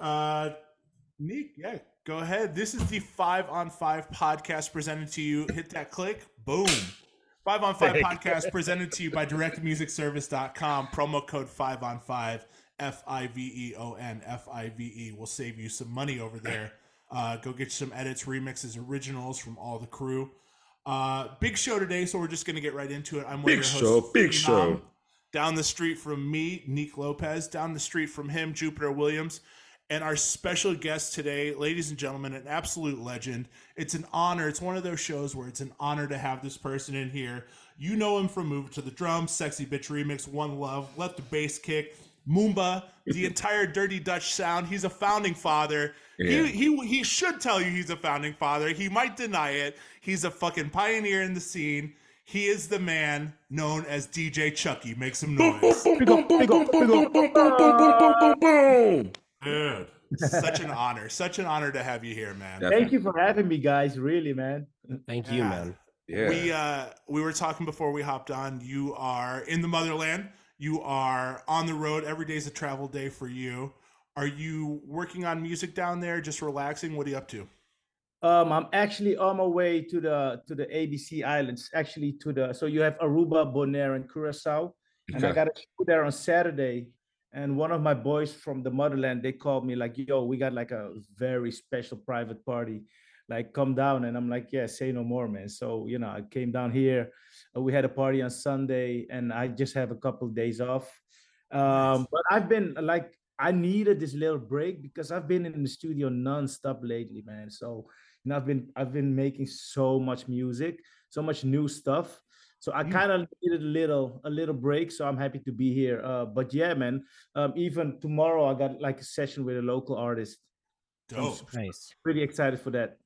Uh, Nick, yeah, go ahead. This is the Five on Five podcast presented to you. Hit that click, boom. Five on Five podcast presented to you by directmusicservice.com. Promo code Five on Five, F I V E O N, F I V E will save you some money over there. Uh, go get some edits, remixes, originals from all the crew. Uh, big show today, so we're just gonna get right into it. I'm Big show, big Phenom. show. Down the street from me, Nick Lopez. Down the street from him, Jupiter Williams. And our special guest today, ladies and gentlemen, an absolute legend. It's an honor. It's one of those shows where it's an honor to have this person in here. You know him from Move to the Drum, Sexy Bitch Remix, One Love, Let the Bass Kick, Moombah, the entire Dirty Dutch sound. He's a founding father. Yeah. He, he he should tell you he's a founding father. He might deny it. He's a fucking pioneer in the scene. He is the man known as DJ Chuckie. Make some noise. Dude, such an honor. Such an honor to have you here, man. Yeah. Thank you for having me, guys. Really, man. Thank you, Yeah. man. Yeah. We uh we were talking before we hopped on. You are in the motherland. You are on the road. Every day's a travel day for you. Are you working on music down there? Just relaxing? What are you up to? Um, I'm actually on my way to the to the ABC Islands. Actually, to the so you have Aruba, Bonaire, and Curacao, and I got to show there on Saturday. And one of my boys from the motherland, they called me like, "Yo, we got like a very special private party. Like, come down." And I'm like, "Yeah, say no more, man." So you know, I came down here. uh, We had a party on Sunday, and I just have a couple days off. Um, but I've been like, I needed this little break because I've been in the studio nonstop lately, man. So you know, I've been I've been making so much music, so much new stuff. So I Mm. kind of needed a little a little break. So I'm happy to be here. Uh, but yeah, man. Um, even tomorrow I got like a session with a local artist. I'm Dope. Nice. pretty excited for that.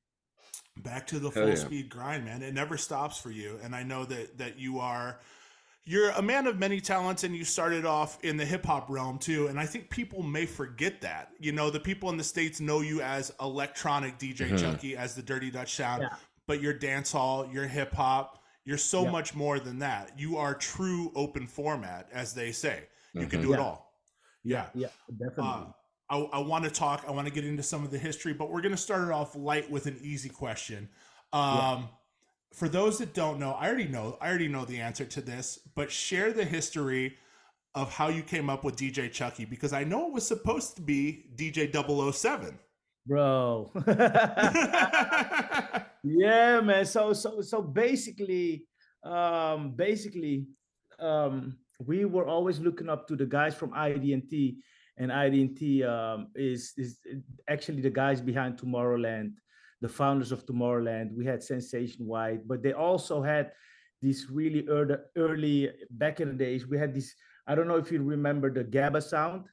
Back to the full yeah. speed grind, man. It never stops for you. And I know that that you are you're a man of many talents and you started off in the hip hop realm too. And I think people may forget that. You know, the people in the States know you as electronic DJ Mhm. Chuckie, as the Dirty Dutch Sound, Yeah. but you're dance hall, you're hip hop, you're so Yeah. much more than that. You are true open format, as they say. You can Mhm. do it all. Yeah. Yeah, definitely. Uh, I, I want to talk. I want to get into some of the history, but we're going to start it off light with an easy question. Um, For those that don't know, I already know. I already know the answer to this, but share the history of how you came up with DJ Chuckie because I know it was supposed to be DJ 007. Bro. yeah man. So so so basically um basically um we were always looking up to the guys from IDT and IDT um is is actually the guys behind Tomorrowland the founders of Tomorrowland. We had Sensation White but they also had these really early, early back in the days we had this I don't know if you remember the gabber sound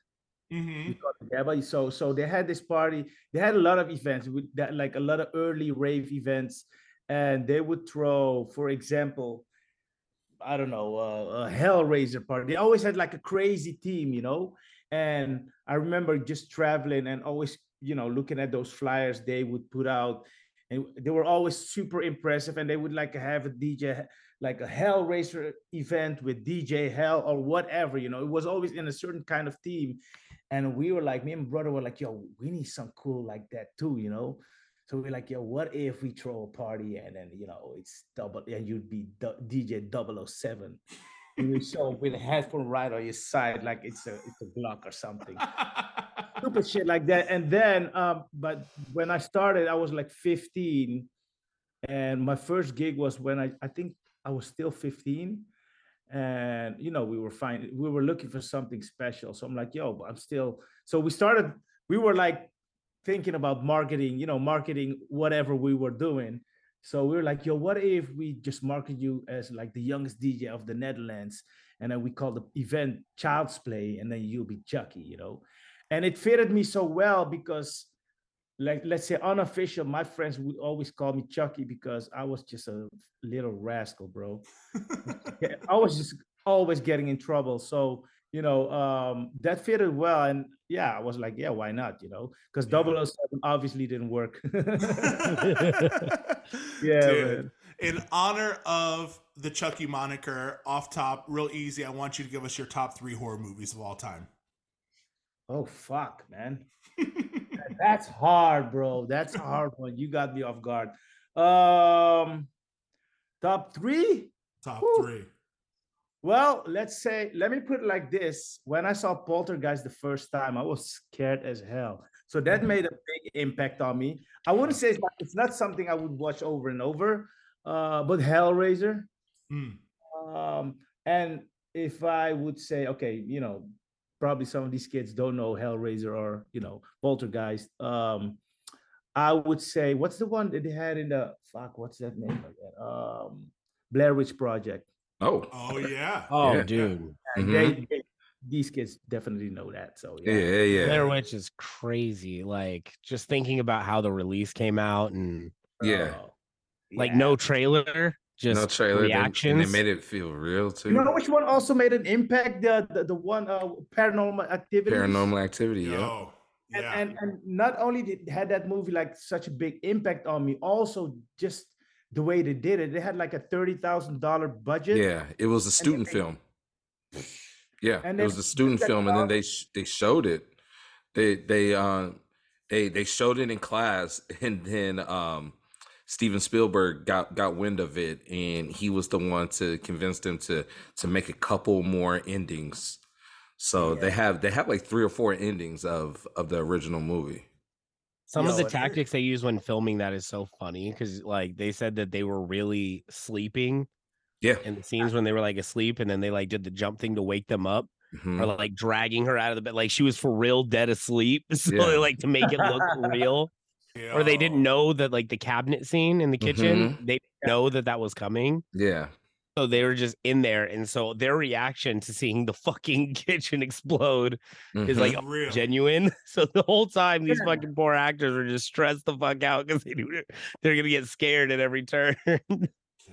hmm gabber. So so they had this party. They had a lot of events with that, like a lot of early rave events, and they would throw, for example, I don't know, uh, a Hellraiser party. They always had like a crazy team, you know. And I remember just traveling and always, you know, looking at those flyers they would put out, and they were always super impressive. And they would like have a DJ, like a Hellraiser event with DJ Hell or whatever, you know. It was always in a certain kind of team and we were like, me and my brother were like, yo, we need some cool like that too, you know. So we're like, yo, what if we throw a party and then you know it's double and you'd be DJ 007. And you show up with a headphone right on your side, like it's a it's a Glock or something. Stupid shit like that. And then um, but when I started, I was like 15. And my first gig was when I I think I was still 15 and you know we were fine we were looking for something special. So i'm like yo but i'm still so we started we were like thinking about marketing you know marketing whatever we were doing. So we were like yo what if we just market you as like the youngest dj of the netherlands and then we call the event child's play and then you'll be chucky you know? And it fitted me so well because like let's say unofficial my friends would always call me chucky because i was just a little rascal bro I was just always getting in trouble. So, you know, um, that fitted well. And yeah, I was like, yeah, why not? You know, because Yeah. 007 obviously didn't work. yeah, Dude, in honor of the Chuckie moniker, off top, real easy. I want you to give us your top three horror movies of all time. Oh fuck, man. That's hard, bro. That's a hard one. You got me off guard. Um, top three. Top three. Well, let's say, let me put it like this. When I saw Poltergeist the first time, I was scared as hell. So that Mhm. made a big impact on me. I wouldn't say it's not, it's not something I would watch over and over, uh, but Hellraiser. Hmm. Um, and if I would say, okay, you know, probably some of these kids don't know Hellraiser or you know Poltergeist. Um, I would say, what's the one that they had in the fuck? What's that name again? Um, Blair Witch Project. Oh, Oh yeah. Oh, Yeah. dude. And Mhm. they, they- these kids definitely know that. So yeah, yeah, yeah, yeah. Blair Witch is crazy. Like just thinking about how the release came out and Yeah. Uh, like yeah. no trailer, just no trailer. They, reactions. they made it feel real too. You know which one also made an impact? The the, the one uh, Paranormal Activity. Paranormal activity. Yeah. Yo. and, Yeah. and and not only did had that movie like such a big impact on me, also just the way they did it. They had like a thirty thousand dollar budget. Yeah, it was a student made- film. Yeah, And it was a student film, and then they sh- they showed it. They they uh they they showed it in class, and then um Steven Spielberg got got wind of it, and he was the one to convince them to to make a couple more endings. So they have they have like three or four endings of of the original movie. Some of Yo, the tactics they use when filming that is so funny because like they said that they were really sleeping Yeah, in the scenes when they were like asleep and then they like did the jump thing to wake them up mhm. or like dragging her out of the bed like she was for real dead asleep so Yeah. like to make it look real or they didn't know that like the cabinet scene in the kitchen they didn't know that that was coming yeah, so they were just in there and so their reaction to seeing the fucking kitchen explode is mhm. like real. genuine. So the whole time these Yeah. fucking poor actors are just stressed the fuck out because they knew they're gonna get scared at every turn.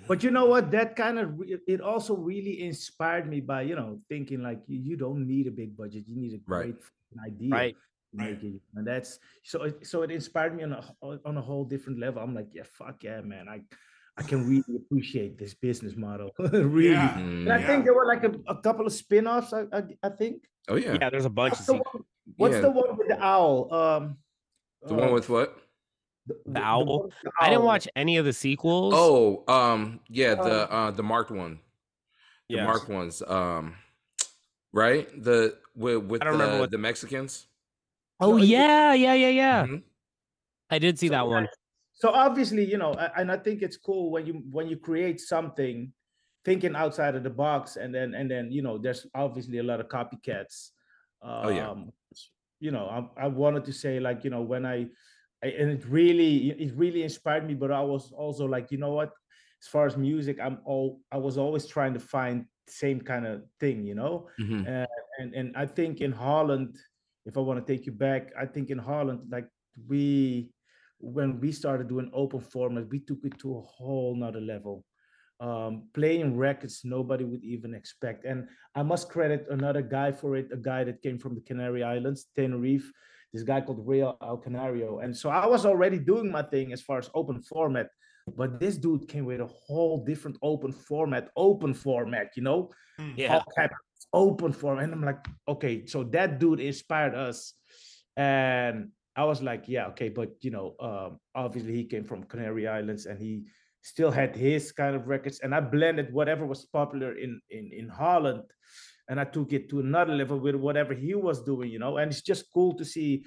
But you know what? That kind of it also really inspired me by you know thinking like you, you don't need a big budget, you need a great fucking idea. right. To make it. And that's so it, so it inspired me on a on a whole different level. I'm like, yeah, fuck yeah, man. I I can really appreciate this business model. really. Yeah. And I Mm. think there were like a, a couple of spin-offs, I, I, I think. Oh yeah. Yeah, there's a bunch of What's the one, what's Yeah. the one with the owl? Um The one uh, with what? the, owl? one with the I didn't watch any of the sequels. Oh, um, yeah, the uh the marked one. The Yes. marked ones. Um right? The with with I don't remember the, what- the Mexicans. Oh No, it- yeah, yeah, yeah, yeah. Mhm. I did see So, that one. So obviously, you know, and I think it's cool when you when you create something thinking outside of the box and then and then you know there's obviously a lot of copycats. Um, Oh, yeah. You know, I, I wanted to say like, you know, when I, I and it really it really inspired me, but I was also like, you know what? As far as music, I'm all I was always trying to find same kind of thing, you know Mhm. and and I think in Holland, if I want to take you back, I think in Holland, like we when we started doing open format, we took it to a whole nother level. Um, playing records nobody would even expect. And I must credit another guy for it, a guy that came from the Canary Islands, Tenerife, this guy called Real Al Canario. And so I was already doing my thing as far as open format, but this dude came with a whole different open format, open format, you know? Mm. Yeah. all caps, open form. And I'm like, okay, so that dude inspired us. And I was like, yeah, okay, but you know, um, obviously he came from Canary Islands and he still had his kind of records. And I blended whatever was popular in in in Holland, and I took it to another level with whatever he was doing, you know. And it's just cool to see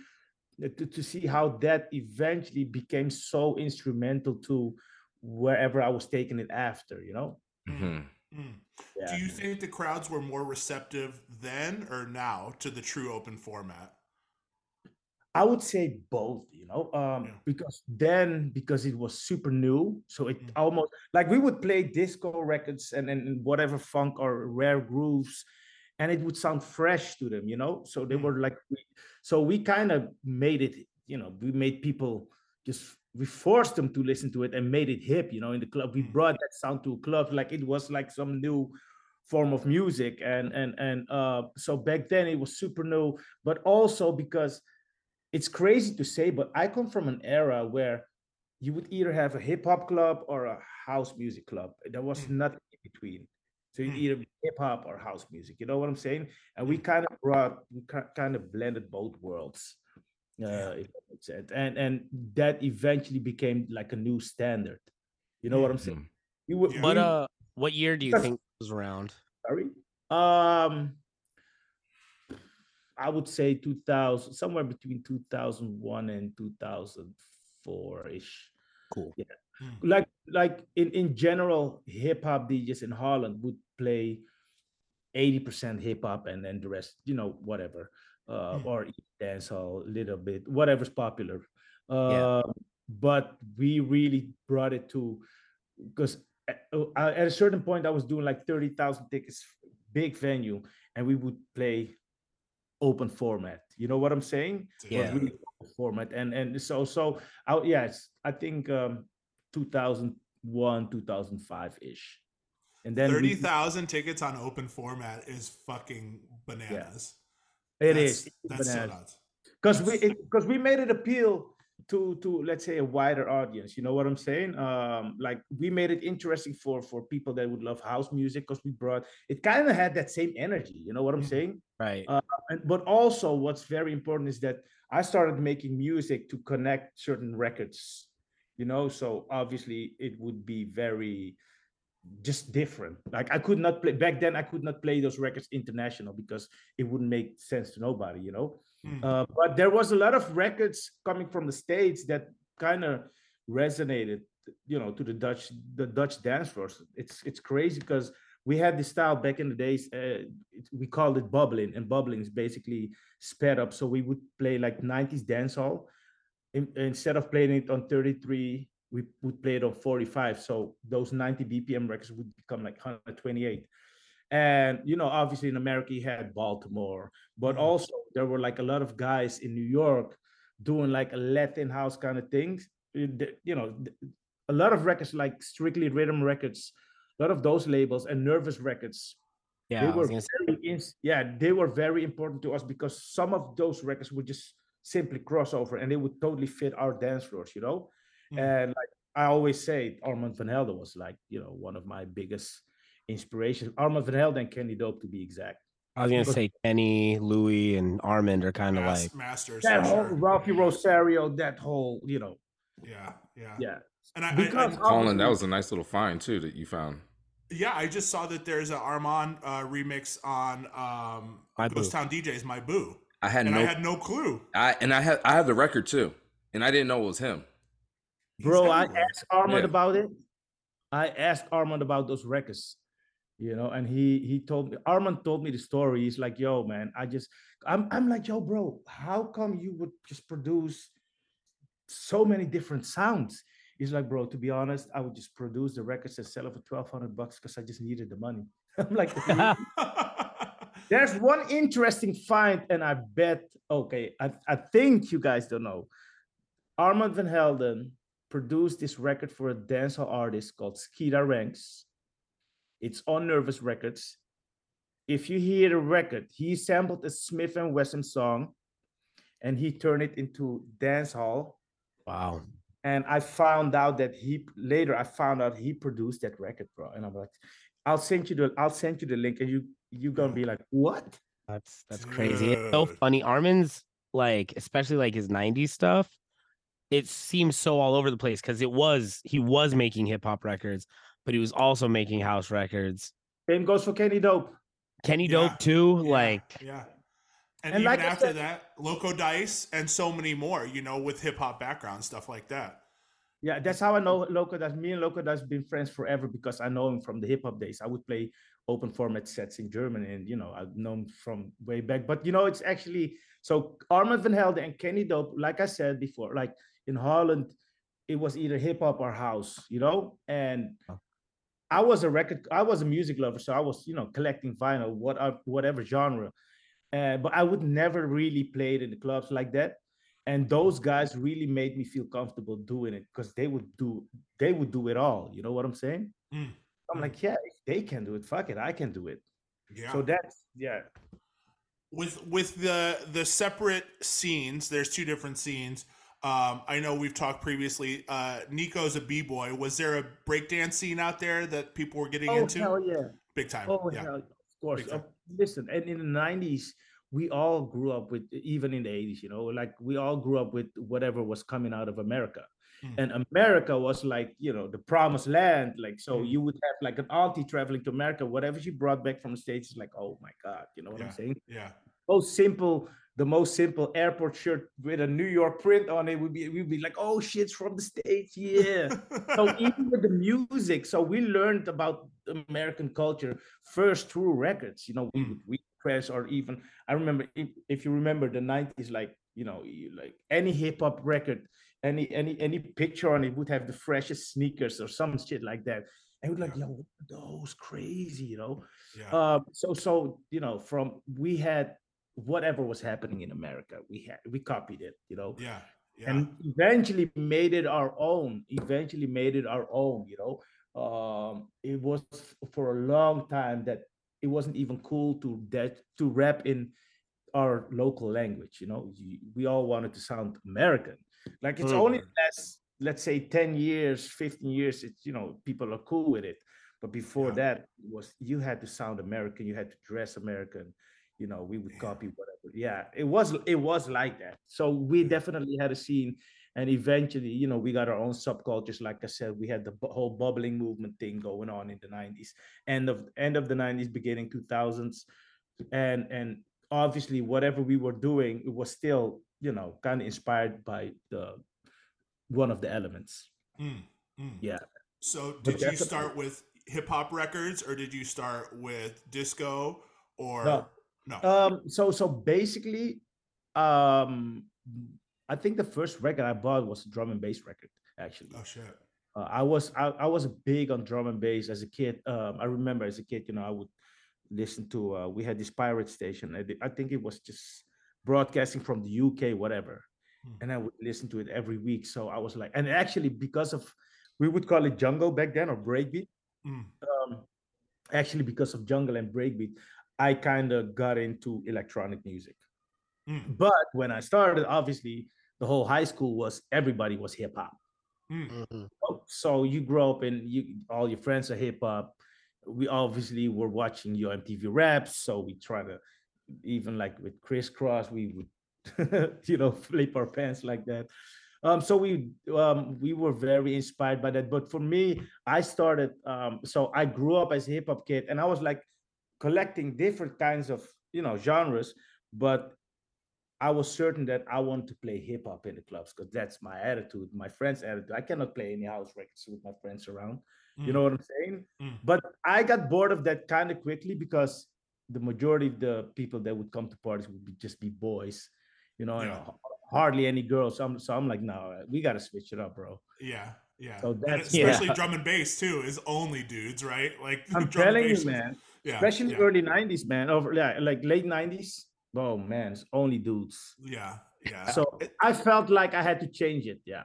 to, to see how that eventually became so instrumental to wherever I was taking it after, you know. Mhm. Mm. Yeah. Do you think the crowds were more receptive then or now to the true open format? I would say both, you know, um, Yeah. because then because it was super new, so it Mm. almost like we would play disco records and and whatever funk or rare grooves, and it would sound fresh to them, you know. So they Mm. were like, so we kind of made it, you know, we made people just we forced them to listen to it and made it hip, you know, in the club. We Mm. brought that sound to a club like it was like some new form of music, and and and uh, so back then it was super new, but also because it's crazy to say, but I come from an era where you would either have a hip hop club or a house music club. There was Mm. nothing in between. So it's Hmm. either hip hop or house music. You know what I'm saying? And we kind of brought, we kind of blended both worlds. Uh, if makes sense. And and that eventually became like a new standard. You know what I'm saying? Mhm. You Yeah. What uh what year do you Because- think was around? sorry. Um, I would say 2000, somewhere between 2001 and 2004 ish. Cool. Yeah. Hmm. Like like in in general, hip hop DJs in Holland would play 80% hip hop and then the rest, you know, whatever. Uh, Hmm. or dancehall a little bit, whatever's popular. Yeah. Uh, but we really brought it to because at, uh, at a certain point I was doing like 30,000 tickets, big venue, and we would play open format. You know what I'm saying? Yeah. really open format. And and so so I, yeah, it's, I think um 2001, 2005 ish. And then we- Thirty thousand tickets on open format is fucking bananas. It That's- is. That's nuts. because we because we made it appeal to to let's say a wider audience. You know what i'm saying? Um like we made it interesting for for people that would love house music because we brought it kind of had that same energy you know what i'm Mhm. saying? Right. Uh, and, but also what's very important is that i started making music to connect certain records you know? So obviously it would be very just different. Like i could not play back then i could not play those records international because it wouldn't make sense to nobody you know? Hmm. uh, but there was a lot of records coming from the states that kind of resonated you know to the dutch the dutch dance floors. It's it's crazy because we had this style back in the days uh, it, we called it bubbling and bubbling is basically sped up. So we would play like 90s dancehall in, instead of playing it on 33 we would play it on 45 so those 90 bpm records would become like 128 and you know obviously in america you had baltimore but Mhm. also there were like a lot of guys in new york doing like a latin house kind of things you know a lot of records like strictly rhythm records a lot of those labels and nervous records Yeah. they were very ins- yeah they were very important to us because some of those records would just simply cross over and they would totally fit our dance floors you know Mm. and like i always say armand van helden was like you know one of my biggest inspirations armand van helden and kenny dope to be exact I was gonna But- say Kenny, Louie, and Armand are kind of Mas- like masters. that for whole sure. Ralphi Rosario that whole you know Yeah, yeah, yeah And I, I, because I, Colin, that was a nice little find too that you found. yeah, I just saw that there's an Armand uh, remix on um, My Ghost Boo. Town DJs, My Boo, I had and no, I had no clue. I and I had I had the record too, and I didn't know it was him. He's bro i asked armand Yeah. about it. I asked armand about those records you know and he he told me armand told me the story. He's like yo man i just i'm, I'm like yo bro how come you would just produce so many different sounds? He's like bro to be honest i would just produce the records and sell it for 1200 bucks because i just needed the money. I'm like There's one interesting find, and I bet, okay, I, I think you guys don't know. Armand Van Helden produced this record for a dancehall artist called Skeeta Ranks. It's on Nervous Records. If you hear the record, he sampled a Smif-N-Wessun song and he turned it into dancehall. wow. And I found out that he later I found out he produced that record, bro. And I'm like, I'll send you the I'll send you the link, and you you're gonna be like, what? That's that's crazy. It's so funny. Armand's like, especially like his '90s stuff. It seems so all over the place because it was he was making hip hop records, but he was also making house records. Same goes for Kenny Dope. Kenny Yeah, Dope too. Yeah, Like, yeah. And, And even like after said- that, Loco Dice and so many more, you know, with hip hop background stuff like that. Yeah, that's how I know Loco Dice Me and Loco Dice been friends forever because I know him from the hip hop days. I would play open format sets in Germany, and you know I've known him from way back. But you know, it's actually so Armand Van Helden and Kenny Dope. Like I said before, like in Holland, it was either hip hop or house. You know, and I was a record. I was a music lover, so I was you know collecting vinyl, what whatever genre. Uh, but I would never really play it in the clubs like that and those guys really made me feel comfortable doing it because they would do they would do it all you know what i'm saying Mm, i'm mm. like yeah if they can do it fuck it i can do it Yeah. so that's yeah with with the the separate scenes there's two different scenes um i know we've talked previously uh nico's a b-boy was there a breakdance scene out there that people were getting oh into hell yeah big time. Oh, yeah. hell, of course. Uh, listen, and in the nineties, we all grew up with even in the eighties, you know, like we all grew up with whatever was coming out of America. Mm. And America was like, you know, the promised land. Like, so Mm. you would have like an auntie traveling to America, whatever she brought back from the States is like, oh my God, you know what Yeah. I'm saying? Yeah. Most simple, the most simple airport shirt with a New York print on it would be we'd be like, oh shit, it's from the States. Yeah so even with the music so we learned about american culture first through records you know we Mm. would press or even i remember if, if you remember the 90s like you know you- like any hip-hop record any any any picture on it would have the freshest sneakers or some shit like that and we're like Yeah. yo those crazy you know yeah. um so so you know from we had whatever was happening in america we had we copied it you know yeah. Yeah. and eventually made it our own eventually made it our own you know um it was for a long time that it wasn't even cool to that to rap in our local language you know we all wanted to sound american like it's only Mhm. last let's say 10 years 15 years it's you know people are cool with it but before Yeah. that was you had to sound american you had to dress american you know we would copy whatever. Yeah it was it was like that. So we definitely had a scene and eventually you know we got our own subcultures. Like i said we had the bu- whole bubbling movement thing going on in the 90s end of end of the 90s beginning 2000s and and obviously whatever we were doing it was still you know kind of inspired by the one of the elements. Mm, mm. yeah. So did you start with hip hop records or did you start with disco or No. No? Um, so so basically, um, I think the first record I bought was a drum and bass record. Actually, oh shit. uh, I was I, I was big on drum and bass as a kid. Um, I remember as a kid, you know, I would listen to. Uh, we had this pirate station. I, I think it was just broadcasting from the UK, whatever, Hmm. and I would listen to it every week. So I was like, and actually because of we would call it jungle back then or breakbeat Mm, um, actually because of jungle and breakbeat i kind of got into electronic music. Mm, but when i started obviously the whole high school was everybody was hip hop mm. Mhm. Oh, so you grow up and you all your friends are hip hop we obviously were watching your mtv raps so we try to even like with Kris Kross we would you know flip our pants like that. Um so we um we were very inspired by that. But for me i started um so i grew up as a hip hop kid and i was like collecting different kinds of you know genres but I was certain that I want to play hip hop in the clubs because that's my attitude, my friends' attitude. I cannot play any house records with my friends around. You Mm. know what I'm saying? Mm. But I got bored of that kind of quickly because the majority of the people that would come to parties would be, just be boys, you know, Yeah. hardly any girls. So I'm, so I'm like, no, we got to switch it up, bro. Yeah, yeah. So And especially Yeah. drum and bass too is only dudes, right? Like I'm drum and telling bass you, man, Yeah, especially yeah, early 90s, man, over yeah, like late 90s. Oh, man, it's only dudes. yeah, yeah. So I felt like I had to change it, yeah,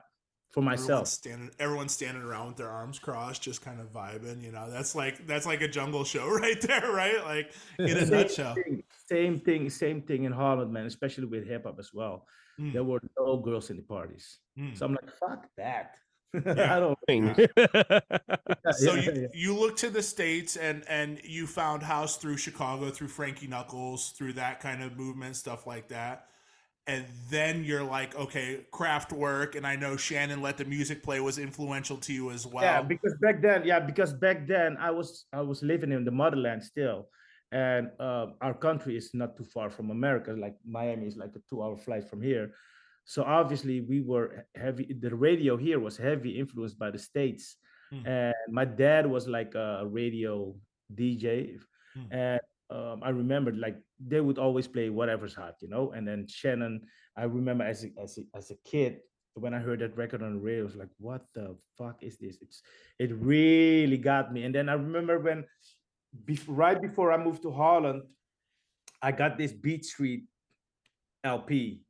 for Everyone's myself. standing, everyone's standing around with their arms crossed, just kind of vibing. You know, that's like that's like a jungle show right there, right? Like in a nutshell. thing, Same thing, same thing in Holland, man, especially with hip hop as well. Mm, There were no girls in the parties. mm. So I'm like, fuck that. Yeah. I don't Thing. So yeah, you, yeah. you look to the states and and you found house through Chicago, through Frankie Knuckles, through that kind of movement, stuff like that. And then you're like, okay, Kraftwerk, and I know Shannon let the music play was influential to you as well. yeah, because back then, yeah, because back then I was I was living in the motherland still. And uh, our country is not too far from America. Like Miami is like a two-hour flight from here. So obviously we were heavy. The radio here was heavy influenced by the states, Hmm. and my dad was like a radio DJ, Hmm. and um, I remembered like they would always play whatever's hot, you know. And then Shannon, I remember as a, as a, as a kid when I heard that record on the radio, I was like, "What the fuck is this?" It's it really got me. And then I remember when, right before I moved to Holland, I got this Beat Street LP.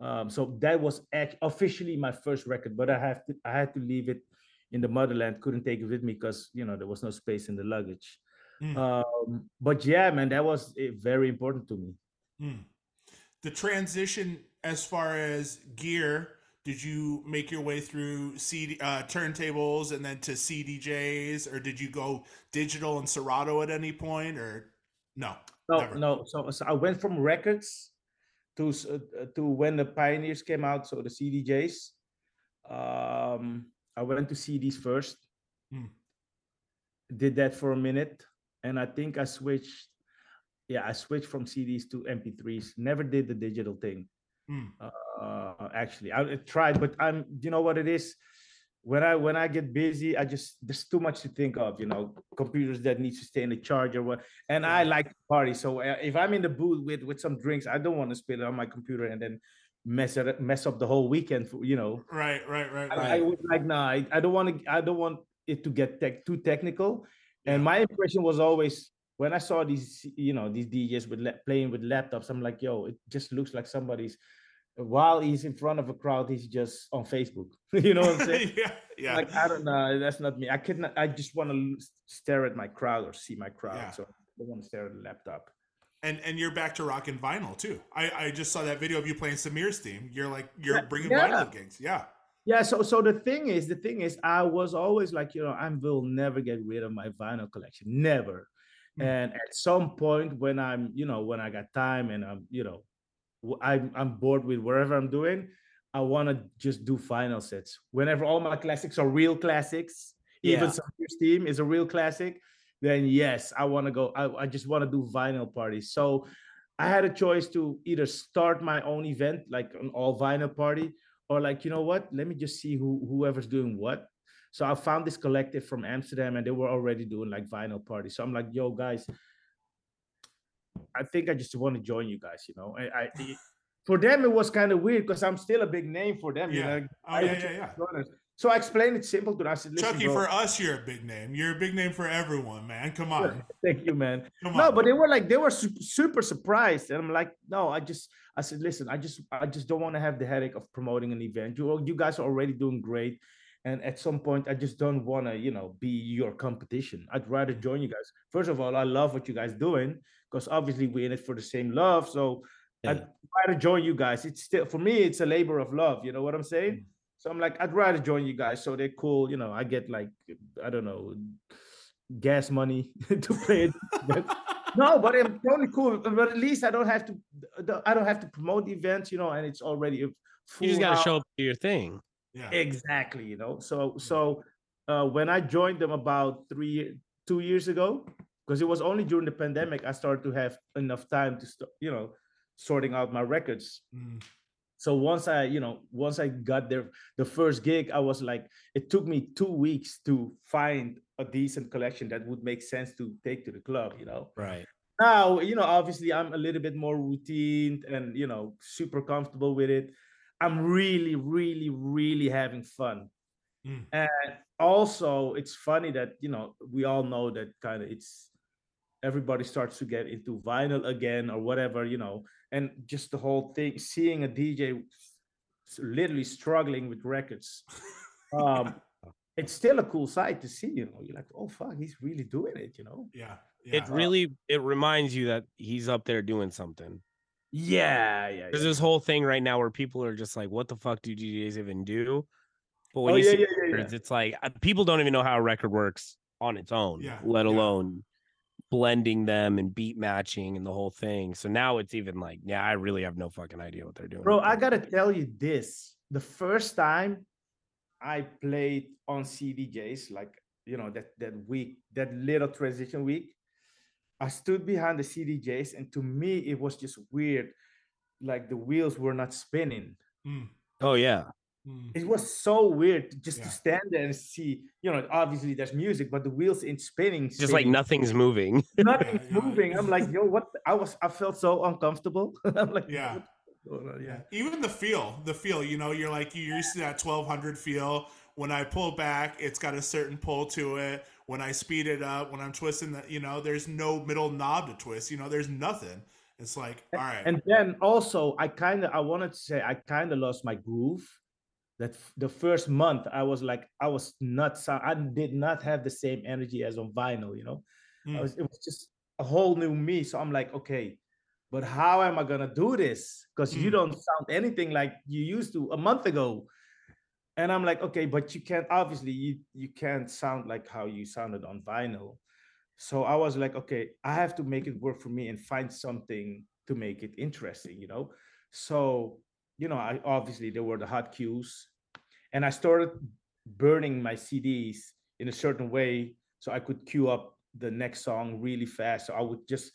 Um, so that was officially my first record, but I have to I had to leave it in the motherland. Couldn't take it with me because you know there was no space in the luggage. Mm. Um, but yeah, man, that was eh, very important to me. Mm. The transition as far as gear did you make your way through CD uh, turntables and then to CDJs, or did you go digital and Serato at any point, or no? No, Never. no. So, so I went from records to uh, to when the pioneers came out, so the CDJs. Um, I went to CDs first. Hmm. Did that for a minute, and I think I switched. Yeah, I switched from CDs to MP3s. Never did the digital thing. Hmm. Uh, actually, I I tried, but I'm. You know what it is? When I when I get busy, I just there's too much to think of. You know, computers that need to stay in the charger. What and I like to party. So uh, if I'm in the booth with with some drinks, I don't want to spill it on my computer and then mess it mess up the whole weekend. For, you know, Right, right, right, I, right. I would like nah. I, I don't want to. I don't want it to get tech, too technical. And Yeah. my impression was always when I saw these, you know, these DJs with la- playing with laptops. I'm like, yo, it just looks like somebody's. While he's in front of a crowd, he's just on Facebook. you know what I'm saying? yeah, yeah. Like I don't know. That's not me. I could not. I just want to stare at my crowd or see my crowd. Yeah. So I don't want to stare at the laptop. and and you're back to rocking vinyl too. I I just saw that video of you playing Samir's theme. You're like you're Yeah, bringing yeah. vinyl gigs. Yeah. Yeah, so so the thing is, the thing is, I was always like, you know, I will never get rid of my vinyl collection, never. Mm. And at some point, when I'm, you know, when I got time and I'm, you know, I'm I'm bored with whatever I'm doing, I want to just do vinyl sets. Whenever all my classics are real classics, even Yeah. some Steam is a real classic, then yes, I want to go. I, I just want to do vinyl parties. So I had a choice to either start my own event, like an all vinyl party, or like, you know what? Let me just see who whoever's doing what. So I found this collective from Amsterdam, and they were already doing like vinyl parties. So I'm like, yo, guys, I think I just want to join you guys. You know, I, I for them it was kind of weird because I'm still a big name for them. Yeah. You know, Oh why yeah, yeah, yeah. So I explained it simple to them. I said, Chuckie, bro, for us, you're a big name. You're a big name for everyone, man. Come on. thank you, man. Come No, on. but they were like they were su- super surprised, and I'm like, no, I just I said, listen, I just I just don't want to have the headache of promoting an event. You you guys are already doing great, and at some point, I just don't want to you know be your competition. I'd rather mm. join you guys. First of all, I love what you guys doing because obviously we're in it for the same love. So I'd rather join you guys. It's still for me, it's a labor of love. You know what I'm saying? So I'm like, I'd rather join you guys. So they're cool. You know, I get like I don't know gas money to play it. But- no, but I'm totally cool. But at least I don't have to. I don't have to promote the events, you know, and it's already a You just got to house. show up to your thing. yeah. exactly, you know. So so uh, when I joined them about three two years ago, because it was only during the pandemic I started to have enough time to st- you know sorting out my records. Mm. So once I, you know, once I got there, the first gig, I was like, it took me two weeks to find a decent collection that would make sense to take to the club, you know. Right. Now, you know, obviously I'm a little bit more routine and, you know, super comfortable with it. I'm really, really, really having fun. Mm. And also, it's funny that, you know, we all know that kind of it's everybody starts to get into vinyl again or whatever, you know, and just the whole thing, seeing a DJ literally struggling with records. Um, it's still a cool sight to see, you know. You're like, oh fuck, he's really doing it, you know. Yeah. Yeah. It really it reminds you that he's up there doing something. Yeah, yeah. There's yeah. this whole thing right now where people are just like, "What the fuck do DJs even do?" But when Oh, you yeah, see yeah, yeah, yeah. records, it's like uh, people don't even know how a record works on its own, Yeah, let yeah. alone blending them and beat matching and the whole thing. So now it's even like, yeah, I really have no fucking idea what they're doing. Bro, up I gotta tell you this. The first time I played on CDJs, like you know, that that week, that little transition week, I stood behind the CDJs, and to me, it was just weird. Like the wheels were not spinning. Mm. Oh yeah, Mm. It was so weird just Yeah. to stand there and see, you know, obviously there's music, but the wheels in spinning. it's just like nothing's moving. nothing's Yeah, yeah, moving. I'm like, yo, what? I was, I felt so uncomfortable. I'm like, Yeah. what's going on? Yeah. yeah. Even the feel, the feel, you know, you're like, you're used to that 1200 feel. When I pull back, it's got a certain pull to it. When I speed it up, when I'm twisting that, you know, there's no middle knob to twist, you know, there's nothing. It's like, all right. And then also, I kind of, I wanted to say, I kind of lost my groove. That f- the first month, I was like, I was not, I did not have the same energy as on vinyl, you know. I Mm. was, it was just a whole new me. So I'm like, okay, but how am I gonna do this? Because you Mm. don't sound anything like you used to a month ago. And I'm like, okay, but you can't obviously you you can't sound like how you sounded on vinyl. So I was like, okay, I have to make it work for me and find something to make it interesting, you know. So, you know, I obviously there were the hot cues, and I started burning my CDs in a certain way so I could cue up the next song really fast. So I would just,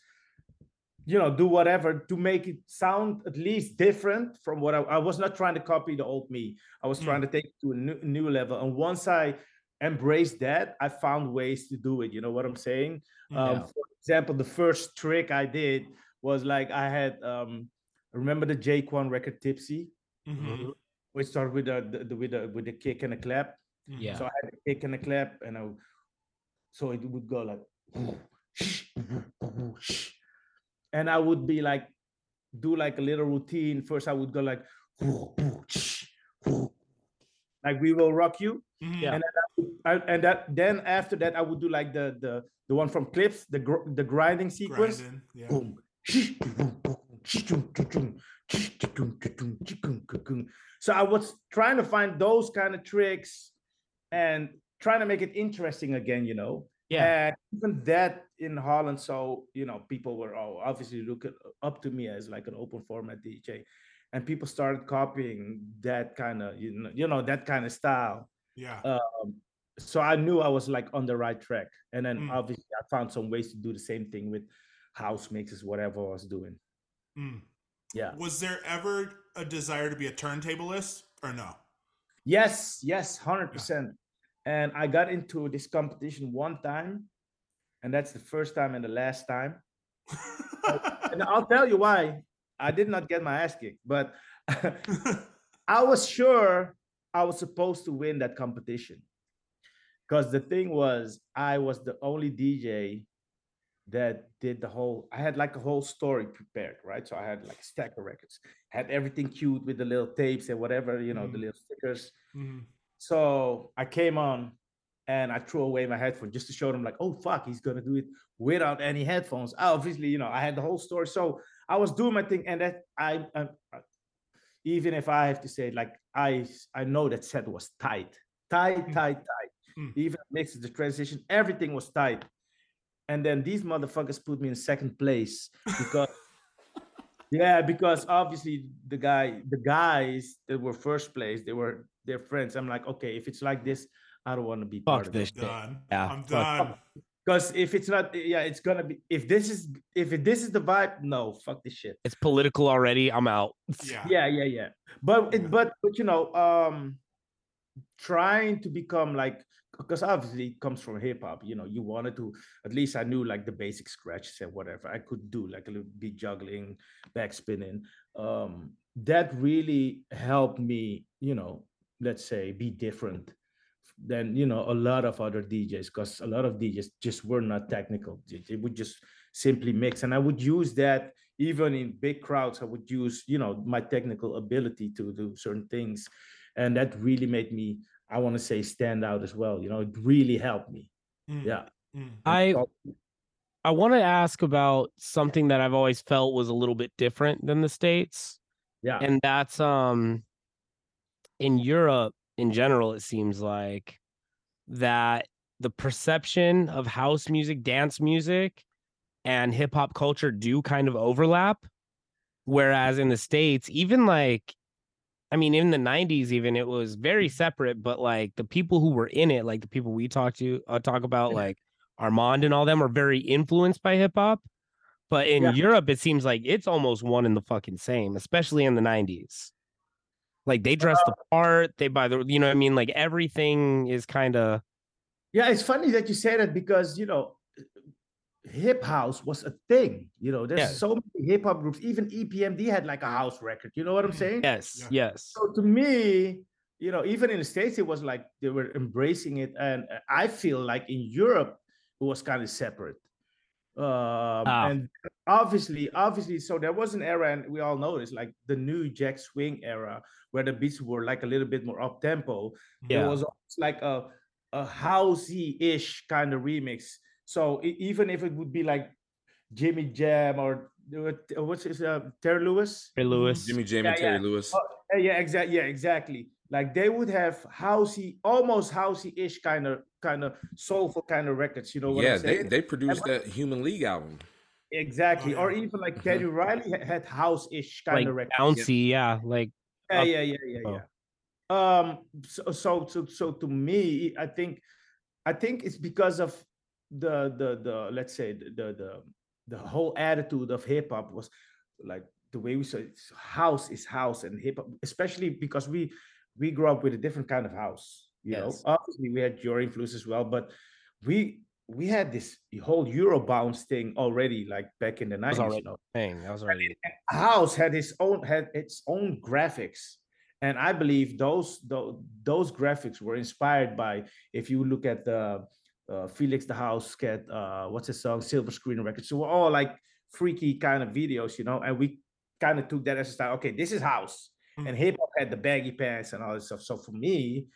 you know, do whatever to make it sound at least different from what I, I was not trying to copy the old me. I was Mm. trying to take it to a new, new level. And once I embraced that, I found ways to do it. You know what I'm saying? Mm. Um, For example, the first trick I did was like I had um remember the J-Kwon record Tipsy, Mhm. which started with the, the, the with the with the kick and a clap. Mhm. Yeah. So I had a kick and a clap, and I so it would go like and I would be like do like a little routine. First I would go like like we will rock you. Mhm. Yeah. And then I, I- and that then after that I would do like the the the one from Clipse, the gr- the grinding sequence. Grinding, yeah. So I was trying to find those kind of tricks and trying to make it interesting again, you know. Yeah. And even that in Holland, so you know, people were all obviously looking up to me as like an open format DJ, and people started copying that kind of you know, you know that kind of style Yeah. um, so I knew I was like on the right track. And then Mm. obviously I found some ways to do the same thing with house mixes, whatever I was doing. Mm. Yeah. Was there ever a desire to be a turntablist or no? Yes, yes, hundred percent. And I got into this competition one time, and that's the first time and the last time. And I'll tell you why. I did not get my ass kicked, but I was sure I was supposed to win that competition. Because the thing was, I was the only DJ that did the whole, I had like a whole story prepared, right? So I had like a stack of records, had everything queued with the little tapes and whatever, you know, the Mm. little stickers. Mhm. So I came on and I threw away my headphone just to show them, like, oh fuck, he's gonna do it without any headphones. Obviously, you know, I had the whole story. So I was doing my thing, and that I, I even if I have to say, like, I I know that set was tight, tight, Mm. tight, tight. Mm. Even mixes, the transition, everything was tight. And then these motherfuckers put me in second place because yeah, because obviously the guy, the guys that were first place, they were their friends. I'm like, okay, if it's like this, I don't want to be part Fuck of this it. shit. done. Yeah, I'm fuck. done. Because if it's not, yeah, it's gonna be. If this is, if it, this is the vibe, no, fuck this shit. It's political already. I'm out. Yeah. Yeah, yeah, yeah. But Yeah. it, but but you know, um, trying to become like because obviously it comes from hip hop. You know, you wanted to at least I knew like the basic scratches and whatever I could do, like a little beat juggling, back spinning. Um, that really helped me. You know, let's say be different than you know a lot of other DJs because a lot of DJs just were not technical. They would just simply mix, and I would use that even in big crowds. I would use you know my technical ability to do certain things, and that really made me. I want to say stand out as well. You know, it really helped me. Mm, Yeah. mm. I I want to ask about something that I've always felt was a little bit different than the states, Yeah. and that's um in Europe in general. It seems like that the perception of house music, dance music, and hip hop culture do kind of overlap. Whereas in the states, even like I mean, in the '90s, even it was very separate. But like the people who were in it, like the people we talk to, uh, talk about, like Armand and all them, are very influenced by hip hop. But in Yeah. Europe, it seems like it's almost one and the fucking same, especially in the '90s. Like they dress the part, they buy the, you know, what I mean, like everything is kind of Yeah, it's funny that you say that because you know, hip house was a thing. You know, there's Yeah. so many hip hop groups. Even EPMD had like a house record. You know what I'm Mhm. saying? yes, Yeah. yes, So to me, you know, even in the states, it was like they were embracing it, and uh, I feel like in Europe it was kind of separate. Um, Ah. And obviously, obviously, so there was an era, and we all know this, like the new Jack Swing era, where the beats were like a little bit more up tempo. Yeah. It was like a a housey-ish kind of remix. So even if it would be like Jimmy Jam or there were- uh, what's his uh, Terry Lewis? Ray Lewis. Jimmy Jam and Terry yeah. Lewis. Oh, yeah, exactly. Yeah, exactly. Like they would have housey, almost housey-ish kind of, kind of soulful kind of records. You know what yeah, I'm they saying? they produced that Human League album. exactly. Or yeah. even like Mhm. Teddy Riley had house-ish kind like of records. bouncy, yeah. Like Yeah, yeah, yeah, yeah, tempo. yeah. Um. So, so, so, so to me, I think, I think it's because of the, the, the, let's say the, the, the, the whole attitude of hip hop was like the way we say it's house is house and hip hop, especially because we, we grew up with a different kind of house. You Yes. know, obviously we had your influence as well, but we we had this whole Euro bounce thing already, like back in the nineties. already You know? thing. That was already house had its own had its own graphics and i believe those those, those graphics were inspired by if you look at the uh, Felix da Housecat uh what's his song silver screen records. So we're all like freaky kind of videos you know and we kind of took that as a style okay this is house. And hip hop had the baggy pants and all this stuff. So for me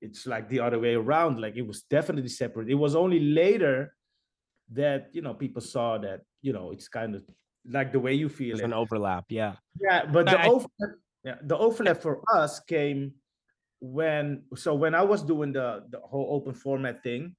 it's like the other way around. Like it was definitely separate. It was only later that you know people saw that you know it's kind of like the way you feel there's it. an overlap. Yeah. yeah, but the I- overlap, yeah, the overlap for us came when so when I was doing the the whole open format thing,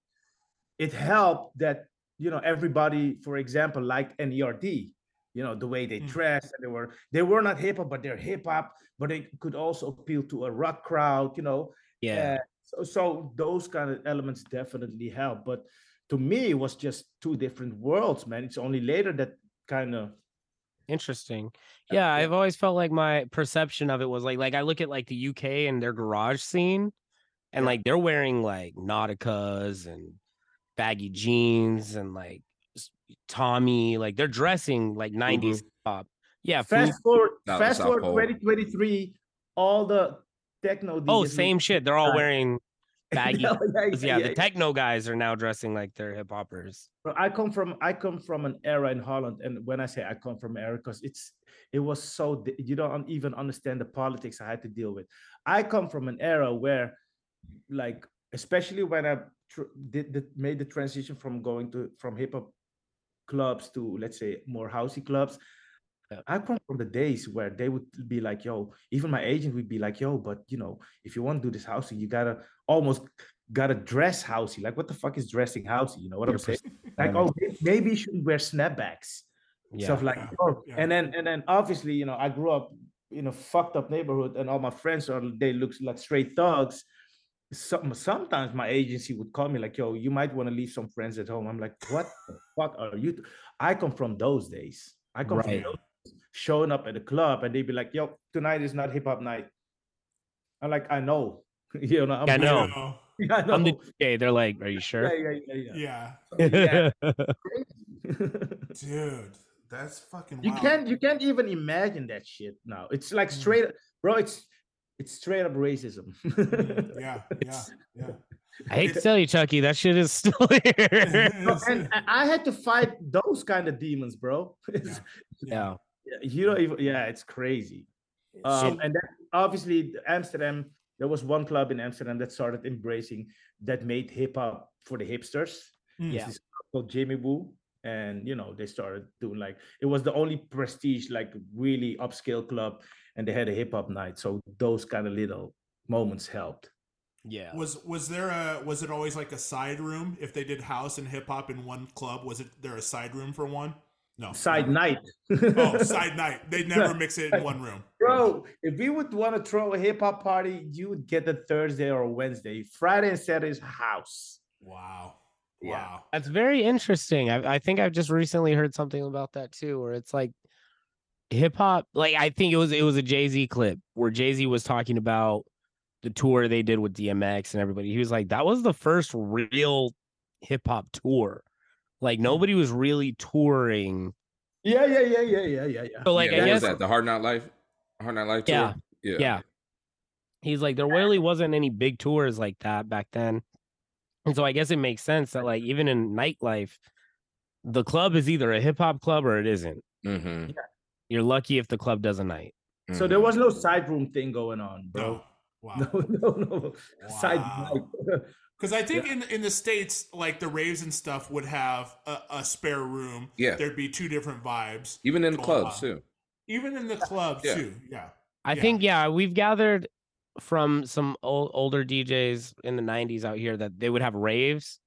it helped that you know everybody, for example, like NERD, you know the way they Mm. dressed, and they were they were not hip hop, but they're hip hop, but they could also appeal to a rock crowd, you know. Yeah. Uh, so, so those kind of elements definitely help, but to me, it was just two different worlds, man. It's only later that kind of Interesting. Yeah, I've always felt like my perception of it was like like I look at like the UK and their garage scene and Yeah. like they're wearing like Nauticas and baggy jeans and like Tommy, like they're dressing like 90s pop. Yeah, Fubu- fast forward Out fast forward 2023 all the techno Oh, same shit. They're all wearing baggy. yeah, yeah, yeah, yeah, the techno guys are now dressing like they're hip hoppers. I come from i come from an era in holland and when i say i come from era because it's it was so you don't even understand the politics i had to deal with i come from an era where like especially when i tr- did the, made the transition from going to from hip hop clubs to let's say more housey clubs Yeah. I come from the days where they would be like, yo, even my agent would be like, yo, but you know, if you want to do this housey, you gotta almost gotta dress housey. Like, what the fuck is dressing housey? You know what I'm Your saying? Like, oh, maybe you should wear snapbacks. Yeah. Stuff like Yeah, oh, yeah. and then and then obviously, you know, I grew up in a fucked up neighborhood and all my friends are they look like straight thugs. Some, sometimes my agency would call me like, yo, you might want to leave some friends at home. I'm like, what the fuck are you? t-" I come from those days. I come Right. from those days, showing up at a club and they'd be like, yo, tonight is not hip hop night. I'm like, I know. you know, I'm, Yeah, I know. I know. I'm the okay, they're like, are you sure? yeah, yeah, yeah, Yeah, yeah. Yeah. dude, that's fucking. you wild. can't you can't even imagine that shit now. It's like Mm. straight bro, it's it's straight up racism. Mm, Yeah, yeah, yeah. I hate to tell you, Chuckie, that shit is still here. And I- I had to fight those kind of demons, bro. It's- yeah. you don't even yeah, it's crazy. Um, and then obviously Amsterdam, there was one club in Amsterdam that started embracing that made hip hop for the hipsters. Mm. Yeah. This is called Jimmy Woo. And you know, they started doing like it was the only prestige, like really upscale club, and they had a hip hop night. So those kind of little moments helped. Yeah. Was was there a was it always like a side room if they did house and hip hop in one club? Was it there a side room for one? No. Side never. night. Oh, side night. They'd never mix it in one room. Bro, if we would want to throw a hip hop party, you would get it Thursday or Wednesday. Friday and Saturday is house. Wow. Yeah. Wow. That's very interesting. I, I think I've just recently heard something about that too, where it's like hip hop. Like I think it was it was a Jay Z clip where Jay Z was talking about the tour they did with DMX and everybody. He was like, that was the first real hip hop tour. Like nobody was really touring. Yeah, yeah, yeah, yeah, yeah, yeah, yeah. So like yeah, I guess that the Hard Knock Life, Hard Knock Life tour. Yeah. yeah, yeah. He's like, there really wasn't any big tours like that back then. And so I guess it makes sense that like even in nightlife, the club is either a hip hop club or it isn't. Mm-hmm. You're lucky if the club does a night. So there mm. was no side room thing going on, bro. No. Wow. No, no, no. Side Wow. mic. Because I think in in the states, like the raves and stuff would have a, a spare room. Yeah. There'd be two different vibes. Even in the clubs on. too. Even in the club Yeah. too. Yeah. I Yeah. think yeah, we've gathered from some old, older DJs in the 90s out here that they would have raves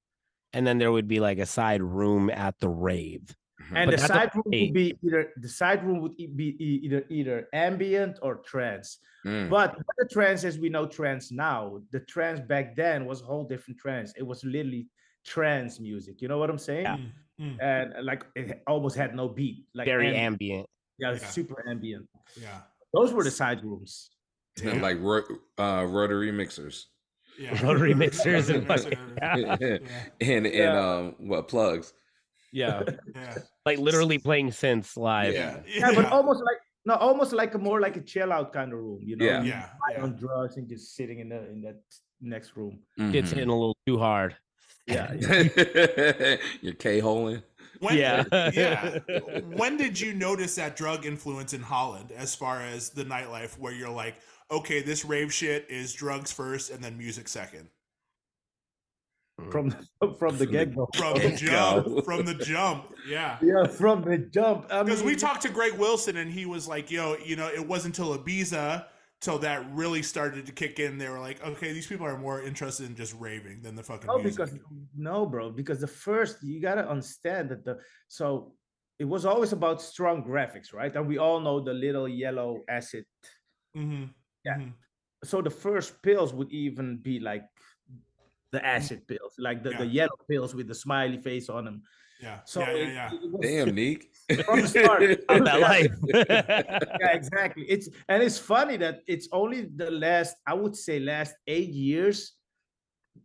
and then there would be like a side room at the rave. And But the side room would be either the side room would be either either ambient or trance. Mm. But the trance as we know trance now, the trance back then was a whole different trance. It was literally trance music. You know what I'm saying? Yeah. Mm, mm, And uh, like it almost had no beat. Like Very amb- ambient. yeah, Yeah. super ambient. yeah. Those were the side rooms. Damn. like ro- uh, rotary mixers Yeah. Rotary mixers and Rotary fucking- Yeah. and and Yeah. um what plugs. Yeah. Yeah. Like literally playing synths live. Yeah. Yeah, but almost like no, almost like a more like a chill out kind of room. You know, Yeah. You Yeah. high yeah. on drugs and just sitting in the in that next room. Gets Mhm. hitting a little too hard. Yeah, You're K holing. When, Yeah. yeah. When did you notice that drug influence in Holland as far as the nightlife where you're like, okay, this rave shit is drugs first and then music second? From from the get go. From the jump. From the jump. Yeah. Yeah, from the jump. I Because we talked to Greg Wilson and he was like, yo, you know, it wasn't until Ibiza till that really started to kick in. They were like, okay, these people are more interested in just raving than the fucking No, music. because no, bro. Because the first you gotta understand that the so it was always about strong graphics, right? And we all know the little yellow acid. hmm Yeah. hmm So the first pills would even be like the mm. acid pills, like the, the yellow pills with the smiley face on them. Yeah. So yeah, yeah, it- yeah. it was- Damn, Neek. From the start. Of that life. yeah, exactly. It's and it's funny that it's only the last, I would say, last eight years,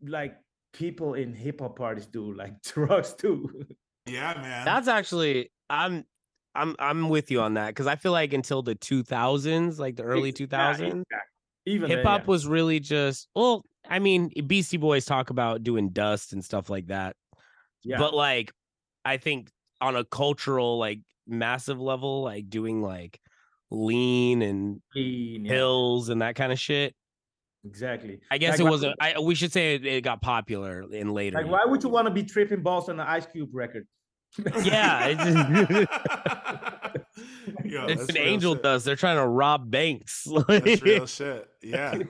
like people in hip hop parties do like drugs too. Yeah, man. That's actually I'm I'm I'm with you on that because I feel like until the 2000s, like the early Yeah, 2000s, exactly. Even hip hop yeah. was really just well, I mean, Beastie Boys talk about doing dust and stuff like that. yeah. But like I think on a cultural like massive level, like doing like lean and hills yeah, and that kind of shit. exactly. I guess Like, it wasn't I we should say it, it got popular in later. Like, why would you want to be tripping balls on an Ice Cube record? Yeah, Yo, it's that's an angel shit. dust. They're trying to rob banks. That's real shit. Yeah.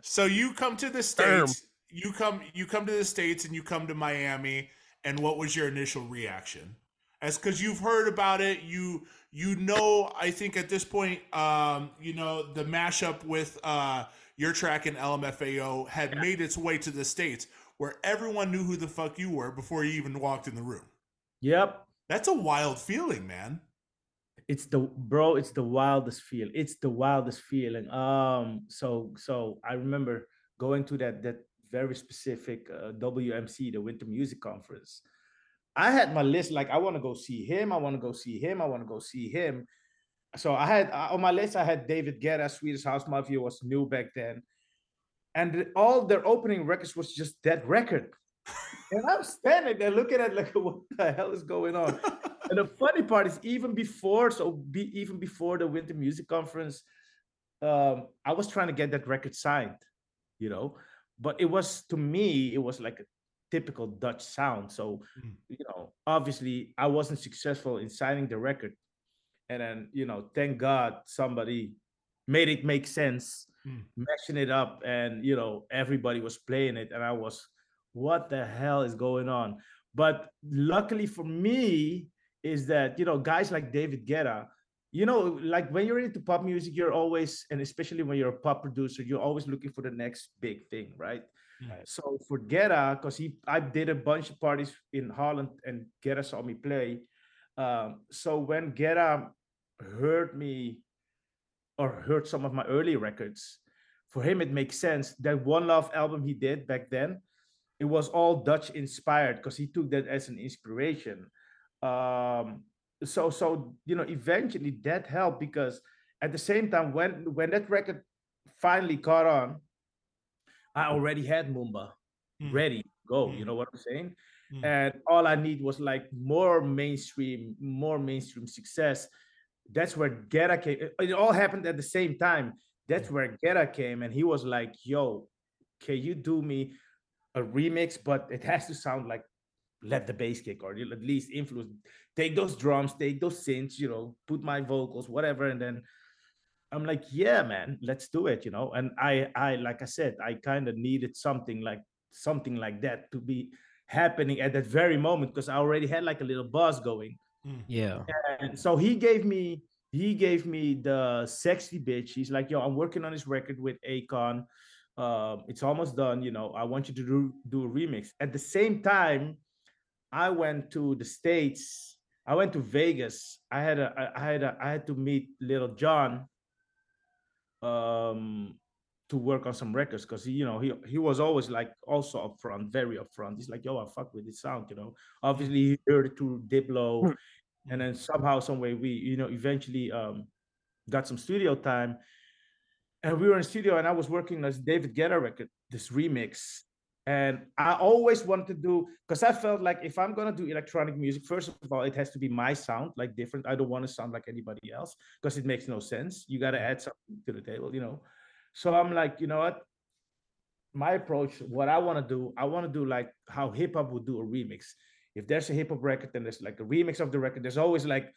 So you come to the Sperm. states. You come. You come to the states, and you come to Miami. And what was your initial reaction? As because you've heard about it, you you know. I think at this point, um, you know the mashup with uh your track and LMFAO had made its way to the states, where everyone knew who the fuck you were before you even walked in the room. Yep. That's a wild feeling, man. It's the bro, it's the wildest feel. It's the wildest feeling. Um, so so I remember going to that that very specific uh, WMC, the Winter Music Conference. I had my list like I want to go see him, I want to go see him, I want to go see him. So I had uh, on my list, I had David Guetta, Swedish House Mafia was new back then. And all their opening records was just that record. and I'm standing there looking at like what the hell is going on? And the funny part is even before so be, even before the winter music conference um i was trying to get that record signed you know? But it was to me it was like a typical dutch sound. So Mm. you know obviously i wasn't successful in signing the record. And then you know thank god somebody made it make sense Mm. mashing it up and you know everybody was playing it. And i was what the hell is going on? But luckily for me is that you know guys like david guetta you know like when you're into pop music you're always and especially when you're a pop producer you're always looking for the next big thing right Right. so for Guetta, because he I did a bunch of parties in Holland and Guetta saw me play. Um, so when Guetta heard me or heard some of my early records, for him it makes sense. That One Love album he did back then, it was all Dutch inspired because he took that as an inspiration. Um, so so you know eventually that helped because at the same time when when that record finally caught on, I already had Moombah Mm. ready go. You Mm. know what I'm saying? Mm. And all I need was like more mainstream, more mainstream success. That's where Guetta came. It all happened at the same time. that's where Guetta came and he was like, yo, can you do me a remix, but it has to sound like let the bass kick or at least influence take those drums take those synths you know put my vocals whatever and then i'm like yeah man let's do it you know? And i i like i said i kind of needed something like something like that to be happening at that very moment because i already had like a little buzz going. Yeah. and so he gave me he gave me the sexy bitch. He's like yo i'm working on this record with akon. Um it's almost done you know. I want you to do do a remix. At the same time i went to the states. I went to vegas. I had a i had a i had to meet little john um to work on some records because he you know he he was always like also upfront very upfront. He's like yo i fuck with this sound you know. Obviously he heard it through diplo and then somehow some way we you know eventually um got some studio time. And we were in studio and i was working on this david guetta record this remix and i always wanted to do because i felt like if i'm going to do electronic music first of all it has to be my sound like different i don't want to sound like anybody else because it makes no sense you got to add something to the table you know so i'm like you know what my approach what i want to do i want to do like how hip-hop would do a remix if there's a hip hop record, then there's like a remix of the record. There's always like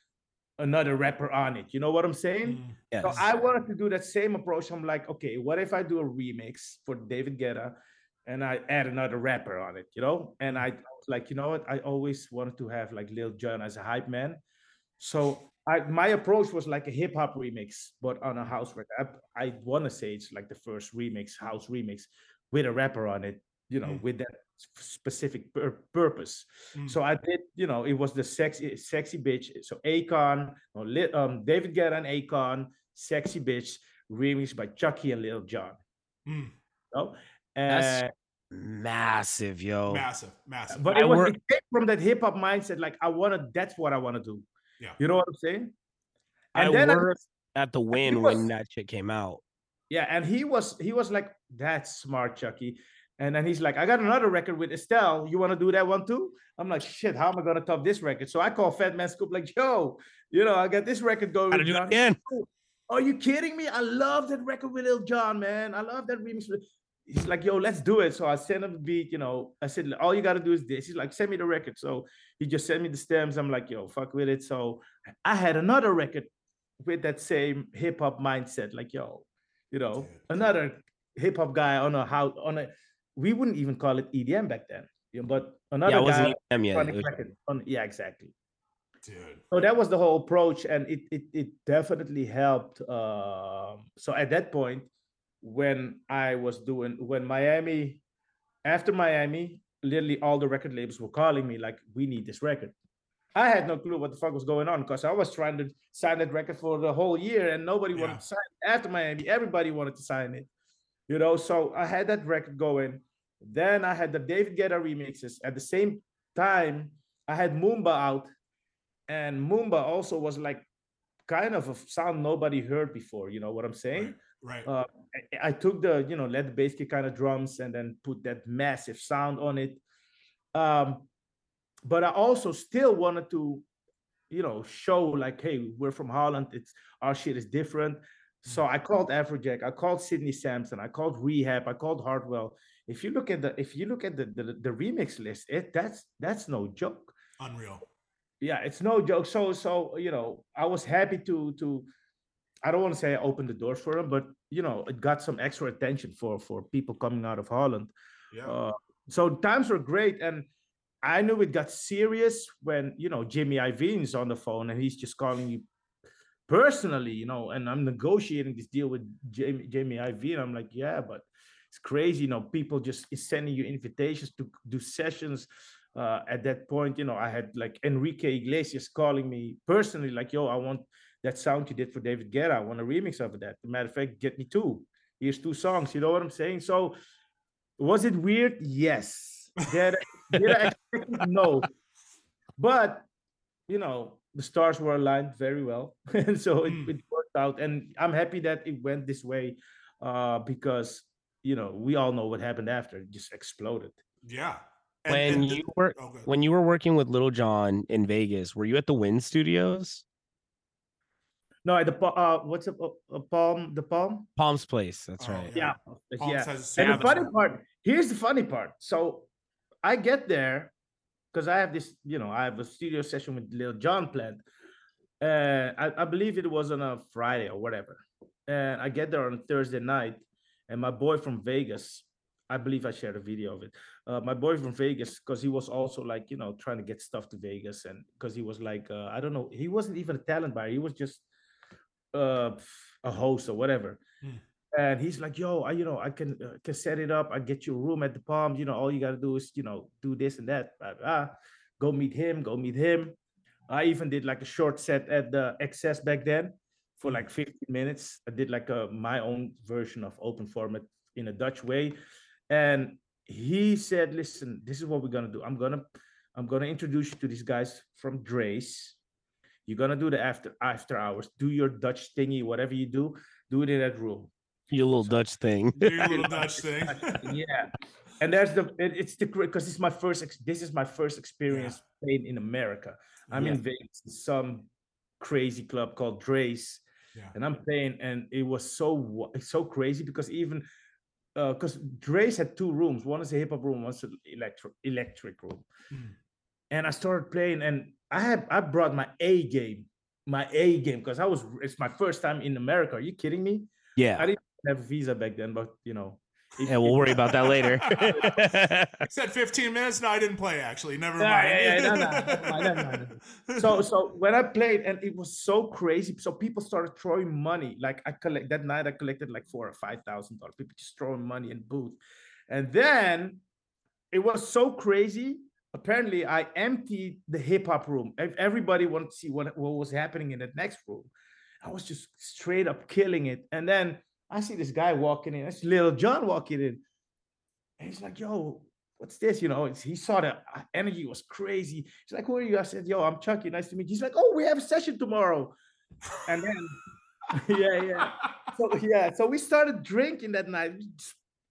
another rapper on it. You know what I'm saying? Mm. Yes. So I wanted to do that same approach. I'm like, okay, what if I do a remix for David Guetta and I add another rapper on it, you know? And I like, you know what? I always wanted to have like Lil Jon as a hype man. So I my approach was like a hip hop remix, but on a house record. I, I want to say it's like the first remix, house remix with a rapper on it, you know, Mm. with that specific pur- purpose. Mm. So I did, you know, it was the sexy, sexy bitch. So Akon, or Li- um, David Guetta and Akon, sexy bitch, remixed by Chuckie and Lil Jon. Mm. You know? And, Massive, yo. Massive, massive. but I it was work- it came from that hip hop mindset. Like I want to, that's what I want to do. Yeah. You know what I'm saying? I And then I- worked at the win was- when that shit came out. Yeah, and he was he was like, "That's smart, Chuckie." And then he's like, "I got another record with Estelle. You want to do that one too?" I'm like, "Shit, how am I gonna top this record?" So I call Fat Man Scoop like, "Yo, you know, I got this record going." Gotta do it again. Are you kidding me? I love that record with Lil Jon, man. I love that remix. With-" He's like, "Yo, let's do it." So I sent him the beat. You know, I said, "All you got to do is this." He's like, "Send me the record." So he just sent me the stems. I'm like, "Yo, fuck with it." So I had another record with that same hip hop mindset. Like, yo, you know, Dude. another hip hop guy on a how on a we wouldn't even call it EDM back then. You know, but another Yeah, it guy wasn't EDM yet. on It was- record. On, yeah, exactly. Dude. So that was the whole approach, and it it it definitely helped. Um, so at that point, when I was doing when Miami, after Miami, literally all the record labels were calling me like, "We need this record." I had no clue what the fuck was going on because I was trying to sign that record for the whole year, and nobody Yeah. wanted to sign it. After Miami, everybody wanted to sign it, you know. So I had that record going. Then I had the David Guetta remixes. At the same time, I had Moombah out, and Moombah also was like kind of a sound nobody heard before. You know what I'm saying? Right. Uh, I, I took the you know the bass kick kind of drums and then put that massive sound on it. Um, but I also still wanted to, you know, show like, hey, we're from Holland. It's our shit is different. So I called Afrojack, I called Sidney Samson, I called R3hab, I called Hardwell. If you look at the if you look at the the, the remix list, it that's that's no joke Unreal. yeah it's no joke so so you know i was happy to to i don't want to say i opened the doors for him but you know it got some extra attention for for people coming out of holland Yeah. uh, so times were great and i knew it got serious when you know jimmy Iovine's on the phone and he's just calling you personally you know and i'm negotiating this deal with jamie jamie Iovine. i'm like yeah but it's crazy you know people just is sending you invitations to do sessions uh, at that point, you know, I had like Enrique Iglesias calling me personally, like, yo, I want that sound you did for David Guetta. I want a remix of that. matter of fact, get me two. Here's two songs. You know what I'm saying? So was it weird? Yes. Did, did I expect it? No. But you know, the stars were aligned very well. and so it, Mm. it worked out. And I'm happy that it went this way uh, because you know, we all know what happened after. It just exploded. Yeah. And- when and the- you were oh, when you were working with Little John in Vegas, were you at the Wynn Studios? No, at the uh, what's a, Uh, uh, palm, the palm. Palm's place. That's Oh, right. Yeah, Palms yeah. And the funny bar. part, here's the funny part. So I get there because I have this, you know, I have a studio session with Lil Jon planned. And I, I believe it was on a Friday or whatever. And I get there on Thursday night, and my boy from Vegas, I believe I shared a video of it. Uh, my boy from Vegas, because he was also like, you know, trying to get stuff to Vegas, and because he was like, uh, I don't know, he wasn't even a talent buyer, he was just uh, a host or whatever and he's like, "Yo, I, you know, I can uh, can set it up. I get you a room at the Palm. You know, all you gotta do is, you know, do this and that. Blah, blah. Go meet him. Go meet him. I even did like a short set at the XS back then for like 15 minutes. I did like a my own version of open format in a Dutch way, and he said, "Listen, this is what we're gonna do. I'm gonna I'm gonna introduce you to these guys from Drai's. You're gonna do the after after hours. Do your Dutch thingy, whatever you do, do it in that room." You little Dutch thing. Your little Dutch thing. yeah and there's the it, it's the because it's my first ex- this is my first experience playing in america i'm Yeah. in vegas some crazy club called Drai's, Yeah. and i'm playing and it was so wa- it's so crazy because even uh because Drai's had two rooms one is a hip-hop room one's an electric electric room Mm. and i started playing and i had i brought my a game my a game because i was it's my first time in america are you kidding me Yeah. I didn't have a visa back then but you know if- Yeah, we'll worry about that later. I said 15 minutes. No, I didn't play actually. Never Yeah, mind. yeah, yeah, no, no, never mind, never mind. so so when I played and it was so crazy, so people started throwing money. Like I collect that night, I collected like four or five thousand dollars. People just throwing money in booth, and then it was so crazy. Apparently, I emptied the hip hop room. Everybody wanted to see what, what was happening in the next room. I was just straight up killing it, and then I see this guy walking in. It's Little John walking in, and he's like, "Yo, what's this? You know, he saw the uh, energy was crazy. He's like, who are you? I said, yo, I'm Chuckie. Nice to meet you. He's like, oh, we have a session tomorrow. And then, yeah, yeah. So, yeah. So we started drinking that night.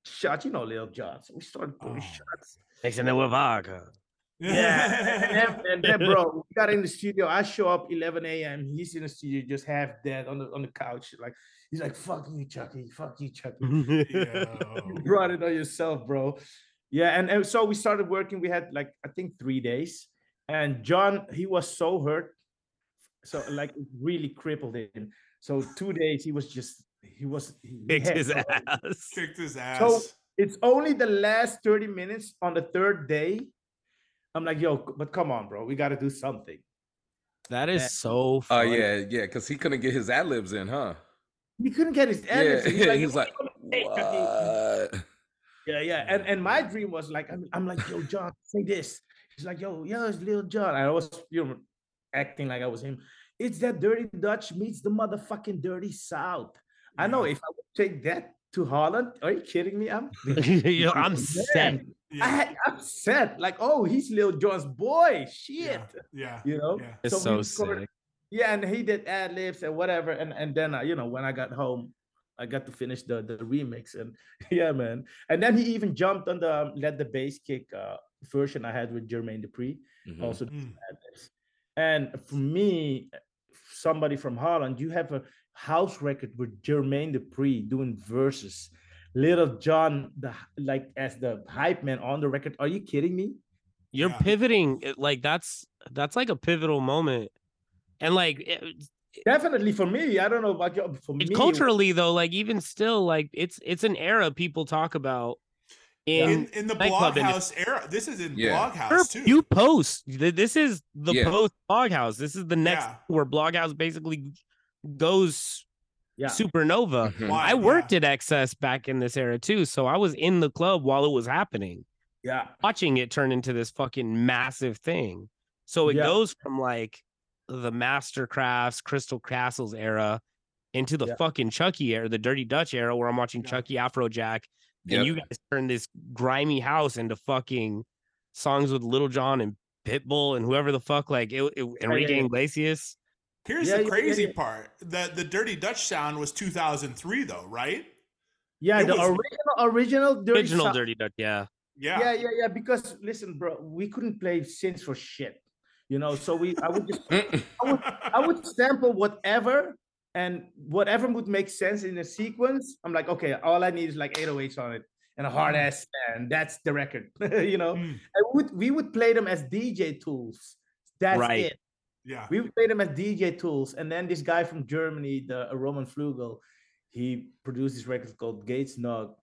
Shots, you know, Lil Jon. So we started doing Oh. shots. Mixing it with vodka. Yeah. and, then, and then, bro, we got in the studio. I show up 11 a.m. He's in the studio, just half dead on the on the couch. Like, he's like, fuck you, Chuckie. Fuck you, Chuckie. you Yo. brought it on yourself, bro. Yeah, and, and so we started working. We had like I think three days, and John he was so hurt, so like really crippled him. So two days he was just he was he Kicked his ass. Kicked his ass. So it's only the last 30 minutes on the third day. I'm like, yo, but come on, bro, we got to do something. That is Yeah. is so Oh funny. yeah, yeah, because he couldn't get his ad libs in, huh? He couldn't get his Yeah, edits. and yeah. He's like, "Hey, Chuckie." what? Yeah, yeah. And and my dream was like, I'm, I'm like, yo, John, say this. He's like, yo, yo, it's Lil Jon. I was, you know, acting like I was him. It's that dirty Dutch meets the motherfucking dirty South. I know if I would take that to Holland, are you kidding me? I'm Yo, I'm set. Man, yeah. I had, I'm set. Like, oh, he's Lil Jon's boy. Shit. yeah. You know? Yeah. It's we so recorded- sick. Yeah, and he did ad libs and whatever. And and then uh, you know, when I got home, I got to finish the the remix. And yeah, man. And then he even jumped on the um, let the bass kick uh version I had with Jermaine Dupri. Mhm. Also Mm. And for me, somebody from Holland, you have a house record with Jermaine Dupri doing verses. Little John, the like as the hype man on the record. Are you kidding me? You're Yeah. pivoting. Eh, like that's that's like a pivotal moment. And like it, Definitely for me. I don't know about you. For me, it- it was- culturally though, like even still, like it's it's an era people talk about in In, in the nightclub Bloghouse era. This is in Yeah. Or Bloghouse too. you post. This is the Yeah. post Bloghouse. This is the next Yeah. where Bloghouse basically goes yeah. supernova. Mhm. Why? I worked at XS back in this era too, so I was in the club while it was happening, Yeah. watching it turn into this fucking massive thing. So it Yeah. goes from like the Mastercrafts, Crystal Castles era into the Yeah. fucking Chuckie era, the Dirty Dutch era, where I'm watching Yeah. Chuckie Afrojack, and you guys turn this grimy house into fucking songs with Little John and Pitbull and whoever the fuck, like it, it, Enrique yeah. Iglesias. Here's Yeah, the yeah, yeah, crazy yeah. part. The the Dirty Dutch sound was 2003 though, right? Yeah, It the was- original original dirty Original South- Dirty Dutch, yeah. Yeah. Yeah, yeah, yeah. Because listen, bro, we couldn't play synths for shit. You know, so we I would just Mm-mm. I would sample whatever and whatever would make sense in a sequence, I'm like, okay, all I need is like 808s on it and a hard ass and that's the record, you know. Mm, And we would we would play them as DJ tools. That's Right. it. Yeah. We would play them as DJ tools. And then this guy from Germany, the Roman Flugel, he produced this record called Geht's Noch.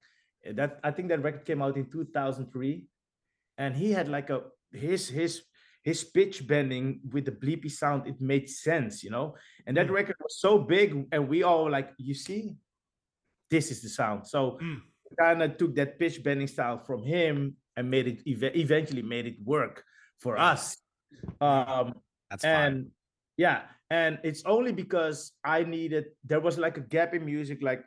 That I think that record came out in 2003. And he had like a his his his pitch bending with the bleepy sound, it made sense, you know. And that Mm. record was so big, and we all were like, you see, this is the sound. So Mm. kind of took that pitch bending style from him and made it ev- eventually made it work for us. Um, That's and yeah, and it's only because I needed there was like a gap in music. Like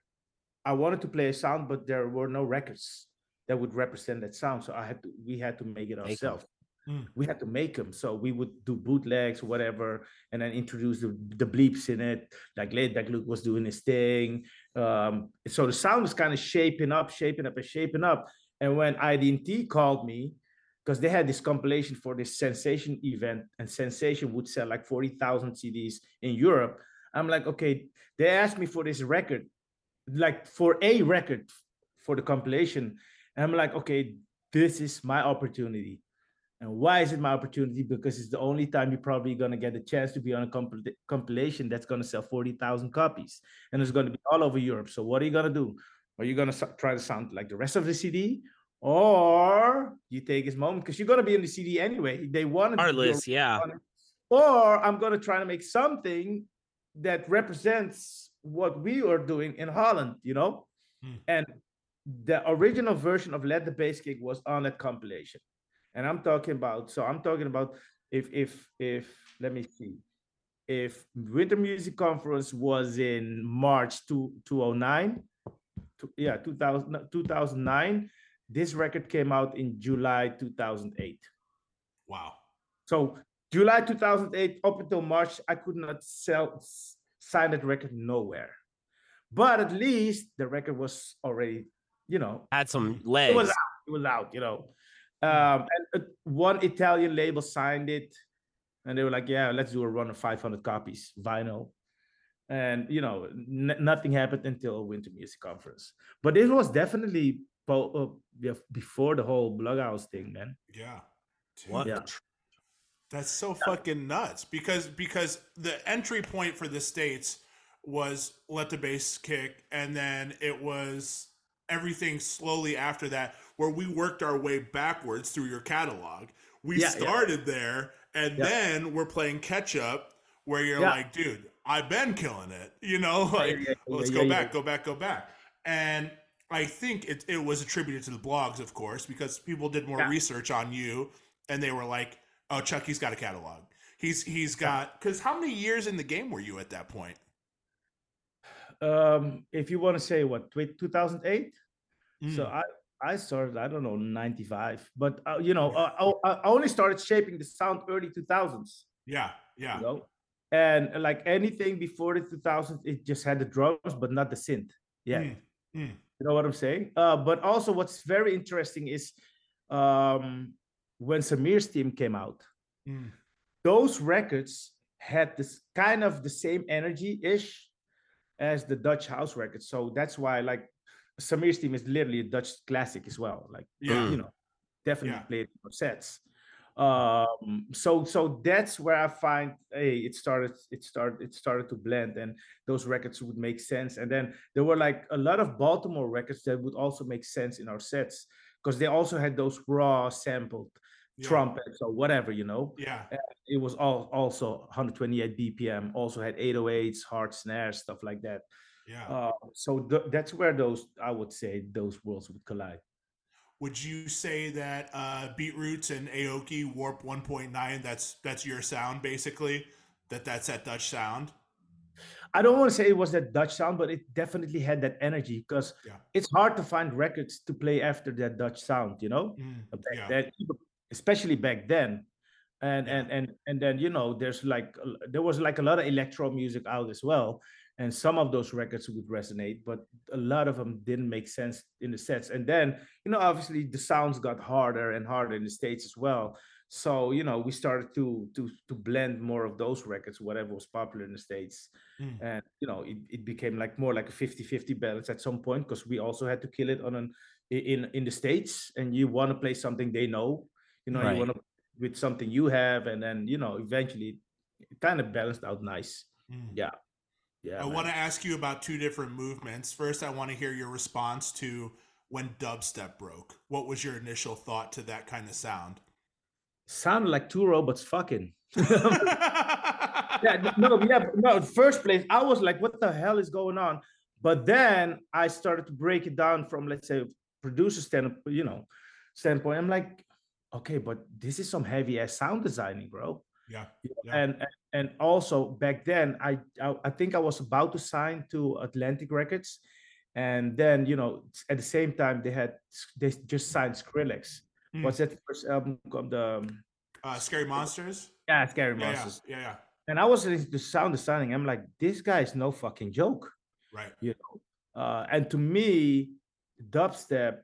I wanted to play a sound, but there were no records that would represent that sound. So I had to we had to make it ourselves. Mm. We had to make them. So we would do bootlegs, whatever, and then introduce the, the bleeps in it. Like Laid Back Luke was doing his thing. Um, so the sound was kind of shaping up, shaping up, and shaping up. And when ID&T called me, because they had this compilation for this Sensation event, and Sensation would sell like 40,000 CDs in Europe. I'm like, okay, they asked me for this record, like for a record for the compilation. And I'm like, okay, this is my opportunity. And why is it my opportunity? Because it's the only time you're probably going to get a chance to be on a compil- compilation that's going to sell 40,000 copies. And it's going to be all over Europe. So, what are you going to do? Are you going to try to sound like the rest of the CD? Or you take his moment because you're going to be in the CD anyway. They want it to be Regardless, yeah. Or I'm going to try to make something that represents what we are doing in Holland, you know? Hmm. And the original version of Let the Bass Kick was on that compilation. And I'm talking about, so I'm talking about if, if, if, let me see, if Winter Music Conference was in March two, 2009, two- yeah, 2000, 2009, this record came out in July 2008. Wow. So July 2008 up until March, I could not sell s- sign that record nowhere. But at least the record was already, you know, Had some legs. it was out. It was out, you know. Um, and uh, one Italian label signed it, and they were like, "Yeah, let's do a run of 500 copies vinyl." And you know, n- nothing happened until Winter Music Conference. But it was definitely po- uh, before the whole Bloghouse thing, man. Yeah. Dude, What? Yeah. That's so fucking nuts because because the entry point for the states was let the bass kick and then it was everything slowly after that where we worked our way backwards through your catalog. We Yeah, yeah. started there and Yeah. then we're playing catch up where you're Yeah. like, dude, I've been killing it. You know, like yeah, yeah, let's yeah, go yeah, back, yeah. go back, go back. And I think it, it was attributed to the blogs, of course, because people did more Yeah. research on you and they were like, oh, Chuckie's got a catalog. He's he's got because how many years in the game were you at that point? Um, if you want to say what, tw- 2008? So Mm, I I started I don't know 95, but uh, you know uh, I, I only started shaping the sound early 2000s. yeah, yeah, You know, and like anything before the 2000s, it just had the drums but not the synth. Yeah, Mm, mm. You know what I'm saying. Uh, but also what's very interesting is um, when Samir's team came out, Mm. those records had this kind of the same energy ish as the Dutch house records. So that's why like Samir's team is literally a Dutch classic as well. Like yeah, you know, definitely Yeah. played sets. Um, so so that's where I find hey, it started, it started, it started to blend, and those records would make sense. And then there were like a lot of Baltimore records that would also make sense in our sets because they also had those raw sampled yeah, trumpets or whatever, you know? Yeah, it was all also 128 bpm also had 808s hard snares stuff like that. Yeah. uh, so th- that's where those i would say those worlds would collide Would you say that uh, Beetroots and Aoki Warp 1.9? That's that's your sound basically. That that's that Dutch sound. i don't want to say it was that dutch sound but it definitely had that energy because Yeah. it's hard to find records to play after that dutch sound you know Mm, back yeah, then, especially back then and Yeah. and and and then you know there's like there was like a lot of electro music out as well and some of those records would resonate but a lot of them didn't make sense in the sets and then you know obviously the sounds got harder and harder in the states as well So you know, we started to to to blend more of those records, whatever was popular in the states, Mm. and you know, it, it became like more like a 50-50 balance at some point because we also had to kill it on an in in the states, and you want to play something they know, you know, Right. you want to with something you have, and then you know, eventually, it kind of balanced out nice. Mm. Yeah, yeah. I man. want to ask you about two different movements. First, I want to hear your response to when dubstep broke. What was your initial thought to that kind of sound? sounded like two robots fucking. yeah, no, yeah, no. First place, I was like, "What the hell is going on?" But then I started to break it down from, let's say, producer stand, you know, standpoint. I'm like, okay, but this is some heavy ass sound designing, bro. yeah. Yeah. And and- and also back then, I, I I think I was about to sign to Atlantic Records, and then you know, at the same time they had they just signed Skrillex. Mm. What's that first album called? The um, Uh, Scary Monsters. yeah, Scary Yeah, yeah, Monsters. yeah, yeah. And I was listening to sound designing. I'm like, this guy is no fucking joke, Right. you know. Uh, and to me, dubstep,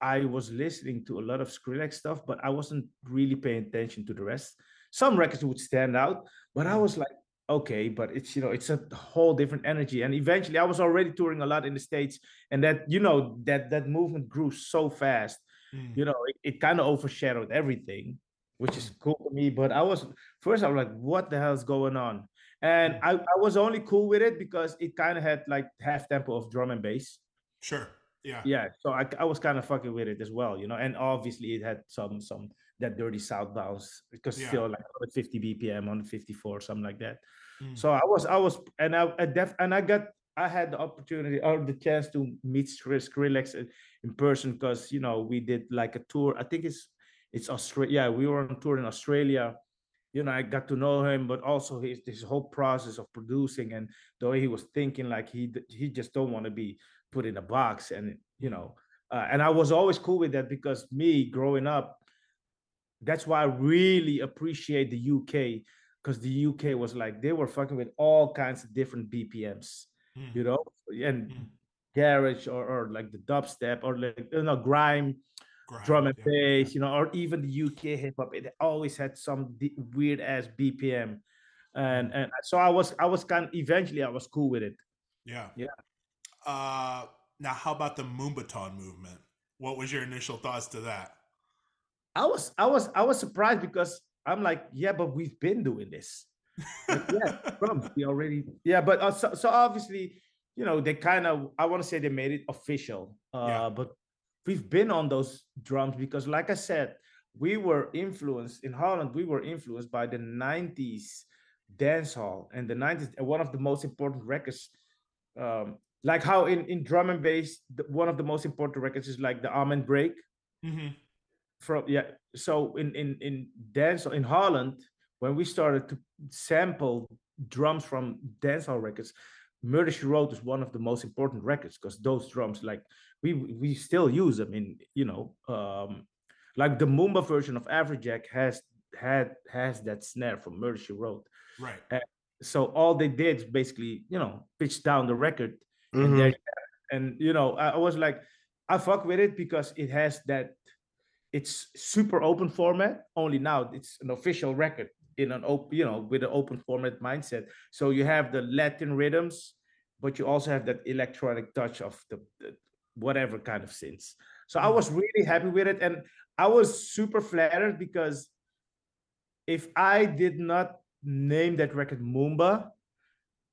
I was listening to a lot of Skrillex stuff, but I wasn't really paying attention to the rest. Some records would stand out, but I Mm. was like, okay, but it's you know, it's a whole different energy. And eventually, I was already touring a lot in the states, and that you know that that movement grew so fast Mm. you know, it, it kind of overshadowed everything, which is cool to me. But I was first, I was like, what the hell's going on? And I, I was only cool with it because it kind of had like half tempo of drum and bass. Sure. Yeah. Yeah. So I, I was kind of fucking with it as well, you know. And obviously it had some some that dirty south bounce because Yeah. still like 50 BPM, on 154, something like that. Mm. So I was I was and I, I def, and I got I had the opportunity or the chance to meet Skri- Skrillex in- in person because you know we did like a tour. I think it's it's Australia. Yeah, we were on tour in Australia. You know, I got to know him, but also his this whole process of producing and the way he was thinking, like he he just don't want to be put in a box, and you know, uh, and I was always cool with that because me growing up, that's why I really appreciate the UK because the UK was like they were fucking with all kinds of different BPMs, Mm. you know, and Mm. garage or, or like the dubstep or like you know grime, Grind, drum and yeah. bass, you know, or even the UK hip hop. It always had some d- weird ass BPM, and and so I was I was kind eventually I was cool with it. Yeah. Yeah. Uh, now, how about the Moombahton movement? What was your initial thoughts to that? I was I was I was surprised because I'm like, yeah, but we've been doing this. Like, yeah, drums, we already yeah, but uh, so, so obviously, you know, they kind of I want to say they made it official. Uh, Yeah. but we've been on those drums because, like I said, we were influenced in Holland. We were influenced by the '90s dance hall and the '90s. uh, One of the most important records, um, like how in in drum and bass, the, one of the most important records is like the Amen Break hmm from yeah so in in in dance in holland when we started to sample drums from dancehall records murder she wrote is one of the most important records because those drums like we we still use them in you know um like the Moombah version of Afrojack has had has that snare from murder she wrote Right. so all they did is basically you know pitch down the record and Mhm. there and you know I, I was like i fuck with it because it has that it's super open format only now it's an official record in an open you know with an open format mindset so you have the latin rhythms but you also have that electronic touch of the, the whatever kind of synths so i Mm. was really happy with it and i was super flattered because if i did not name that record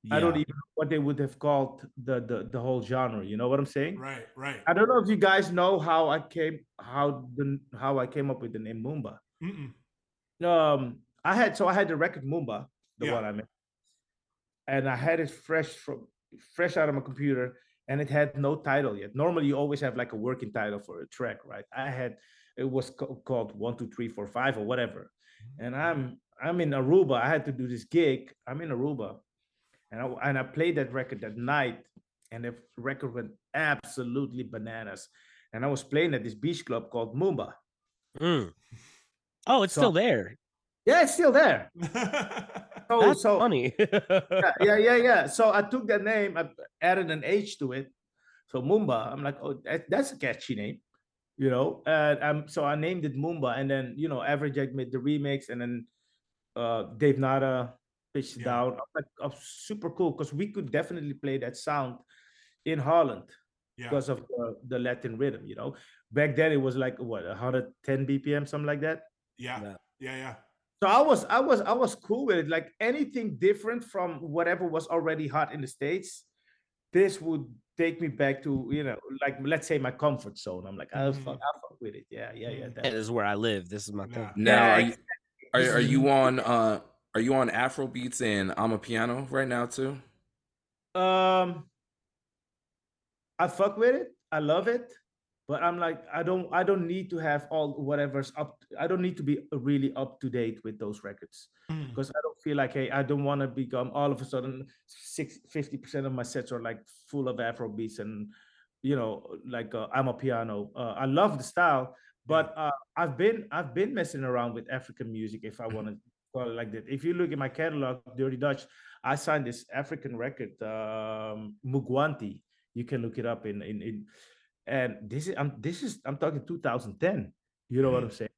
Moombah I don't even know what they would have called the, the the whole genre. You know what I'm saying? Right. Right. I don't know if you guys know how I came how the how I came up with the name Moombah. Mm-mm. Um, I had so I had the record Moombah, the Yeah. one I made, and I had it fresh from fresh out of my computer, and it had no title yet. Normally, you always have like a working title for a track, right? I had it was ca- called one two three four five or whatever, and I'm I'm in Aruba. I had to do this gig. I'm in Aruba, and I and I played that record that night, and the record went absolutely bananas. And I was playing at this beach club called Moomba. Mm. Oh, it's So- still there. Yeah, it's still there. So, That's so funny. yeah, yeah, yeah, yeah. So I took that name, I added an H to it. So Mumba, I'm like, oh, that, that's a catchy name. you know. And um, so I named it Moombah, and then you know, Average Afrojack made the remix, and then uh, Dave Nada pitched Yeah. down. I'm like, oh, super cool because we could definitely play that sound in Holland Yeah. because of the, the Latin rhythm, you know. Back then it was like what 110 BPM, something like that. Yeah. Yeah. Yeah. Yeah. So I was I was I was cool with it. Like anything different from whatever was already hot in the States, this would take me back to, you know, like let's say my comfort zone. I'm like, oh Mhm. fuck, I fuck with it. Yeah, yeah, yeah. That is This is where I live. This is my Yeah. thing. Now, Yeah, are you, are, are you on uh are you on Afro beats and amapiano right now too? Um I fuck with it. I love it. But I'm like, I don't I don't need to have all whatever's up. I don't need to be really up to date with those records. Mm. because I don't feel like, hey, I don't want to become all of a sudden six, 50% of my sets are like full of Afro beats and, you know, like uh, amapiano. Uh, I love the style, but uh, I've been I've been messing around with African music, if I want to like that. If you look at my catalog, Dirty Dutch, I signed this African record, um, Mugwanti. You can look it up in in, in and this is I'm this is I'm talking 2010. You know what I'm saying?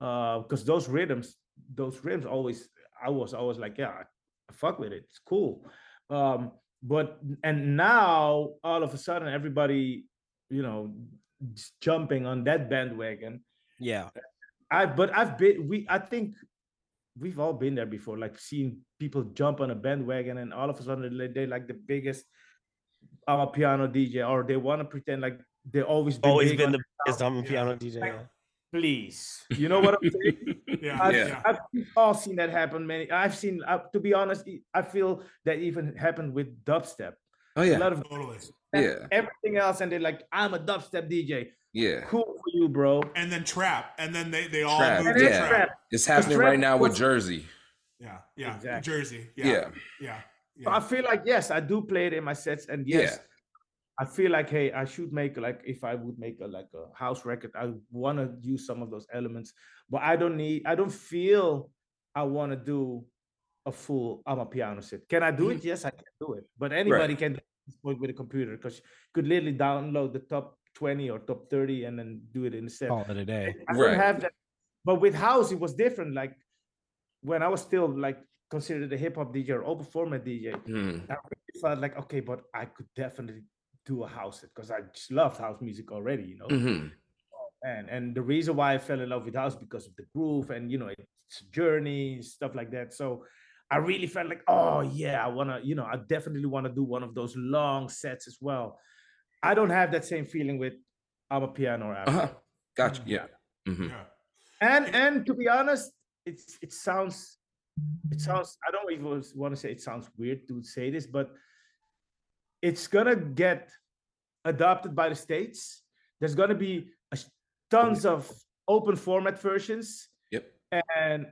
Uh, because those rhythms, those rhythms always I was always like, yeah, I fuck with it. It's cool. Um, but and now all of a sudden everybody, you know, jumping on that bandwagon. Yeah. I but I've been we I think we've all been there before, like seeing people jump on a bandwagon and all of a sudden they they like the biggest amapiano DJ, or they want to pretend like they always been Always been the biggest amapiano DJ. Like, please. You know what I'm saying? Yeah. I've, Yeah. I've we've all seen that happen. Many. I've seen. Uh, to be honest, I feel that even happened with dubstep. Oh yeah, A lot of Totally. Yeah. everything else, and they're like, "I'm a dubstep DJ." Yeah. Cool for you, bro. And then trap. And then they, they all Trap, to yeah. trap. trap. It's happening trap right now with Jersey. Yeah. Yeah. Exactly. Jersey. Yeah. Yeah. Yeah. So I feel like yes, I do play it in my sets, and yes, Yeah. I feel like hey, I should make like if I would make a like a house record, I want to use some of those elements, but I don't need. I don't feel I want to do a full amapiano set. Can I do mm-hmm. it? Yes, I can do it. But anybody can do it this point with a computer because you could literally download the top 20 or top 30 and then do it in the set. Call it a day. I don't have that. But with house, it was different. Like when I was still like considered a hip hop DJ or open format DJ, Hmm. I really felt like okay, but I could definitely do a house set because I just loved house music already, you know. Mhm. And and the reason why I fell in love with house because of the groove and you know it's a journey stuff like that. So I really felt like oh yeah, I wanna you know I definitely want to do one of those long sets as well. I don't have that same feeling with amapiano or Uh-huh. Gotcha. Yeah. hmm Yeah. And and to be honest, it's it sounds it sounds I don't even want to say it sounds weird to say this, but it's gonna get adopted by the states. There's gonna be a, tons of open format versions, Yep. and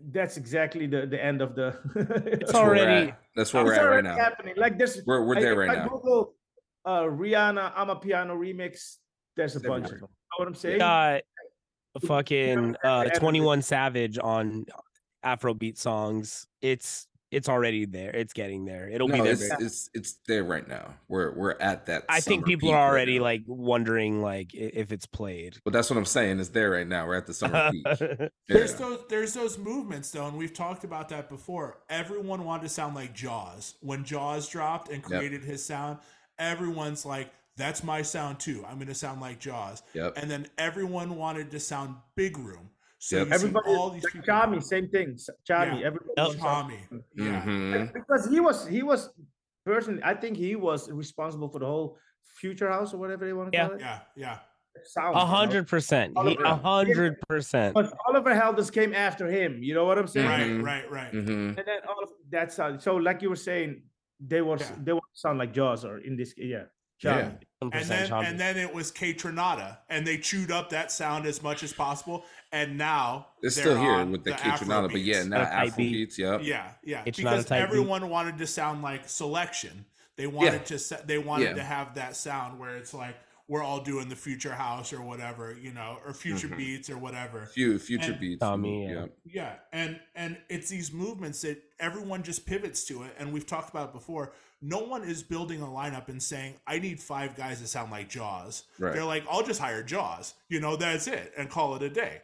that's exactly the the end of the. It's That's where we're already- at. That's where we're at right now. happening. Like there's We're we're there if right I now. Google uh, Rihanna, amapiano remix. There's a bunch of them. You know what I'm saying? got a fucking uh 21 Savage on Afrobeat songs. It's it's already there. It's getting there. It'll be there. it's, it's it's there right now. We're we're at that. I think people are already now. like wondering like if it's played. But that's what I'm saying. It's there right now. We're at the summer peak. There's those there's those movements though, and we've talked about that before. Everyone wanted to sound like Jauz. When Jauz dropped and created his sound, everyone's like, That's my sound too. I'm gonna sound like Jauz. Yep. And then everyone wanted to sound big room. So Yep. you see Everybody, all these like people. Tchami, same thing. S- Tchami, Yeah. everybody. Yep. wants. Tchami. Yeah. Mhm. because he was he was personally i think he was responsible for the whole future house or whatever they want to Yeah. call it Yeah. Yeah. sound A hundred percent. A hundred percent. but Oliver Heldens came after him you know what i'm saying. Right, right, right. Mhm. and then all of that's how so like you were saying they were Yeah. they were sound like Jauz or in this yeah Yeah. And then Tchami. and then it was Kaytranada, and they chewed up that sound as much as possible. And now It's still here with the, the Kaytranada, but yeah, now A Afro beats. Yeah, Yeah, yeah. It's not a because type beat. everyone wanted to sound like selection. They wanted to they wanted Yeah. to have that sound where it's like we're all doing the future house or whatever, you know, or future Mhm. beats or whatever. Few future And- beats. Tommy, mm, yeah. Yeah, and and it's these movements that everyone just pivots to it, and we've talked about it before. No one is building a lineup and saying, "I need five guys that sound like Jauz." Right. They're like, "I'll just hire Jauz," you know, that's it, and call it a day.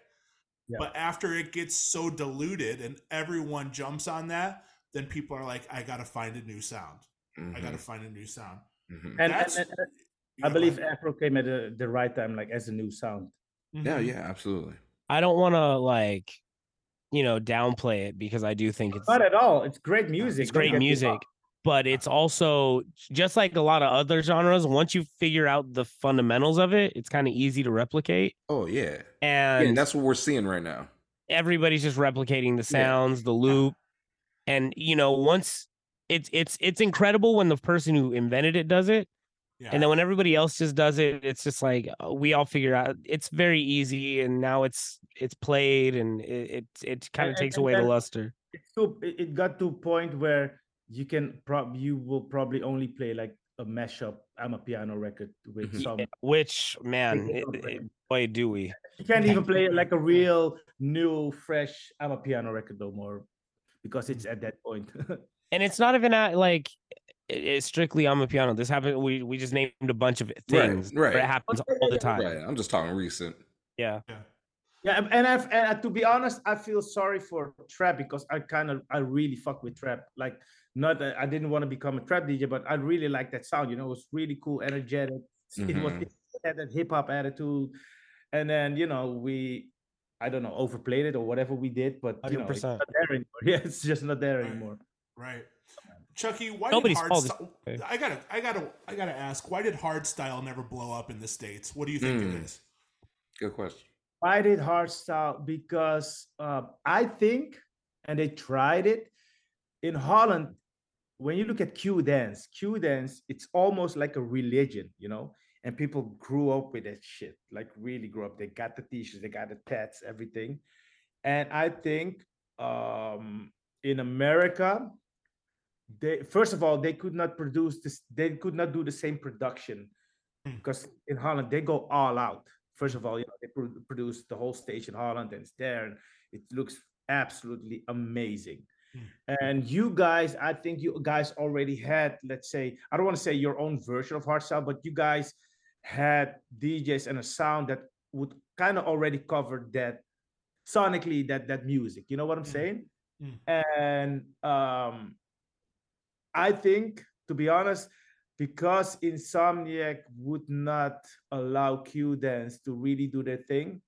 Yeah. But after it gets so diluted and everyone jumps on that, then people are like, "I got to find a new sound. I got to find a new sound." Mhm. And, and, That's- and- and Yeah, I believe ahead. Afro came at the, the right time, like as a new sound. Yeah, Mhm. yeah, absolutely. I don't want to like, you know, downplay it because I do think it's Not at all. It's great music. it's great music, but it's also just like a lot of other genres. Once you figure out the fundamentals of it, it's kind of easy to replicate, Oh yeah. and, yeah, and that's what we're seeing right now. everybody's just replicating the Yeah. sounds, the loop, and you know, once it's it's it's incredible when the person who invented it does it, Yeah. and then when everybody else just does it, it's just like uh, we all figure out it's very easy, and now it's it's played, and it it, it kind of takes away the luster. It's to, it got to a point where you can prob you will probably only play like a mashup. amapiano record with Mhm. some. Which man, Take it it, up, it- right? boy, do we? You can't even play like a real new, fresh. amapiano record no more, because it's at that point. and it's not even at like it's strictly on the piano. This happened. We we just named a bunch of things, right. But it happens all the time. Right. I'm just talking recent. Yeah, Yeah, and- and I've, and uh, to be honest, I feel sorry for trap because I kind of I really fuck with trap. Like, not that I didn't want to become a trap DJ, but I really like that sound. You know, it was really cool, energetic. It was it had that hip hop attitude, and then you know we, I don't know, overplayed it or whatever we did, but you know, it's 100%. not there anymore. Yeah, it's just not there Right. anymore. Right. Chuckie, why Nobody's did fault is- hardstyle? I gotta, I gotta, I gotta ask. Why did hardstyle never blow up in the states? What do you think Hmm. it is? Good question. I did hardstyle because uh, I think, and they tried it in Holland. When you look at Q dance, Q dance, it's almost like a religion, you know. And people grew up with that shit, like really grew up. They got the t-shirts, they got the tats, everything. And I think um, in America, they first of all they could not produce this. They could not do the same production Hmm. because in Holland they go all out. First of all, you know, they pro- produce the whole stage in Holland and it's there, and it looks absolutely amazing. Hmm. And you guys, I think you guys already had, let's say, I don't want to say your own version of hardstyle, but you guys had DJs and a sound that would kind of already cover that sonically that that music. You know what I'm Mm. saying? Mm. And um, I think, to be honest, because Insomniac would not allow Q Dance to really do their thing,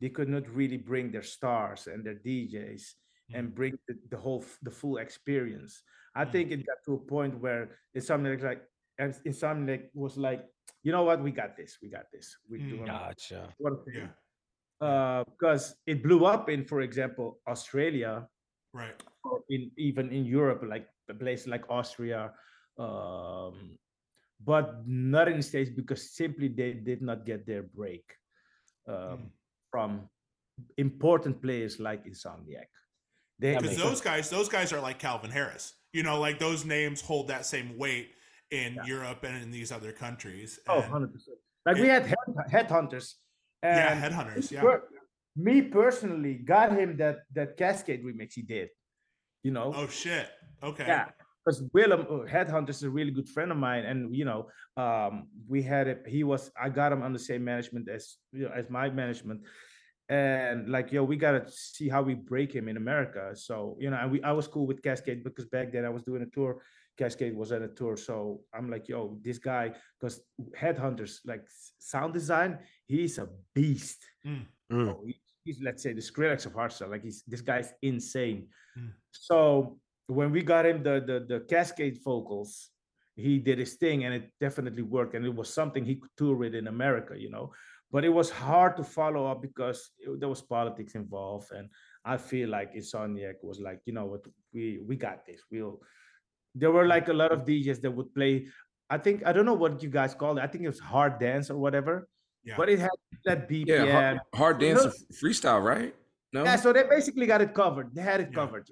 they could not really bring their stars and their DJs and bring the, the whole the full experience. I Mm. think it got to a point where Insomniac like Insomniac was like, you know what, we got this, we got this. We Mm. doing gotcha. what I'm Yeah. saying. Uh, because it blew up in, for example, Australia Right. or in even in Europe, like a place like Austria, um, but not in the States because simply they did not get their break um, Mm. from important players like Insomniac. Because makes those guys, those guys are like Calvin Harris. You know, like those names hold that same weight in Yeah. Europe and in these other countries. oh, 100%. Like we had head, Headhunterz. yeah, Headhunterz. Yeah. per- me personally got him that that Kaskade remix he did. You know, Oh shit. Okay. Yeah, because Willem uh, Headhunter is a really good friend of mine, and you know, um, we had it. He was I got him on the same management as you know as my management, and like yo, we gotta see how we break him in America. So you know, and we I was cool with Kaskade because back then I was doing a tour. Kaskade was at a tour, so I'm like, yo, this guy, because Headhunterz like sound design, he's a beast. Mm. Mm. Oh, he- he's let's say the Skrillex of hardstyle. Like he's this guy's insane. Mm. So when we got him the, the the Kaskade vocals, he did his thing, and it definitely worked. And it was something he could tour with in America, you know. But it was hard to follow up because it- there was politics involved, and I feel like Insomniac was like, you know what, we we got this. We'll. There were like a lot of DJs that would play. I think I don't know what you guys call it. I think it was hard dance or whatever. Yeah. But it had that BPM. Yeah, Yeah, hard, hard dance and freestyle, right? No. Yeah, so they basically got it covered. They had it Yeah. covered.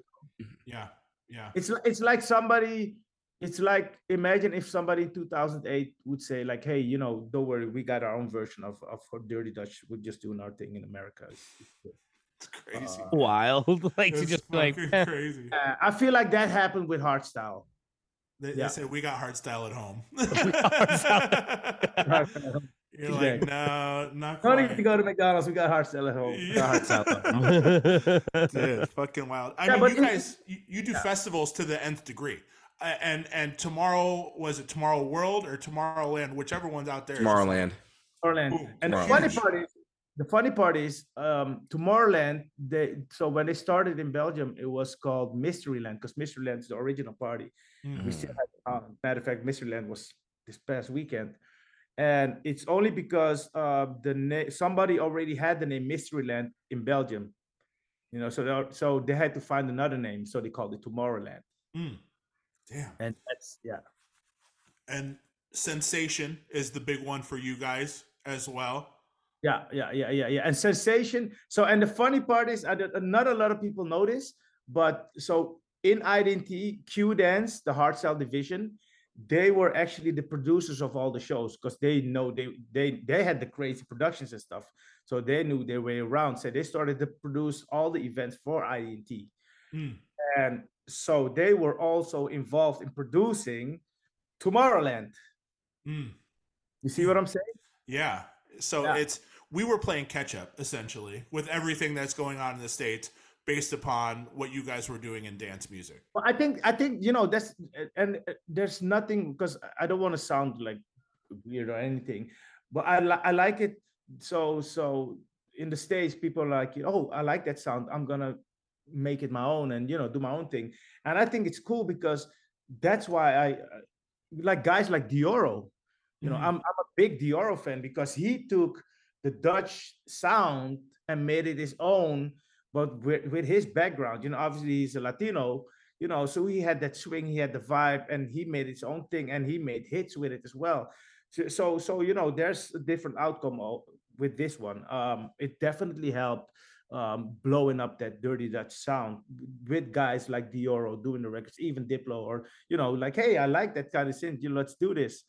Yeah. Yeah. It's it's like somebody it's like imagine if somebody in 2008 would say like hey you know don't worry we got our own version of, of dirty dutch we're just doing our thing in america It's- it's- It's crazy. Uh, Wild. like to It's just like crazy. uh, i feel like that happened with hardstyle They, yeah. they said we got hard style at home. Hardstyle. You're like, Exactly. no, not don't quite. need to go to mcdonald's we got hardstyle at home Yeah. got hardstyle. Dude, fucking wild. I Yeah, mean, you guys, you, you do festivals to the nth degree. Uh, and and tomorrow was it Tomorrow World or Tomorrowland, whichever one's out there. Tomorrowland. Tomorrowland. Ooh, and the funny part is, the funny part is, um, Tomorrowland. They so when they started in Belgium, it was called Mysteryland because Mysteryland is the original party. Mhm. We still have, um, matter of fact, Mysteryland was this past weekend, and it's only because uh, the na- somebody already had the name Mysteryland in Belgium. You know, so they, are- so they had to find another name, so they called it Tomorrowland, Mm. Damn. and that's yeah. And Sensation is the big one for you guys as well. Yeah, yeah, yeah, yeah, yeah. And sensation. So, and the funny part is, I not a lot of people notice, but so in ID&T, Q Dance, the hardstyle division, they were actually the producers of all the shows because they know they they they had the crazy productions and stuff. So they knew their way around. So they started to produce all the events for IDT. Mm. And so they were also involved in producing Tomorrowland. Mm. You see what I'm saying? Yeah. So Yeah. it's we were playing catch up essentially with everything that's going on in the states based upon what you guys were doing in dance music. Well, I think I think you know that's and uh, there's nothing because I don't want to sound like weird or anything, but I li- I like it. So so in the states, people are like, oh, I like that sound. I'm gonna make it my own and you know do my own thing. And I think it's cool because that's why I uh, like guys like Deorro. You know, Mhm. I'm I'm a big Deorro fan because he took the Dutch sound and made it his own but with, with his background, you know, obviously he's a Latino, you know, so he had that swing, he had the vibe, and he made his own thing, and he made hits with it as well. So, so, so you know, there's a different outcome with this one. Um, it definitely helped um, blowing up that dirty Dutch sound with guys like Deorro doing the records, even Diplo, or you know, like, hey, I like that kind of synth, you know, let's do this.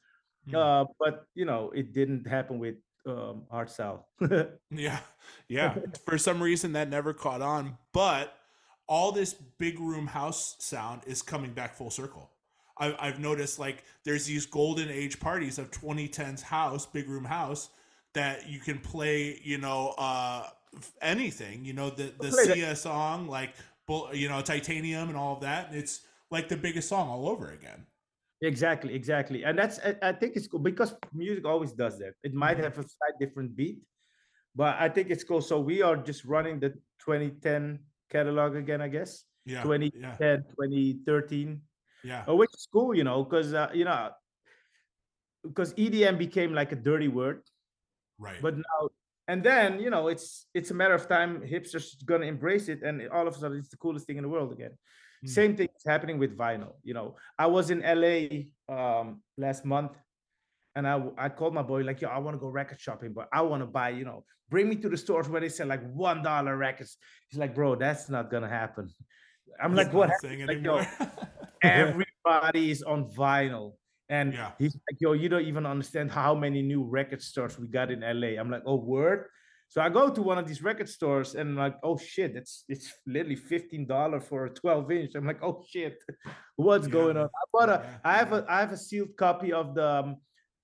Mm. Uh, but you know, it didn't happen with um, Hard Style. Yeah, yeah. For some reason, that never caught on. But all this big room house sound is coming back full circle. I, I've noticed like there's these golden age parties of 2010s house, big room house, that you can play. You know, uh, anything. You know, the the. Sia song, like you know, titanium and all of that. It's like the biggest song all over again. Exactly, exactly, and that's I, I think it's cool because music always does that. It might Mhm. have a slight different beat, but I think it's cool. So we are just running the 2010 catalog again, I guess. Yeah, 2010, yeah, 2013, yeah. uh, which is cool, you know, because uh, you know, because EDM became like a dirty word, Right. but now and then you know it's it's a matter of time. Hipsters gonna embrace it, and all of a sudden it's the coolest thing in the world again. Mm. Same thing is happening with vinyl. You know, I was in LA um, last month, and I, I called my boy like, yo, I want to go record shopping, but I want to buy, you know, bring me to the stores where they sell like one dollar records. He's like, bro, that's not gonna happen. I'm It's like, what? not a happened?" thing Like, yo. Everybody is on vinyl. And Yeah. he's like, yo, you don't even understand how many new record stores we got in LA. I'm like, oh, word. So I go to one of these record stores and I'm like, oh shit, it's it's literally $15 for a 12 inch. I'm like, oh shit, what's Yeah. going on? I bought a, I have a I have a sealed copy of the um,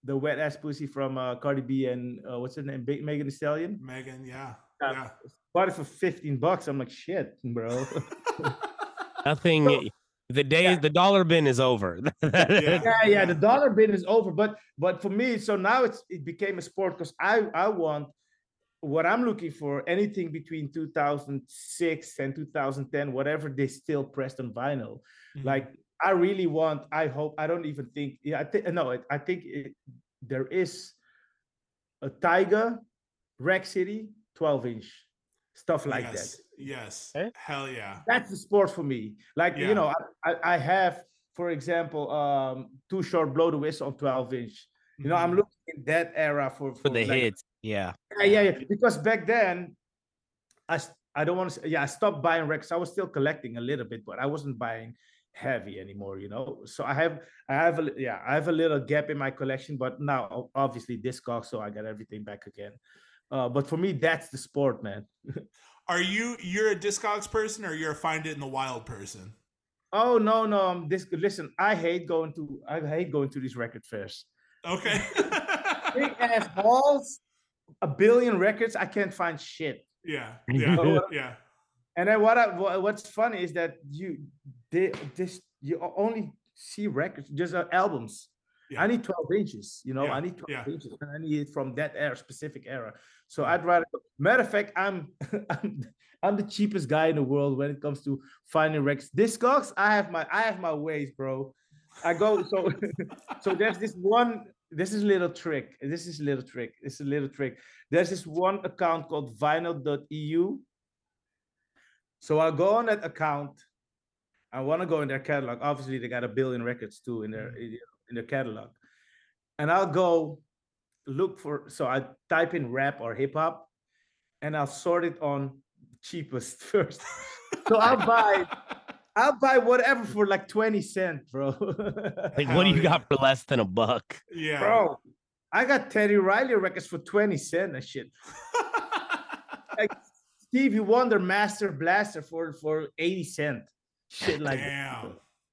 the wet ass pussy from uh, Cardi B and uh, what's her name? Big Megan Thee Stallion. Megan, yeah, Yeah. yeah. Bought it for 15 bucks. I'm like, shit, bro. Nothing. So- the day Yeah. the dollar bin is over. Yeah. yeah, yeah, the dollar bin is over. But but for me, so now it's it became a sport because I I want what I'm looking for anything between 2006 and 2010, whatever they still pressed on vinyl. Mhm. Like I really want. I hope. I don't even think. Yeah, I think no. I think it, there is a Tyga, Rack City, 12 inch stuff like that. yes, Yes. Okay. Hell yeah. that's the sport for me. Like Yeah. you know, I, I, I have, for example, um, Too Short Blow the Whistle on 12 inch. You know, I'm Mhm. looking in that era for For the like- hits. Yeah. Yeah, yeah, yeah. Because back then, I s- I don't want to yeah, I stopped buying records. I was still collecting a little bit, but I wasn't buying heavy anymore you know so i have i have a yeah i have a little gap in my collection but now obviously discogs so i got everything back again uh, but for me that's the sport man Are you you're a Discogs person or you're a find it in the wild person? oh no no um, this listen i hate going to i hate going to these record fairs Okay. big ass halls a billion records i can't find shit yeah. Yeah. Yeah. And then what I, wha- what's funny is that you they this you only see records, just uh, albums. Yeah. I need 12 inches, you know, Yeah, I need 12 yeah. inches and I need it from that era, specific era. So I'd rather matter of fact, I'm I'm I'm the cheapest guy in the world when it comes to finding records. Discogs, I have my I have my ways, bro. I go so so there's this one this is a little trick. This is a little trick. It's a little trick. There's this one account called vinyl.eu so i'll go on that account. I want to go in their catalog. Obviously they got a billion records too in their mm. in their catalog. And i'll go look for so i type in rap or hip hop and i'll sort it on cheapest first. So i'll buy i'll buy whatever for like 20 cent bro Like, what do you got for less than a buck? Yeah. bro. I got Teddy Riley records for 20 cent and shit. Like Stevie Wonder Master Blaster for for 80 cent. Shit like that. Damn.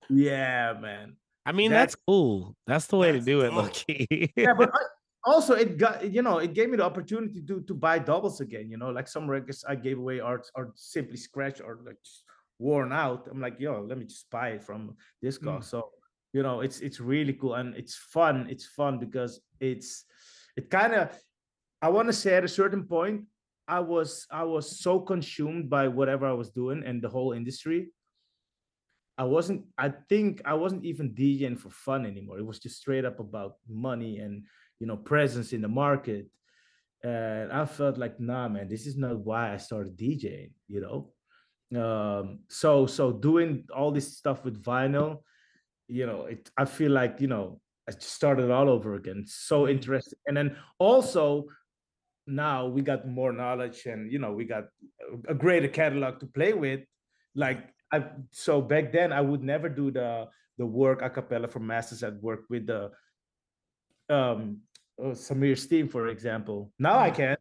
Yeah, man. I mean, That's- that's cool. That's the way to do it, dope. Loki. Yeah, but I, uh, also it got you know it gave me the opportunity to to buy doubles again. You know, like some records I gave away are are simply scratch or like just worn out. I'm like, yo, let me just buy it from this guy. Mm. So you know, it's it's really cool and it's fun. It's fun because it's it kind of I want to say at a certain point I was I was so consumed by whatever I was doing and the whole industry. I wasn't I think I wasn't even DJing for fun anymore. It was just straight up about money and you know presence in the market. And I felt like, nah, man, this is not why I started DJing, you know. Um, so so doing all this stuff with vinyl, you know, it I feel like, you know, I just started all over again. So interesting. And then also now we got more knowledge and you know we got a- greater catalog to play with like i so back then i would never do the the work a cappella for masters at work with the um uh, samir steam for example now i can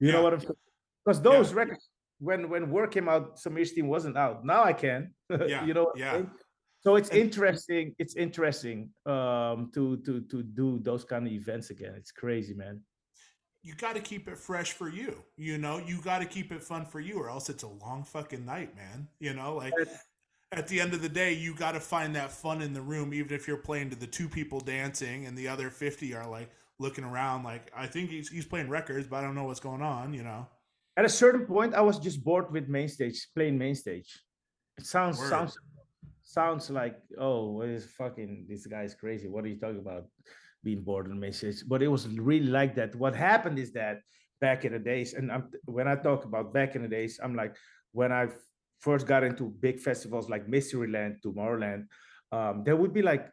you Yeah. know what i'm saying because those records when when work came out samir steam wasn't out now i can Yeah, you know yeah. so it's And- interesting it's interesting um to to to do those kind of events again it's crazy man you got to keep it fresh for you. You know, you got to keep it fun for you, or else it's a long fucking night, man. You know, like at the end of the day, you got to find that fun in the room, even if you're playing to the two people dancing and the other 50 are like looking around, like, I think he's, he's playing records, but I don't know what's going on, you know? At a certain point i was just bored with main stage playing main stage. It sounds Word. sounds sounds like oh what is fucking this guy is crazy. What are you talking about being bored on main stage? But it was really like that. What happened is that back in the days and I'm, when i talk about back in the days i'm like when i first got into big festivals like mysteryland tomorrowland um, there would be like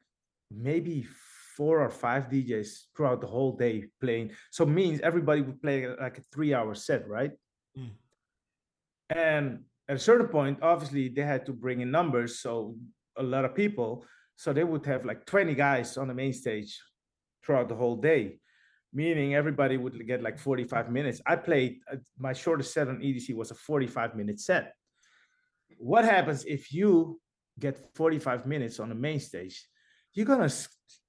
maybe four or five djs throughout the whole day playing. So means everybody would play like a three hour set right Mm. and at a certain point, obviously they had to bring in numbers, so a lot of people. So they would have like 20 guys on the main stage throughout the whole day, meaning everybody would get like 45 minutes. I played uh, my shortest set on EDC was a 45 minute set. What happens if you get 45 minutes on the main stage? You're gonna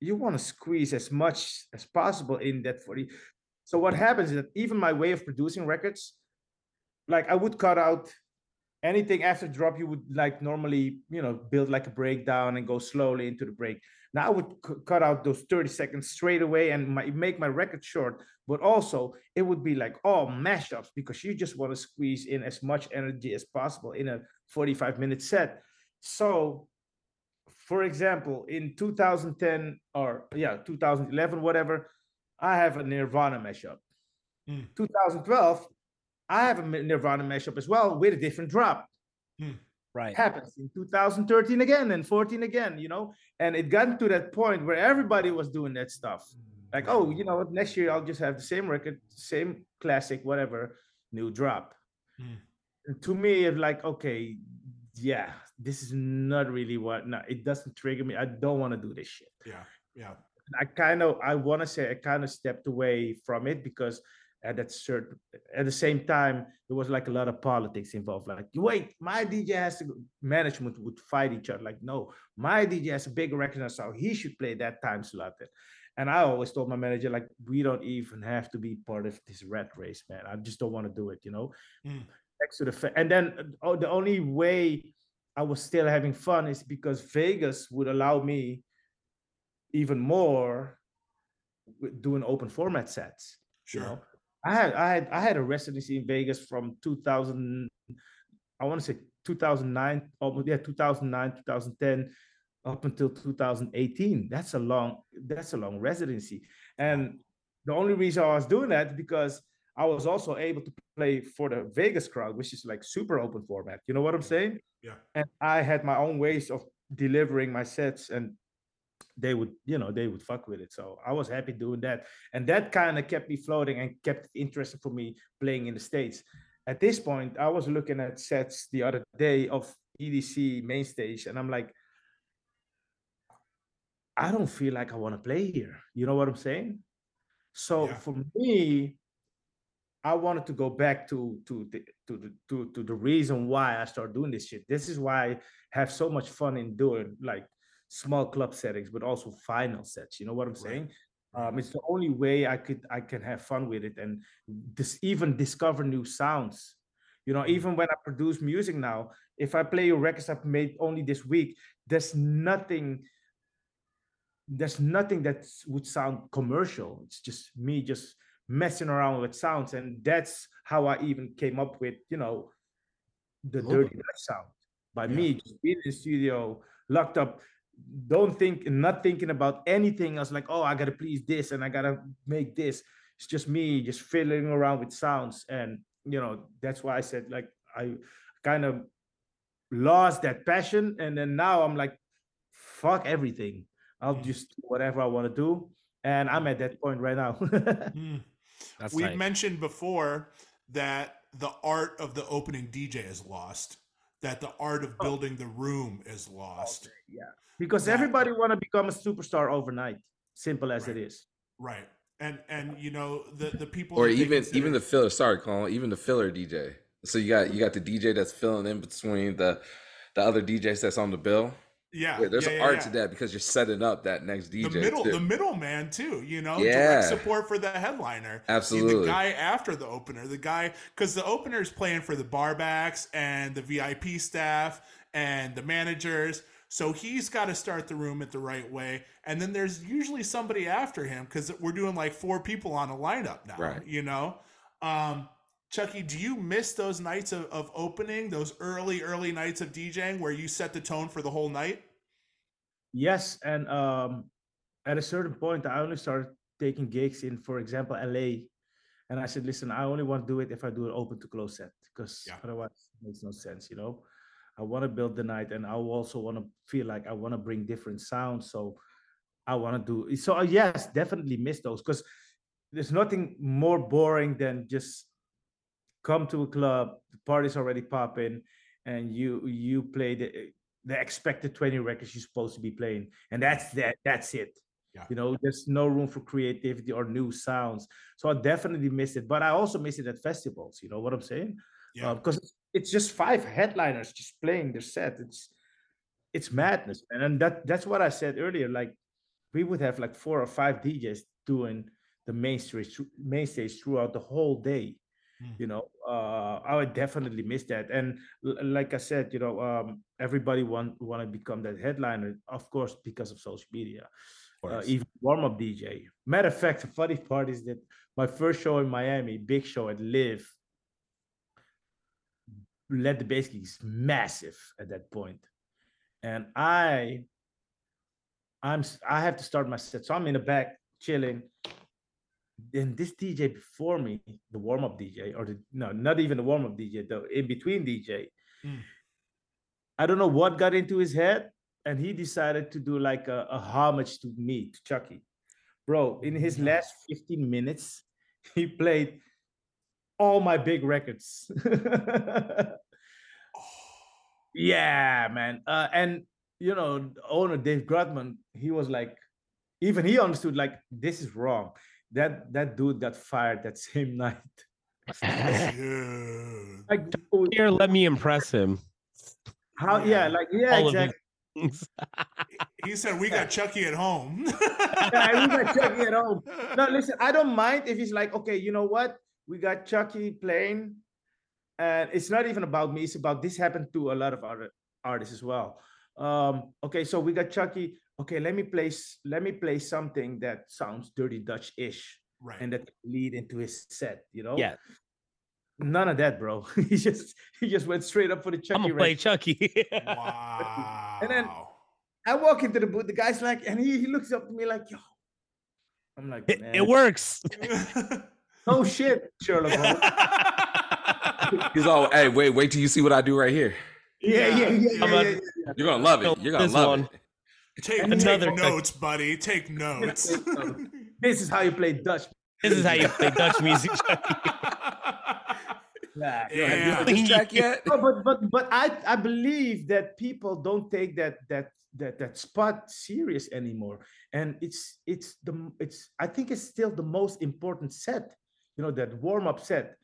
you want to squeeze as much as possible in that 40. So what happens is that even my way of producing records, like I would cut out anything after drop you would like normally you know build like a breakdown and go slowly into the break. Now i would cu- cut out those 30 seconds straight away and my, make my record short but also it would be like all mashups because you just want to squeeze in as much energy as possible in a 45 minute set. So for example in 2010 or yeah 2011 whatever i have a nirvana mashup. Mm. 2012 I have a Nirvana mashup as well with a different drop. right. Happens in 2013 again and 14 again, you know. And it got to that point where everybody was doing that stuff. Like, oh, you know what? Next year I'll just have the same record, same classic, whatever, new drop. Mm. And to me, it's like, okay, yeah, this is not really what. No, it doesn't trigger me. I don't want to do this shit. Yeah. Yeah. I kind of I want to say I kind of stepped away from it because at that certain at the same time there was like a lot of politics involved. Like, wait, my DJ has to management would fight each other. Like, no, my DJ has a big record so he should play that time slot. And I always told my manager, like, we don't even have to be part of this rat race, man. I just don't want to do it, you know. Mm. Next to the fa- and then oh, the only way I was still having fun is because Vegas would allow me even more doing open format sets. Sure. You know, I had I had I had a residency in Vegas from 2000. I want to say 2009, almost yeah, 2009, 2010, up until 2018. That's a long that's a long residency, and the only reason I was doing that because I was also able to play for the Vegas crowd, which is like super open format. You know what I'm saying? Yeah. And I had my own ways of delivering my sets and they would you know they would fuck with it. So i was happy doing that. And that kind of kept me floating and kept it interesting for me playing in the states. At this point i was looking at sets the other day of edc main stage and i'm like i don't feel like i want to play here. You know what i'm saying? So Yeah. for me i wanted to go back to to the to the to, to the reason why i started doing this shit. This is why i have so much fun in doing like small club settings, but also final sets. You know what I'm Right. saying? Um, it's the only way I could I can have fun with it and this even discover new sounds. You know, even when I produce music now, if I play records I've made only this week, there's nothing. There's nothing that would sound commercial. It's just me just messing around with sounds, and that's how I even came up with you know the dirty sound by Yeah. me just being in the studio, locked up, don't think, not thinking about anything else. Like, oh, I gotta please this and I gotta make this. It's just me just fiddling around with sounds, and you know that's why I said like I kind of lost that passion, and then now I'm like, fuck everything. I'll Mm. just do whatever I want to do, and I'm at that point right now. Mm. That's We've tight. mentioned before that the art of the opening DJ is lost. That the art of Oh. building the room is lost. yeah, because That- everybody want to become a superstar overnight. Simple as it Right. is. Right. And and you know the the people or even consider- even the filler. Sorry, Colin. Even the filler DJ. So you got you got the DJ that's filling in between the the other DJs that's on the bill. yeah Yeah, there's yeah, an yeah, art yeah. to that because you're setting up that next DJ. the middle too. the middleman too you know Yeah. direct support for the headliner Absolutely, the guy after the opener the guy because the opener is playing for the barbacks and the vip staff and the managers so he's got to start the room at the right way and then there's usually somebody after him because we're doing like four people on a lineup now Right. you know um Chuckie, do you miss those nights of, of opening, those early, early nights of DJing where you set the tone for the whole night? Yes, and um, at a certain point, I only started taking gigs in, for example, LA, and I said, "Listen, I only want to do it if I do an open to close set, because Yeah. otherwise it makes no sense." You know, I want to build the night, and I also want to feel like I want to bring different sounds. So I want to do so. uh, Yes, definitely miss those because there's nothing more boring than just come to a club, the party's already popping, and you you play the the expected 20 records you're supposed to be playing and that's that that's it Yeah. you know there's no room for creativity or new sounds so i definitely miss it but i also miss it at festivals you know what i'm saying Yeah. because it's, just five headliners just playing their set. It's it's madness man. and that that's what i said earlier like we would have like four or five djs doing the main stage main stage throughout the whole day Mm. you know? Uh i would definitely miss that. And like i said you know um everybody want want to become that headliner of course because of social media uh, even warm-up dj matter of fact the funny part is that my first show in miami big show at LIV led the bass geeks massive at that point and i i'm I have to start my set so i'm in the back chilling then this DJ before me, the warm up DJ, or the no, not even the warm up DJ, the in between DJ, Mm. I don't know what got into his head, and he decided to do like a, a homage to me, to Chuckie. Bro, in his No. last 15 minutes, he played all my big records. Yeah, man. Uh, and you know, owner Dave Grutman, he was like, even he understood like this is wrong. That that dude got fired that same night. Like Here, let me impress him. how? Yeah, like yeah, All exactly. He said we got Chuckie at home. Yeah, we got Chuckie at home. No, listen, I don't mind if he's like, okay, you know what? We got Chuckie playing, and it's not even about me. It's about this happened to a lot of other artists as well. Um, okay, so we got Chuckie. Okay, let me play. Let me play something that sounds dirty Dutch-ish, Right. and that lead into his set. You know? Yeah, None of that, bro. he just he just went straight up for the Chuckie. I'm gonna play. Chuckie. wow. And then- I walk into the booth. The guy's like, and he, he looks up to me like, yo. I'm like, it, man, it works. no shit, Sherlock. He's all, hey, wait, wait till you see what I do right here. Yeah, yeah, yeah, yeah. I'm yeah, yeah. You're gonna love it. You're gonna this love one. it. take, And take another- notes, buddy. Take notes. This is how you play Dutch. This is how you play Dutch music. Chuckie. Yeah. Yeah. You heard this track yet? No, but but but I I believe that people don't take that that that that spot serious anymore, and it's it's the it's I think it's still the most important set, you know, that warm up set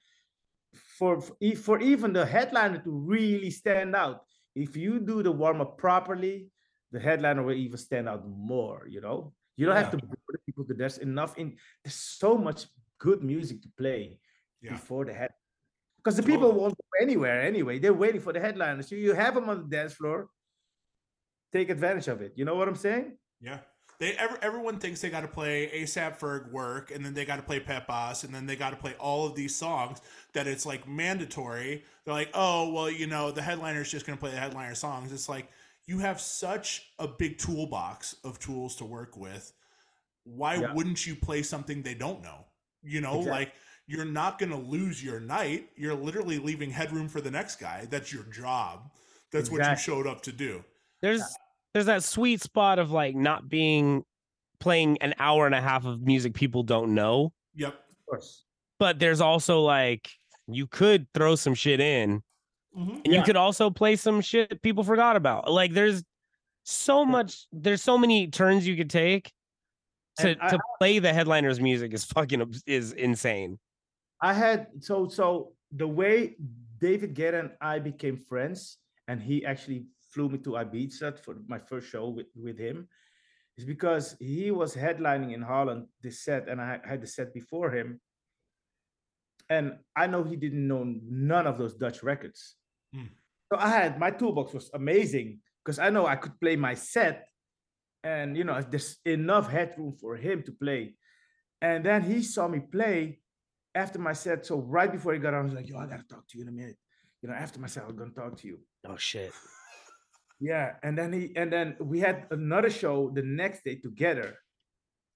for for even the headliner to really stand out. If you do the warm up properly, the headliner will even stand out more. You know, you don't have to bore the people. to- There's enough in. There's so much good music to play Yeah. before the head because the people Totally. won't go anywhere anyway. They're waiting for the headliner. So you have them on the dance floor. Take advantage of it. You know what I'm saying? Yeah. They ever everyone thinks they got to play ASAP Ferg work, and then they got to play Pep Boss, and then they got to play all of these songs that it's like mandatory. They're like, oh well, you know, the headliner's just gonna play the headliner songs. It's like you have such a big toolbox of tools to work with. Why Yeah. wouldn't you play something they don't know? You know, Exactly. like you're not gonna lose your night. You're literally leaving headroom for the next guy. That's your job. That's what you showed up to do. There's there's that sweet spot of like not being playing an hour and a half of music people don't know, Yep. Of course. but there's also like you could throw some shit in Mhm. and you could also play some shit people forgot about. Like there's so much there's so many turns you could take to I- to play the headliner's music is fucking is insane. I had so so the way David Guetta and I became friends, and he actually flew me to Ibiza for my first show with, with him, is because he was headlining in Holland this set, and I had the set before him. And I know he didn't know none of those Dutch records. Hmm. So I had my toolbox was amazing because I know I could play my set, and you know there's enough headroom for him to play. And then he saw me play after my set. So right before he got on, I was like, "Yo, I gotta talk to you in a minute." You know, after my set, I'm gonna talk to you. Oh shit. Yeah, and then he and then we had another show the next day together,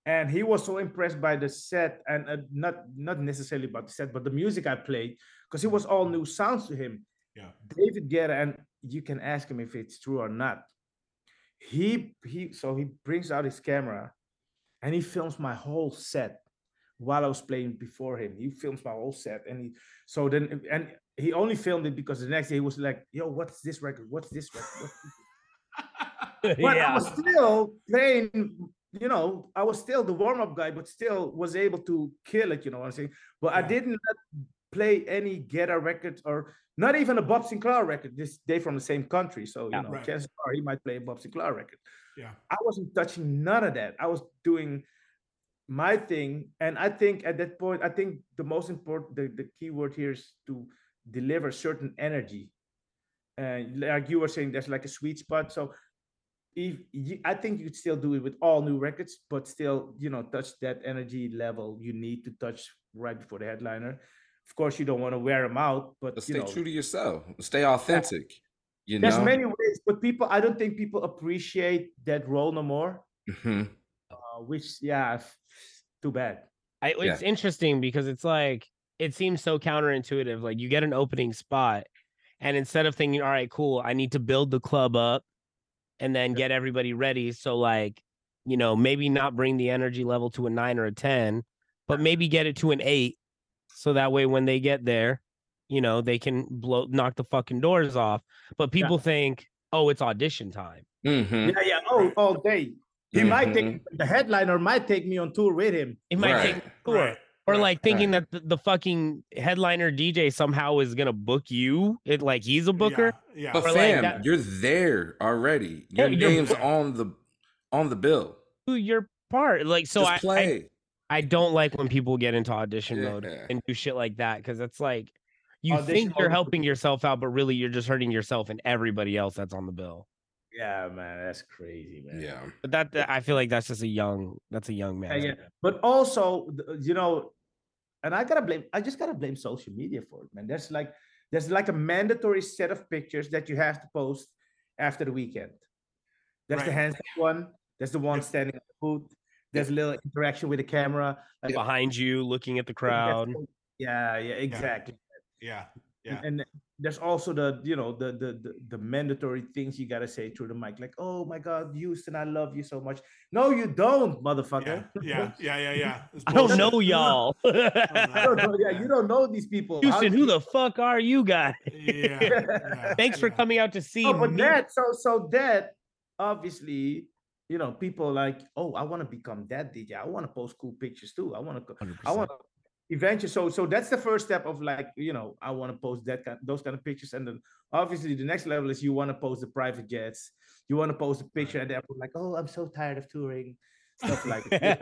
and he was so impressed by the set and uh, not not necessarily about the set, but the music I played because it was all new sounds to him. Yeah. David Guetta, and you can ask him if it's true or not. He he so he brings out his camera, and he films my whole set while I was playing before him. He films my whole set, and he so then and he only filmed it because the next day he was like, "Yo, what's this record? What's this record?" What's this but I was still playing, you know, I was still the warm-up guy, but still was able to kill it, you know what I'm saying? But I did not play any Guetta records or not even a Bob Sinclar record. This they from the same country. So, you Yeah. know, Right. chances are he might play a Bob Sinclar record. Yeah. I wasn't touching none of that. I was doing my thing. And I think at that point, I think the most important, the, the key word here is to deliver certain energy. And like you were saying, there's like a sweet spot. So if you, I think you could still do it with all new records, but still, you know, touch that energy level you need to touch right before the headliner. Of course, you don't want to wear them out, but But you stay know, true to yourself. Stay authentic. You know? there's know. many ways. But people, I don't think people appreciate that role no more. Mhm. Uh, which, yeah, too bad. I, Yeah. it's interesting because it's like it seems so counterintuitive. Like you get an opening spot, and instead of thinking, "All right, cool, I need to build the club up, and then get everybody ready," so like, you know, maybe not bring the energy level to a nine or a ten, but maybe get it to an eight, so that way when they get there, you know, they can blow knock the fucking doors off. But people think, oh, it's audition time. Mhm. Yeah, yeah. Oh, all day. He might take Mm-hmm. the headliner might take me on tour with him. He might Right. take tour. Right. Or right. like thinking that the, the fucking headliner DJ somehow is gonna book you, it like he's a booker. Yeah. yeah. But Or like fam, that- you're there already. Yeah, Your you're- name's on the on the bill. Do your part. Like so, Just I, I play. I don't like when people get into audition mode and do shit like that because it's like you Audition think you're helping yourself out, but really you're just hurting yourself and everybody else that's on the bill. Yeah, man, that's crazy, man. yeah. But that that- I feel like that's just a young that's a young man. yeah. But also, uh, you know, and I gotta blame. I just gotta blame social media for it, man. There's like, there's like a mandatory set of pictures that you have to post after the weekend. There's the hands one. There's the one Yep. standing at the booth. There's a little interaction with the camera. Like, Behind you, looking at the crowd. Yeah, yeah, exactly. Yeah. And- Yeah. And, there's also the, you know, the, the the the mandatory things you gotta say through the mic, like, "Oh my God, Houston, I love you so much." No, you don't, motherfucker. Yeah. Yeah. Yeah. Yeah. It's I don't know y'all. Oh, you don't know- yeah, you don't know these people. Houston, do who you- the fuck are you guys? Yeah. yeah, Thanks for coming out to see Oh, but me. that so so that obviously you know people like oh I want to become that DJ I want to post cool pictures too I want to I 100%. want eventually so so that's the first step of like you know I want to post that kind those kind of pictures and then obviously the next level is you want to post the private jets you want to post a picture at the airport like oh I'm so tired of touring stuff like that.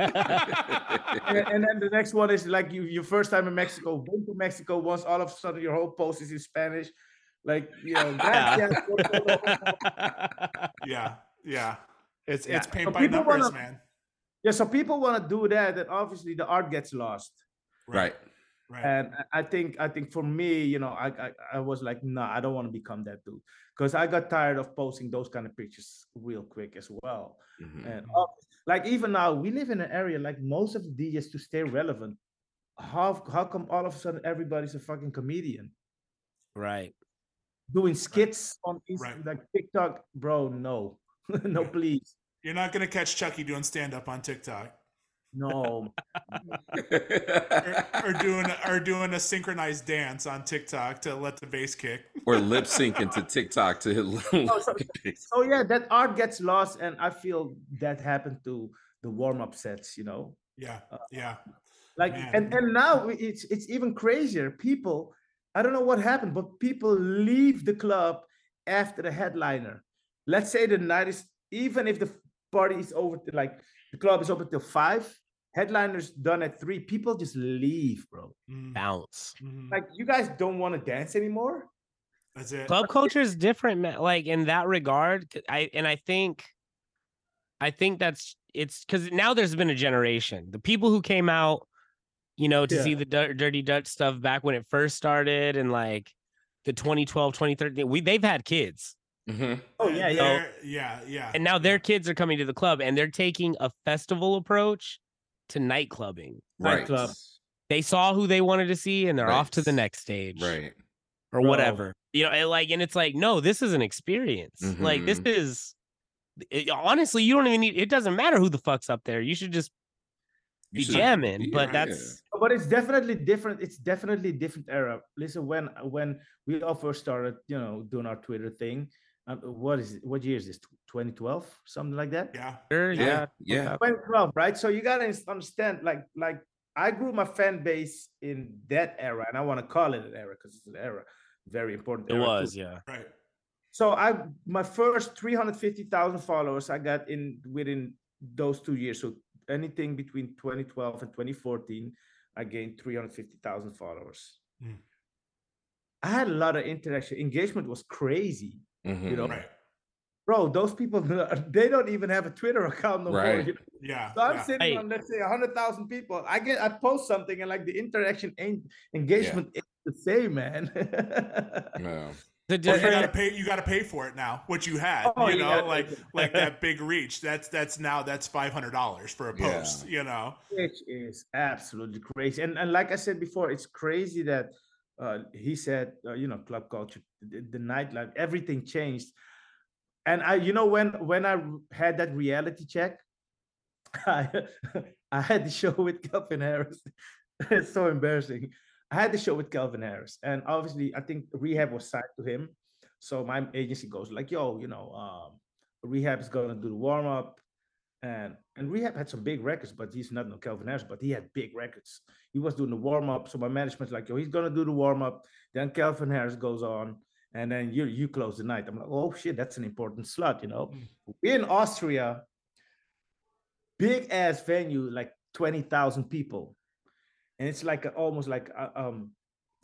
and, and then the next one is like you your first time in Mexico been to Mexico once all of a sudden your whole post is in Spanish like you know that, yeah, Yeah. Yeah. It's Yeah. it's paint So by numbers, wanna- man. Yeah, so people want to do that, and obviously the art gets lost. Right. Right. And I- think I think for me, you know, I I, I was like, nah, I don't want to become that dude because I got tired of posting those kind of pictures real quick as well. Mhm. And ob- like even now, we live in an area like most of the DJs to stay relevant. How how come all of a sudden everybody's a fucking comedian right. doing skits on Inst- Right. like TikTok, bro? No, no, Yeah. please, You're not gonna catch Chuckie doing stand up on TikTok. No. or, or doing or doing a synchronized dance on TikTok to let the bass kick. or lip syncing to TikTok to hit little so- So yeah, that art gets lost, and I feel that happened to the warm up sets. You know, Yeah, Uh, yeah, like Man. and and now it's it's even crazier. People, I don't know what happened, but people leave the club after the headliner. Let's say the night is even if the party is over, like the club is open till five. Headliners done at three. People just leave, bro. Mm, Bounce. mhm. Like you guys don't want to dance anymore. that's it. Club culture is different, man. Like in that regard, I and I think, I think that's it's because now there's been a generation. The people who came out, you know, to Yeah. see the Dir- Dirty Dutch stuff back when it first started, and like the 2012, 2013, we they've had kids, Mhm. Oh yeah, yeah. yeah, yeah. and now their kids are coming to the club, and they're taking a festival approach to night clubbing. Right. Nightclub. They saw who they wanted to see, and they're off to the next stage. Right. or Bro. whatever. You know, and like, and it's like, no, this is an experience. Like, this Mhm. is it- honestly, you don't even need. It doesn't matter who the fuck's up there. You should just You be should- jamming. yeah, but yeah. that's but it's definitely different it's definitely different era listen when when we all first started you know doing our twitter thing um, what is it what year is this 2012 something like that yeah, sure, Yeah. yeah, Yeah. 2012 right so you gotta understand like like i grew my fan base in that era and i want to call it an era because it's an era very important it era too. was, yeah. right. So I my first 350,000 followers I got in within those two years. So anything between 2012 and 2014, I gained 350,000 followers. Mm. I had a lot of interaction. Engagement was crazy. Mhm. know, Right. Bro, those people they don't even have a Twitter account no more. Right. you know? Yeah. So I'm yeah. sitting Hey. on let's say 100,000 people. I get I post something and like the interaction ain't engagement ain't the same, man. Yeah. The Or you gotta pay. You gotta pay for it now. What you had, Oh, you you know, gotta like like that big reach. That's that's now that's five hundred dollars for a Yeah. post. You know. which is absolutely crazy. And and like I said before, it's crazy that uh, he said, uh, you know, club culture, the, the nightlife, everything changed. And I, you know, when when I had that reality check, I I had the show with Calvin Harris. it's so embarrassing. I had the show with Calvin Harris, and obviously I think R3hab was signed to him. So my agency goes like, "Yo, you know, um, R3hab is gonna do the warm up." And and R3hab had some big records, but he's not no Calvin Harris, but he had big records. He was doing the warm up. So my management's like, yo, he's gonna do the warm up. Then Calvin Harris goes on, and then you you close the night. I'm like, oh shit, that's an important slot, you know. In Austria, big ass venue, like 20,000 people. And it's like a, almost like a, um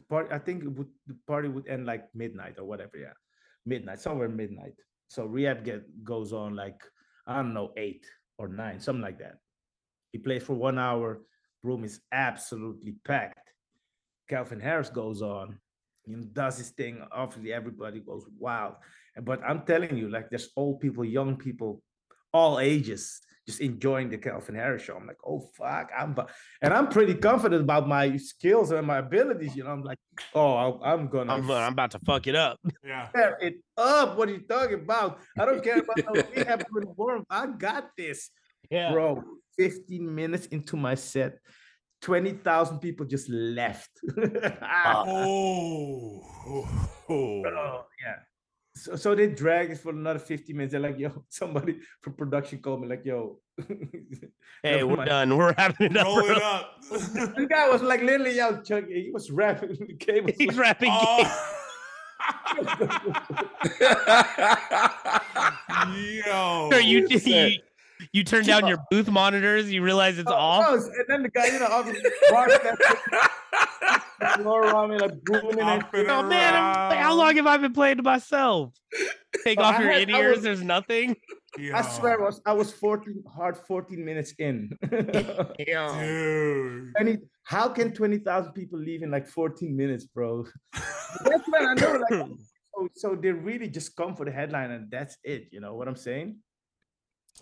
party. I think it would, the party would end like midnight or whatever. Yeah, midnight, somewhere midnight. So R3hab get goes on like I don't know eight or nine, something like that. He plays for one hour. Room is absolutely packed. Calvin Harris goes on, know, does his thing. Obviously, everybody goes wild. And- But I'm telling you, like, there's old people, young people, all ages, just enjoying the Calvin Harris show. I'm like, oh fuck, I'm, bu- and I'm pretty confident about my skills and my abilities. You know, I'm like, oh, I- I'm gonna I'm, I'm about to fuck it up. Yeah. tear it up. What are you talking about? I don't care about no R3hab for the warm. I got this, Yeah. bro. 15 minutes into my set, 20,000 people just left. Ah, Oh. oh. oh, yeah. So, so they drag it for another 50 minutes. They're like, yo, somebody from production called me, like, yo. Hey, we're mind. done. We're wrapping it up. Roll it up. The guy was like literally yo, Chuckie. He was rapping. The game was He's like, rapping. Oh. Yo. Sure, you, you Set. You turn down your booth monitors. You realize it's Oh, off. no, And then the guy, you know, obviously barked at the floor around me, like booming and Oh man, I'm- how long have I been playing to myself? Take So off I your had- in-ears. was- There's nothing. I swear I was I was 14 hard 14 minutes in. Yeah. Dude. I mean, how can 20,000 people leave in like 14 minutes, bro? that's when I know like so, so they really just come for the headline and that's it, you know what I'm saying?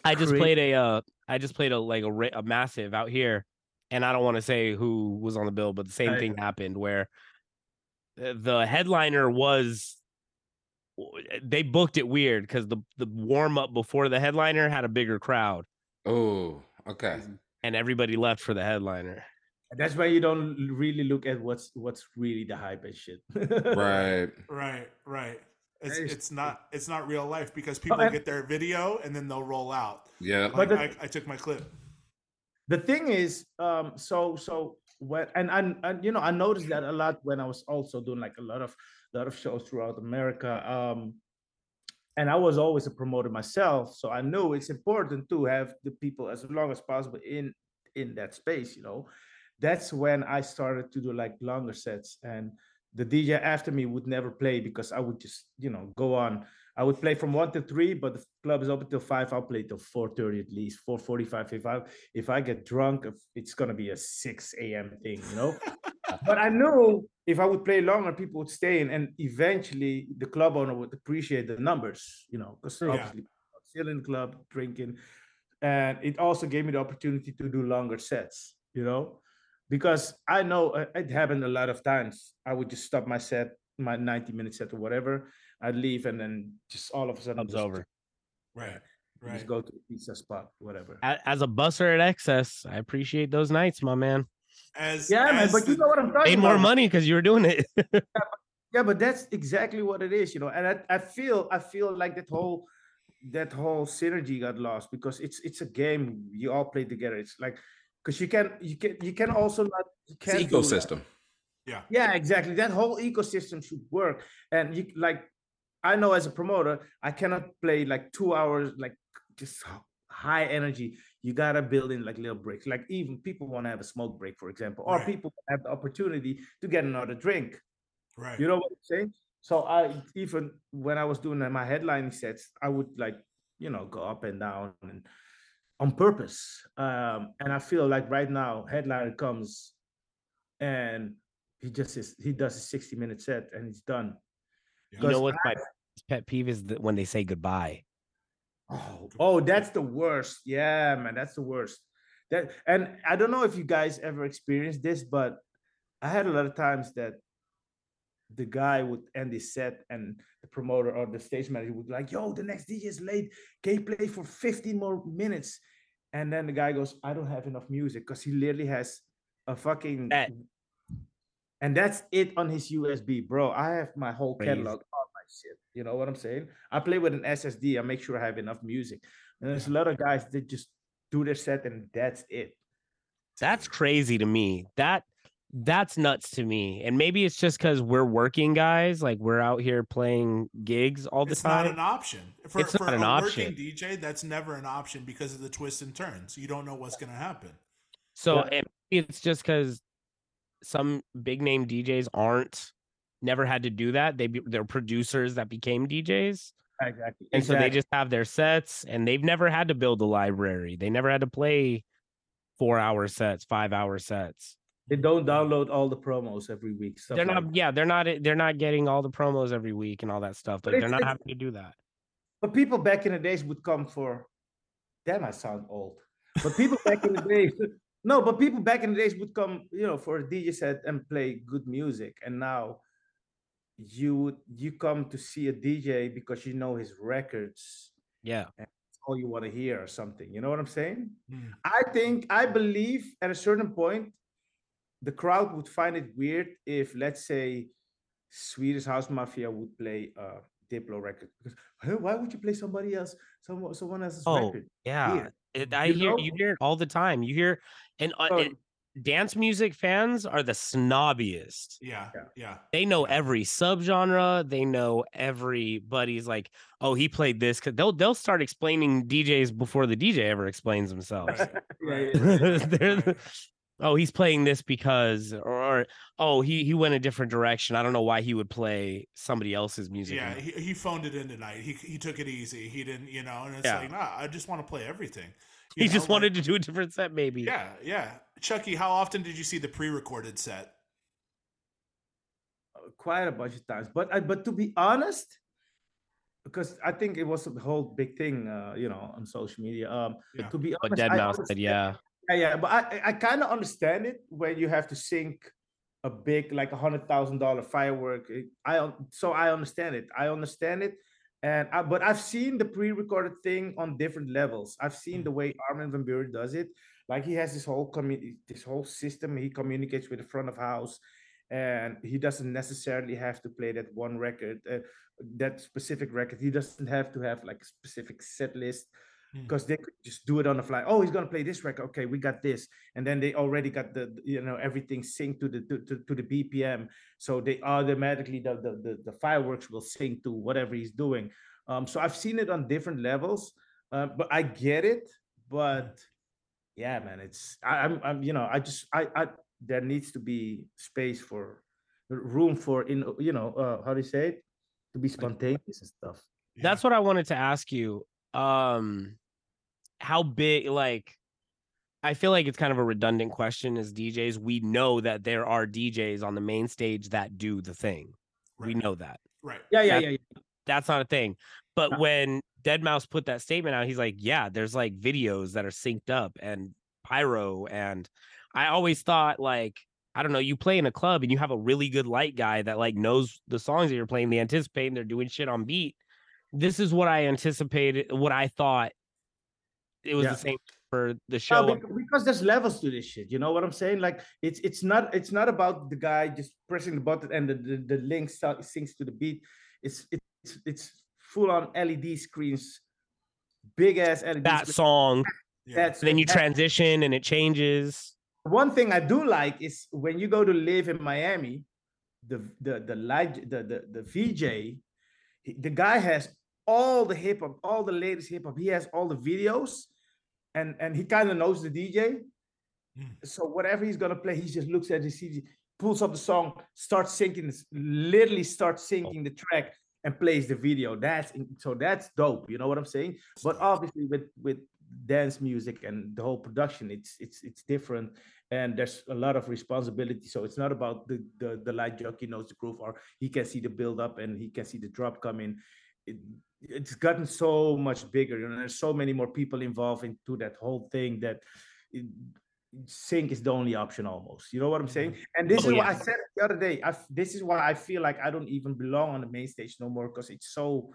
I just Cra- played a uh I just played a like a, a massive out here and I don't want to say who was on the bill but the same Right. thing happened where uh, the headliner was they booked it weird cuz the the warm up before the headliner had a bigger crowd oh, okay. and everybody left for the headliner. That's why you don't really look at what's what's really the hype and shit. Right. Right, right. It's, That is it's not it's not real life because Oh, people and- get their video and then they'll roll out. Yeah. Like the- I, I took my clip. the thing is um so so when and, and and you know i noticed that a lot when i was also doing like a lot of lot of shows throughout america um and i was always a promoter myself so i knew it's important to have the people as long as possible in in that space you know that's when i started to do like longer sets and the dj after me would never play because i would just you know go on i would play from one to three but the club is open till five i'll play till 4.30 at least 4.45 if i if I get drunk, it's gonna be a 6 a.m. thing, you know. but I knew if I would play longer, people would stay in, and eventually the club owner would appreciate the numbers, you know, because obviously still in the club drinking, and it also gave me the opportunity to do longer sets, you know, because I know uh, it happened a lot of times. I would just stop my set, my 90 minute set or whatever. I'd leave, and then just all of a sudden, Club's just, over. Right. Right. Just Right. go to a pizza spot, whatever. As a busser at XS, I appreciate those nights, my man. As Yeah, man, as but you know what I'm talking Made about. more money because you were doing it. Yeah, but that's exactly what it is, you know. And I, I feel I feel like that whole that whole synergy got lost because it's it's a game you all play together. It's like because you can you can you can also not you can't an do, like- ecosystem. yeah, Yeah, exactly. That whole ecosystem should work. And you like I know as a promoter, I cannot play like two hours like just h- high energy. You gotta build in like little breaks. Like even people want to have a smoke break, for example, or Right. people have the opportunity to get another drink. right. You know what I'm saying? So I even when I was doing my headlining sets, I would like, you know, go up and down and on purpose. Um, and I feel like right now, headliner comes and he just is he does a 60 minute set and he's done. Yeah. you know Because what my pet peeve is that when they say goodbye. Oh, oh, that's the worst. Yeah, man, that's the worst. That and I don't know if you guys ever experienced this, but I had a lot of times that the guy would end his set and the promoter or the stage manager would be like, yo, the next DJ is late. Can you play for 15 more minutes? And then the guy goes, I don't have enough music because he literally has a fucking That- and that's it on his USB, bro. I have my whole catalog on my shit. You know what I'm saying? I play with an SSD. I make sure I have enough music. And there's a lot of guys that just do their set and that's it. That's crazy to me. That that's nuts to me. And maybe it's just because we're working guys, like we're out here playing gigs all the time. It's not an option for, It's for not an a option. working DJ. That's never an option because of the twists and turns. You don't know what's going to happen. So Yeah. and maybe it's just because some big name DJs aren't never had to do that. They be, they're producers that became DJs. Exactly. And so they just have their sets and they've never had to build a library. They never had to play four hour sets, five hour sets. They don't download all the promos every week. Stuff they're not that. yeah, they're not they're not getting all the promos every week and all that stuff. But Like they're not having to do that. But people back in the days would come for damn I sound old. But people back in the days no, but people back in the days would come, you know, for a DJ set and play good music. And now you would you come to see a DJ because you know his records, Yeah. all you want to hear or something. You know what I'm saying? Hmm. I think I believe at a certain point the crowd would find it weird if let's say Swedish House Mafia would play a Diplo record because "Huh, why would you play somebody else someone someone else's Oh, record? Yeah. It, I You hear know? you hear it all the time. You hear and, uh, So- and dance music fans are the snobbiest. Yeah, Yeah. yeah. They know every subgenre. They know everybody's like, oh, he played this. Cause they'll they'll start explaining DJs before the DJ ever explains themselves. Right, right, right, They're right. the- oh, he's playing this because, or, or, oh, he he went a different direction. I don't know why he would play somebody else's music. Yeah, he, he phoned it in tonight. He he took it easy. He didn't, you know, and it's Yeah. like, nah, I just want to play everything. he You just know, like- wanted to do a different set, maybe. Yeah, yeah. Chuckie, how often did you see the pre-recorded set? uh, quite a bunch of times. But I, but to be honest, because I think it was a whole big thing, uh, you know, on social media. Um, Yeah. to be But honest, Dead I Mouse said, yeah. Yeah, yeah, but I I kind of understand it when you have to sync a big like a hundred thousand dollar firework. I so I understand it. I understand it, and I, but I've seen the pre-recorded thing on different levels. I've seen the way Armin van Buuren does it. Like he has this whole commu- this whole system. He communicates with the front of house, and he doesn't necessarily have to play that one record, uh, that specific record. He doesn't have to have like a specific set list Hmm. because they could just do it on the fly. Oh, he's gonna play this record. Okay, we got this, and then they already got the the- you know everything synced to the to, to, to the BPM, so they automatically the, the the the fireworks will sync to whatever he's doing. Um, so I've seen it on different levels, uh, but I get it. But yeah, man, it's I, I'm I'm you know I just I I there needs to be space for room for in you know uh, how do you say it to be spontaneous and stuff. That's what I wanted to ask you. Um, how big, like, I feel like it's kind of a redundant question as DJs. We know that there are DJs on the main stage that do the thing. We know that. Right. Yeah, yeah, That- yeah. yeah. That's not a thing. But No. when deadmau5 put that statement out, he's like, yeah, there's like videos that are synced up and pyro. And I always thought, like, I don't know, you play in a club and you have a really good light guy that like knows the songs that you're playing, they anticipate and they're doing shit on beat. This is what I anticipated, what I thought it was Yeah. the same for the show. bec- because there's levels to this shit. You know what I'm saying? Like it's it's not it's not about the guy just pressing the button and the the, the link syncs to the beat. It's it's it's full on LED screens, big ass LED. that screens. song, Yeah. That's then you transition and it changes. One thing I do like is when you go to LIV in Miami, the the the light the the, the VJ, the guy has all the hip hop, all the latest hip hop. He has all the videos, and and he kind of knows the DJ. Mm. So whatever he's gonna play, he just looks at the CD, pulls up the song, starts syncing, literally starts syncing the track and plays the video. That's so that's dope. You know what I'm saying? But obviously with with dance music and the whole production, it's it's it's different and there's a lot of responsibility. So it's not about the the, the light jockey knows the groove or he can see the build up and he can see the drop coming. It, it's gotten so much bigger, you know. There's so many more people involved into that whole thing that it, sync is the only option almost. You know what I'm saying? Mm-hmm. And this Oh, is what I said the other day. I f- this is why I feel like I don't even belong on the main stage no more because it's so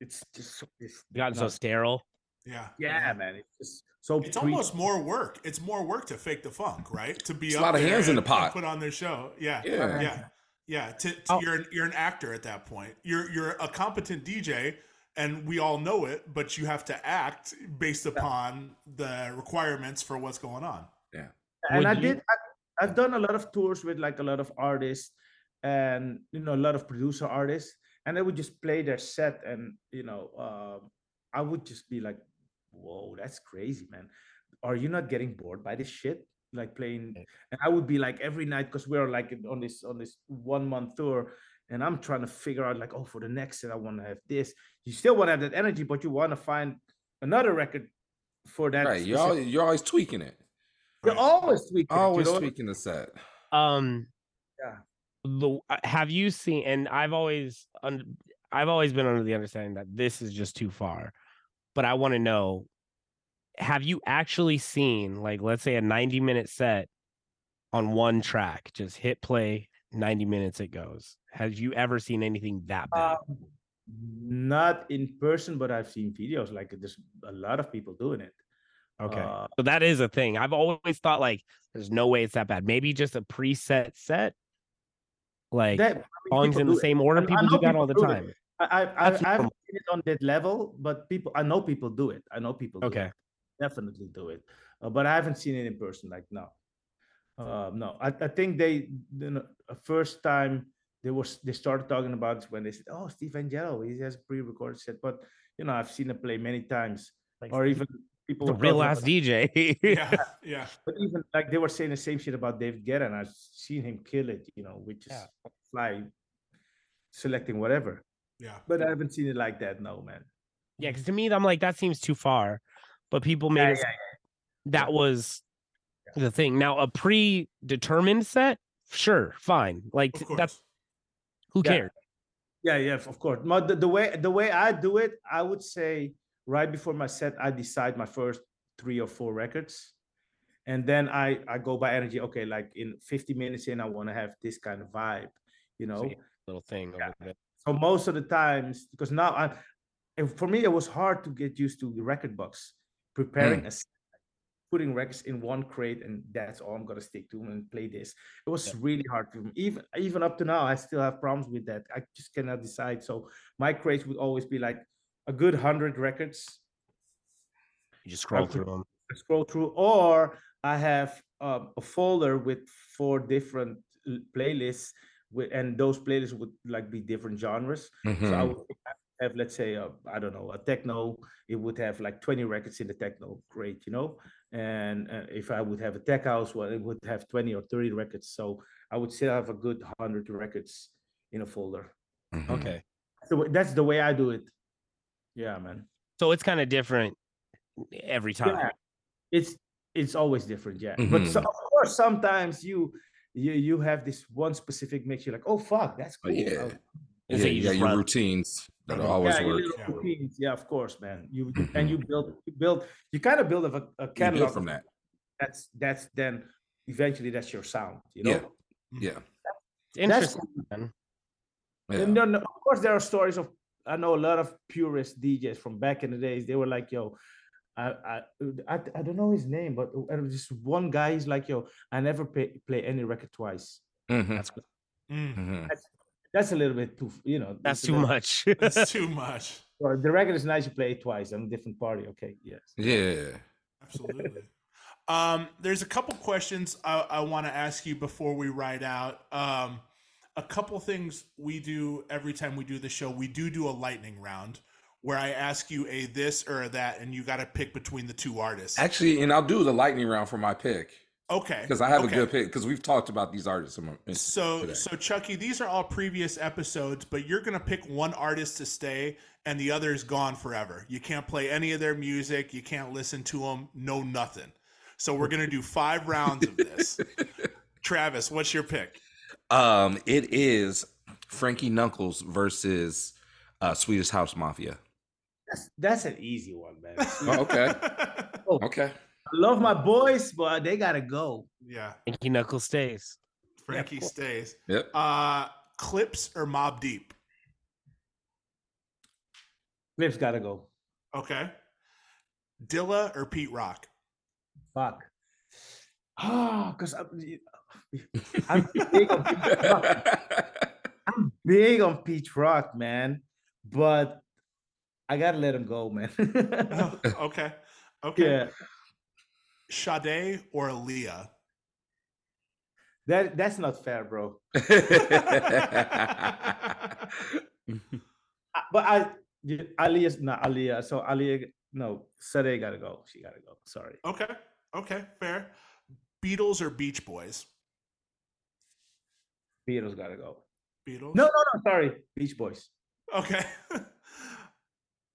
it's just so, it's Gotten so sterile. Yeah. Yeah, man. It's just so. It's pre- almost more work. It's more work to fake the funk, right? To be It's a lot of hands in the pot. Put on their show. Yeah. Yeah. Yeah. Yeah. To, to- Oh. you're an, you're an actor at that point. You're you're a competent DJ, and we all know it. But you have to act based upon the requirements for what's going on. Yeah, and Would I you- did. I, I've done a lot of tours with like a lot of artists, and you know a lot of producer artists, and they would just play their set, and you know, um, I would just be like, "Whoa, that's crazy, man! Are you not getting bored by this shit?" Like playing, and I would be like every night because we're like on this on this one month tour, and I'm trying to figure out like, oh, for the next set, I want to have this. You still want to have that energy, but you want to find another record for that. Right. You're always, you're always tweaking it. you're Right. always tweaking. it, you Always know? tweaking the set. Um, Yeah. The uh, have you seen? And I've always, un, I've always been under the understanding that this is just too far. But I want to know: Have you actually seen, like, let's say, a ninety-minute set on one track? Just hit play, ninety minutes, it goes. Have you ever seen anything that bad? Um, not in person, but I've seen videos. Like there's a lot of people doing it. okay, Uh, so that is a thing. I've always thought like, there's no way it's that bad. Maybe just a preset set, like that, I mean, songs in the do it. same order. People do that people all the do it. time. i i, I, haven't seen it on that level, but people, I know people do it. I know people. Do Okay. it. Definitely do it, uh, but I haven't seen it in person. Like no, uh, no. I, I think they, you know, first time they was they started talking about when they said, "Oh, Steve Angello, he has a pre-recorded set," but you know, I've seen it play many times, or even people The real talking ass DJ. Yeah. Yeah. But even like they were saying the same shit about David Guetta, and I've seen him kill it, you know, which is Yeah. fly selecting whatever. Yeah. But I haven't seen it like that, no man. Yeah, because to me, I'm like, that seems too far. But people made Yeah, it yeah, that was the thing. Now, a predetermined set, sure, fine. Like that's who Yeah. cares? Yeah, yeah, of course. But the, the way the way I do it, I would say right before my set, I decide my first three or four records. And then I I go by energy. Okay, like in 50 minutes in, I want to have this kind of vibe, you know. you- Little thing. Yeah. So most of the times, because now I, and for me, it was hard to get used to the record box, preparing a, putting records in one crate, and that's all I'm gonna stick to and play this. It was Yeah. really hard for me. Even even up to now, I still have problems with that. I just cannot decide. So my crates would always be like a good hundred records. You just scroll through them. Scroll through, or I have um, a folder with four different playlists. With, and those playlists would like be different genres. So I Mhm. would have, let's say, uh, I don't know, a techno. It would have like 20 records in the techno, great, you know. And uh, if I would have a tech house, well, it would have 20 or 30 records. So I would still have a good 100 records in a folder. Mhm. Okay. So that's the way I do it. Yeah, man. So it's kind of different every time. Yeah, it's it's always different, yeah. But so, of course, sometimes you you you have this one specific mix. You're like, oh fuck, that's Oh, cool. yeah. I'll- Yeah, So you you your run- routines that always yeah, your work. Yeah. routines. Yeah, of course, man. You and you build you build you kind of build a, a catalog build from that. that's that's then eventually that's your sound you know Yeah. Yeah. It's interesting. man. Yeah. And then, of course there are stories of i know a lot of purist djs from back in the days they were like yo I, I I I don't know his name, but was this one guy. He's like, "Yo, I never pay, play any record twice." Mhm. That's Mm, Mhm. That's a little bit too, you know. that's too little- much. that's too much. Well, the record is nice. You play it twice on a different party. Okay, yes. Yeah. Absolutely. Um, there's a couple questions I, I want to ask you before we ride out. Um, a couple things we do every time we do the show. We do do a lightning round where I ask you a this or a that, and you got to pick between the two artists. Actually, and I'll do the lightning round for my pick Okay. because I have okay. a good pick because we've talked about these artists. in my- in- So, today. so Chuckie, these are all previous episodes, but you're gonna pick one artist to stay, and the other is gone forever. You can't play any of their music. You can't listen to them. No, nothing. So we're gonna do five rounds of this. Travis, what's your pick? Um, it is Frankie Knuckles versus uh, Swedish House Mafia. That's that's an easy one, man. Oh, okay. Oh, Okay. I love my boys, but they gotta go. yeah, Frankie Knuckles stays. Frankie cool. stays. Yep. Uh, Clipse or Mobb Deep? Clipse gotta go. Okay. Dilla or Pete Rock? Fuck. Oh, because I'm, I'm big on Pete Rock. I'm big on Pete Rock, man. But I gotta let him go, man. Oh, okay. Okay. yeah, Sade or Aaliyah? that that's not fair, bro. But I, yeah, Aaliyah's not Aaliyah. So Aaliyah, no, Sade gotta go. She gotta go. Sorry. okay. Okay. Fair. Beatles or Beach Boys? Beatles gotta go. Beatles. No, no, no. Sorry, Beach Boys. Okay.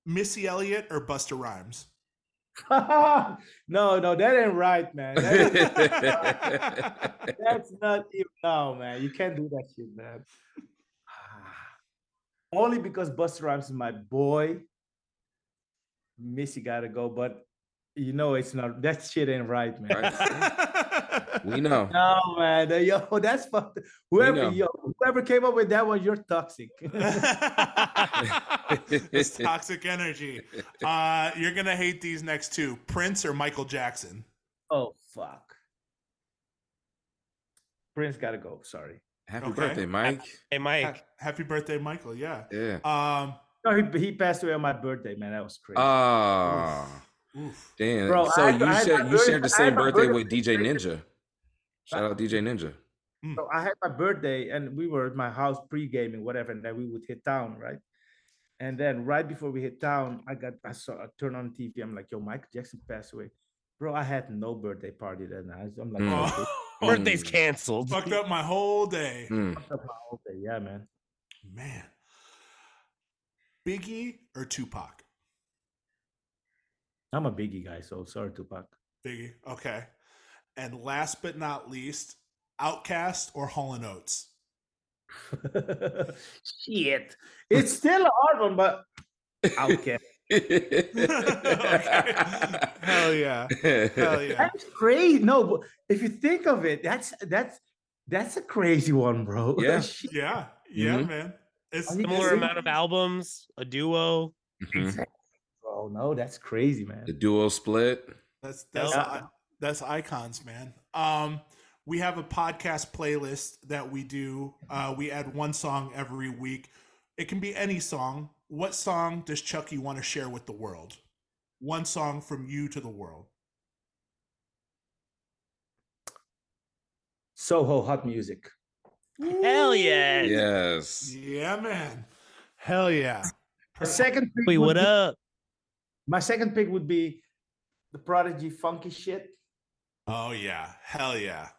Missy Elliott or Busta Rhymes? no, no, that ain't right, man. That that's not even no, man. You can't do that shit, man. Only because Busta Rhymes is my boy. Missy gotta go, but you know it's not. That shit ain't right, man. We know. No, man. Yo, that's fucked. Whoever, yo, whoever came up with that one, you're toxic. it's toxic energy. Uh, you're gonna hate these next two: Prince or Michael Jackson. oh fuck. Prince gotta go. Sorry. Happy Okay. birthday, Mike. Hey, Ha- Mike. Happy birthday, Michael. Yeah. Yeah. Um. No, he, he passed away on my birthday, man. That was crazy. Ah, oof. damn. Bro, so I- you I had share my you birth- shared the same had birthday birthday with DJ celebrated- Ninja. Shout out DJ Ninja. So I had my birthday and we were at my house pre-gaming, whatever, and then we would hit town, right? And then right before we hit town, I got I saw I turned on TV. I'm like, yo, Michael Jackson passed away. Bro, I had no birthday party that night. I'm like, Mm. oh, Birthday's Mm. canceled. fucked up my whole day. Hmm. fucked up my whole day. Yeah, man. Man. Biggie or Tupac? I'm a biggie guy, so sorry, Tupac. Biggie. Okay. And last but not least, OutKast or Hall and Oates? Shit. It's still a hard one, but okay. Hell yeah. Hell yeah. That's crazy. No, but if you think of it, that's that's that's a crazy one, bro. Yeah. Shit. Yeah. Yeah, Mhm. man. It's Are you Similar serious? amount of albums, a duo. Mhm. Oh no, that's crazy, man. The duo split. That's that's Yeah. i- that's icons, man. Um, we have a podcast playlist that we do. Uh, we add one song every week. It can be any song. What song does Chuckie want to share with the world? One song from you to the world. Soho hot music. Hell yeah. Yes. Yeah, man. Hell yeah. The second pick Wait, what be- up? My second pick would be the Prodigy funky shit. Oh yeah. Hell yeah.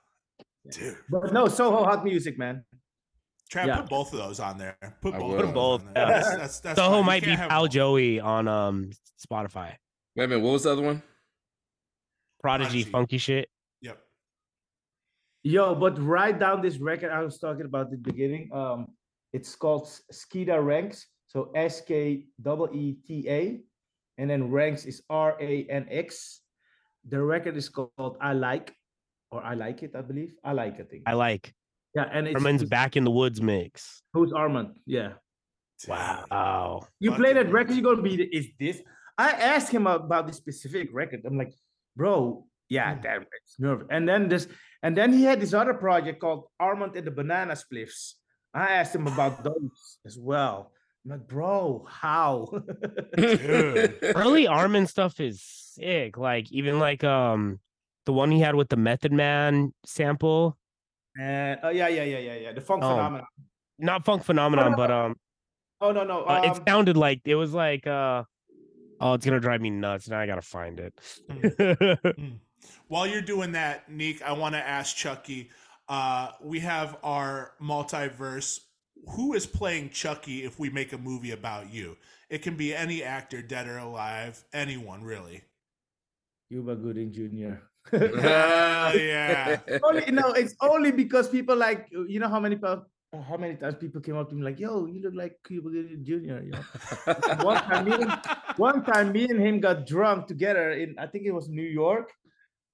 Dude. But no, Soho hot music, man. Try Yeah. put both of those on there. Put I both. will. of Put those both, on there. yeah. That's, that's, that's Soho fine. You might be can't have Pal both. Joey on um Spotify. Wait a minute. What was the other one? Prodigy, Prodigy. funky shit. Yep. Yo, but write down this record I was talking about at the beginning. Um, it's called S- Skeeta Ranx. So S K double E T A, and then Ranks is R A N X. The record is called I Like, or I Like It, I believe. I like it. I think. I like. yeah, and it's Armand's it's- back in the woods mix. Who's Armand? Yeah. Wow. You play that record, you're gonna be. Is this? I asked him about this specific record. I'm like, bro, yeah, Hmm. damn, it's nerve. And then this, and then he had this other project called Armand and the Banana Spliffs. I asked him about those as well. I'm like, bro, how? Early Armand stuff is sick. Like even like um the one he had with the Method Man sample. and oh yeah, yeah, yeah, yeah, yeah. The funk Oh, phenomenon. Not funk phenomenon, but um Oh no, no. uh, Um, it sounded like it was like uh oh it's gonna drive me nuts. Now I gotta find it. Mm. While you're doing that, Neek, I want to ask Chuckie. Uh, we have our multiverse. Who is playing Chuckie if we make a movie about you? It can be any actor, dead or alive, anyone really. Cuba Gooding Jr. Hell oh, yeah. only no, it's only because people like you know how many how many times people came up to me like, yo, you look like Cuba Gooding Jr. You know? one time, me and, one time, me and him got drunk together in I think it was New York,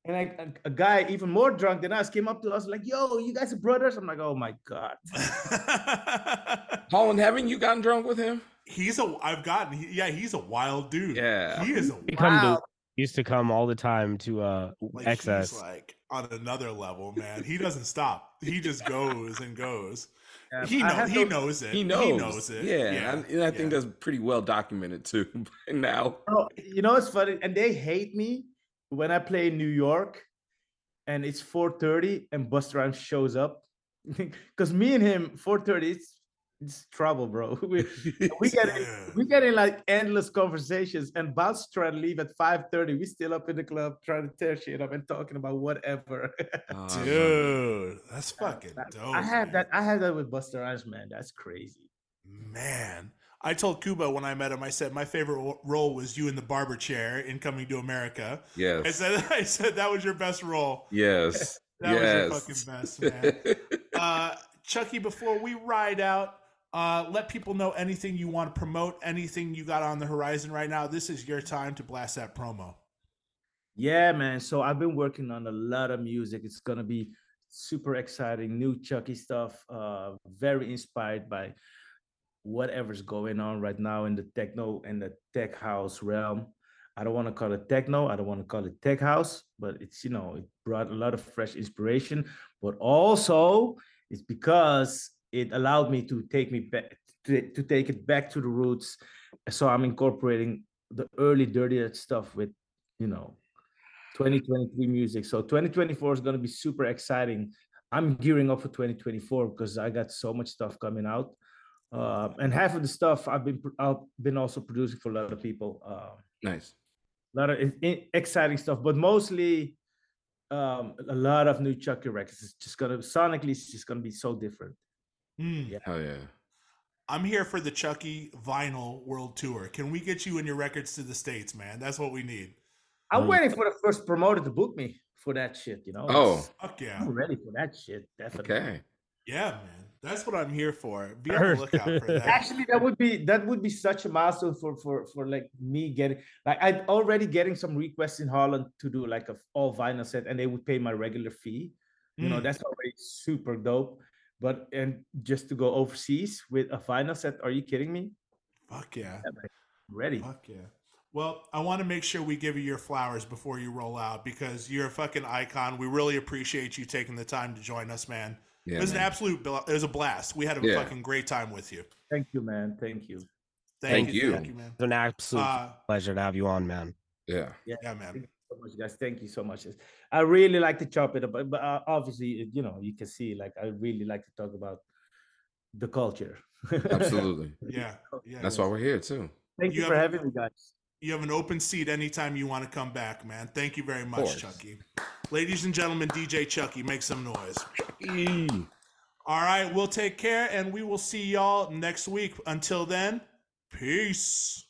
and I, a, a guy even more drunk than us came up to us like, yo, you guys are brothers. I'm like, oh my god. Holland, haven't you gotten drunk with him? he's a. I've gotten. he- Yeah, he's a wild dude. Yeah. he is a. become Wow. the used to come all the time to uh Like XS. he's like on another level, man. He doesn't stop. He just goes and goes. Yeah, He I know, he to- knows it. He knows. He knows it. Yeah, and I, and I think yeah. that's pretty well documented too now. Oh, you know it's funny, and they hate me when I play in New York, and it's 4:30, and Busta Rhymes shows up, because me and him 4:30, it's it's trouble, bro. We we get in, we get in like endless conversations, and Bounce trying to leave at 5:30. We still up in the club trying to tear shit up and talking about whatever. Oh, Dude, that's fucking dope. I have man. that. I have that with Busta Rhymes, man. That's crazy. Man, I told Cuba when I met him, I said my favorite role was you in the barber chair in Coming to America. Yes, I said, I said that was your best role. Yes. That was your yes. fucking best, man. Uh, Chuckie, before we ride out, uh, let people know anything you want to promote, anything you got on the horizon right now. This is your time to blast that promo. Yeah, man. So I've been working on a lot of music. It's gonna be super exciting, new Chuckie stuff. Uh, very inspired by whatever's going on right now in the techno and the tech house realm. I don't want to call it techno. I don't want to call it tech house, but it's you know it brought a lot of fresh inspiration. But also, it's because it allowed me to take me back to, to take it back to the roots. So I'm incorporating the early dirty stuff with you know 2023 music. So 2024 is going to be super exciting. I'm gearing up for 2024 because I got so much stuff coming out. Uh, and half of the stuff I've been I've been also producing for a lot of people. Uh, nice. a lot of i- i- exciting stuff, but mostly um, a lot of new Chuckie records. It's just gonna sonically, it's just gonna be so different. Hmm. Yeah. Hell yeah. I'm here for the Chuckie Vinyl World Tour. Can we get you and your records to the States, man? That's what we need. I'm Mm. waiting for the first promoter to book me for that shit. You know? Oh. It's- Fuck yeah. I'm ready for that shit. Definitely. Okay. Yeah, man. That's what I'm here for. Be on the lookout for that. actually that would be that would be such a milestone for for for like me getting like i'm already getting some requests in holland to do like a all vinyl set and they would pay my regular fee you know Mm. that's already super dope but and just to go overseas with a vinyl set are you kidding me Fuck yeah. I'm ready Fuck yeah. Well, I want to make sure we give you your flowers before you roll out because you're a fucking icon. We really appreciate you taking the time to join us, man. Yeah. it was an absolute. It was a blast. We had a Yeah. fucking great time with you. thank you man thank you Thank, Thank you, you. Thank you, man. It's an absolute Uh, pleasure to have you on, man. yeah. yeah, Thank man. you so much guys thank you so much i really like to chop it up but, but uh, obviously you know you can see like i really like to talk about the culture Absolutely. Yeah, yeah. That's why we're here too. thank You you for having me guys You have an open seat anytime you want to come back, man. Thank you very much. Chuckie. Ladies and gentlemen, DJ Chuckie, make some noise. E. All right, we'll take care and we will see y'all next week. Until then, peace.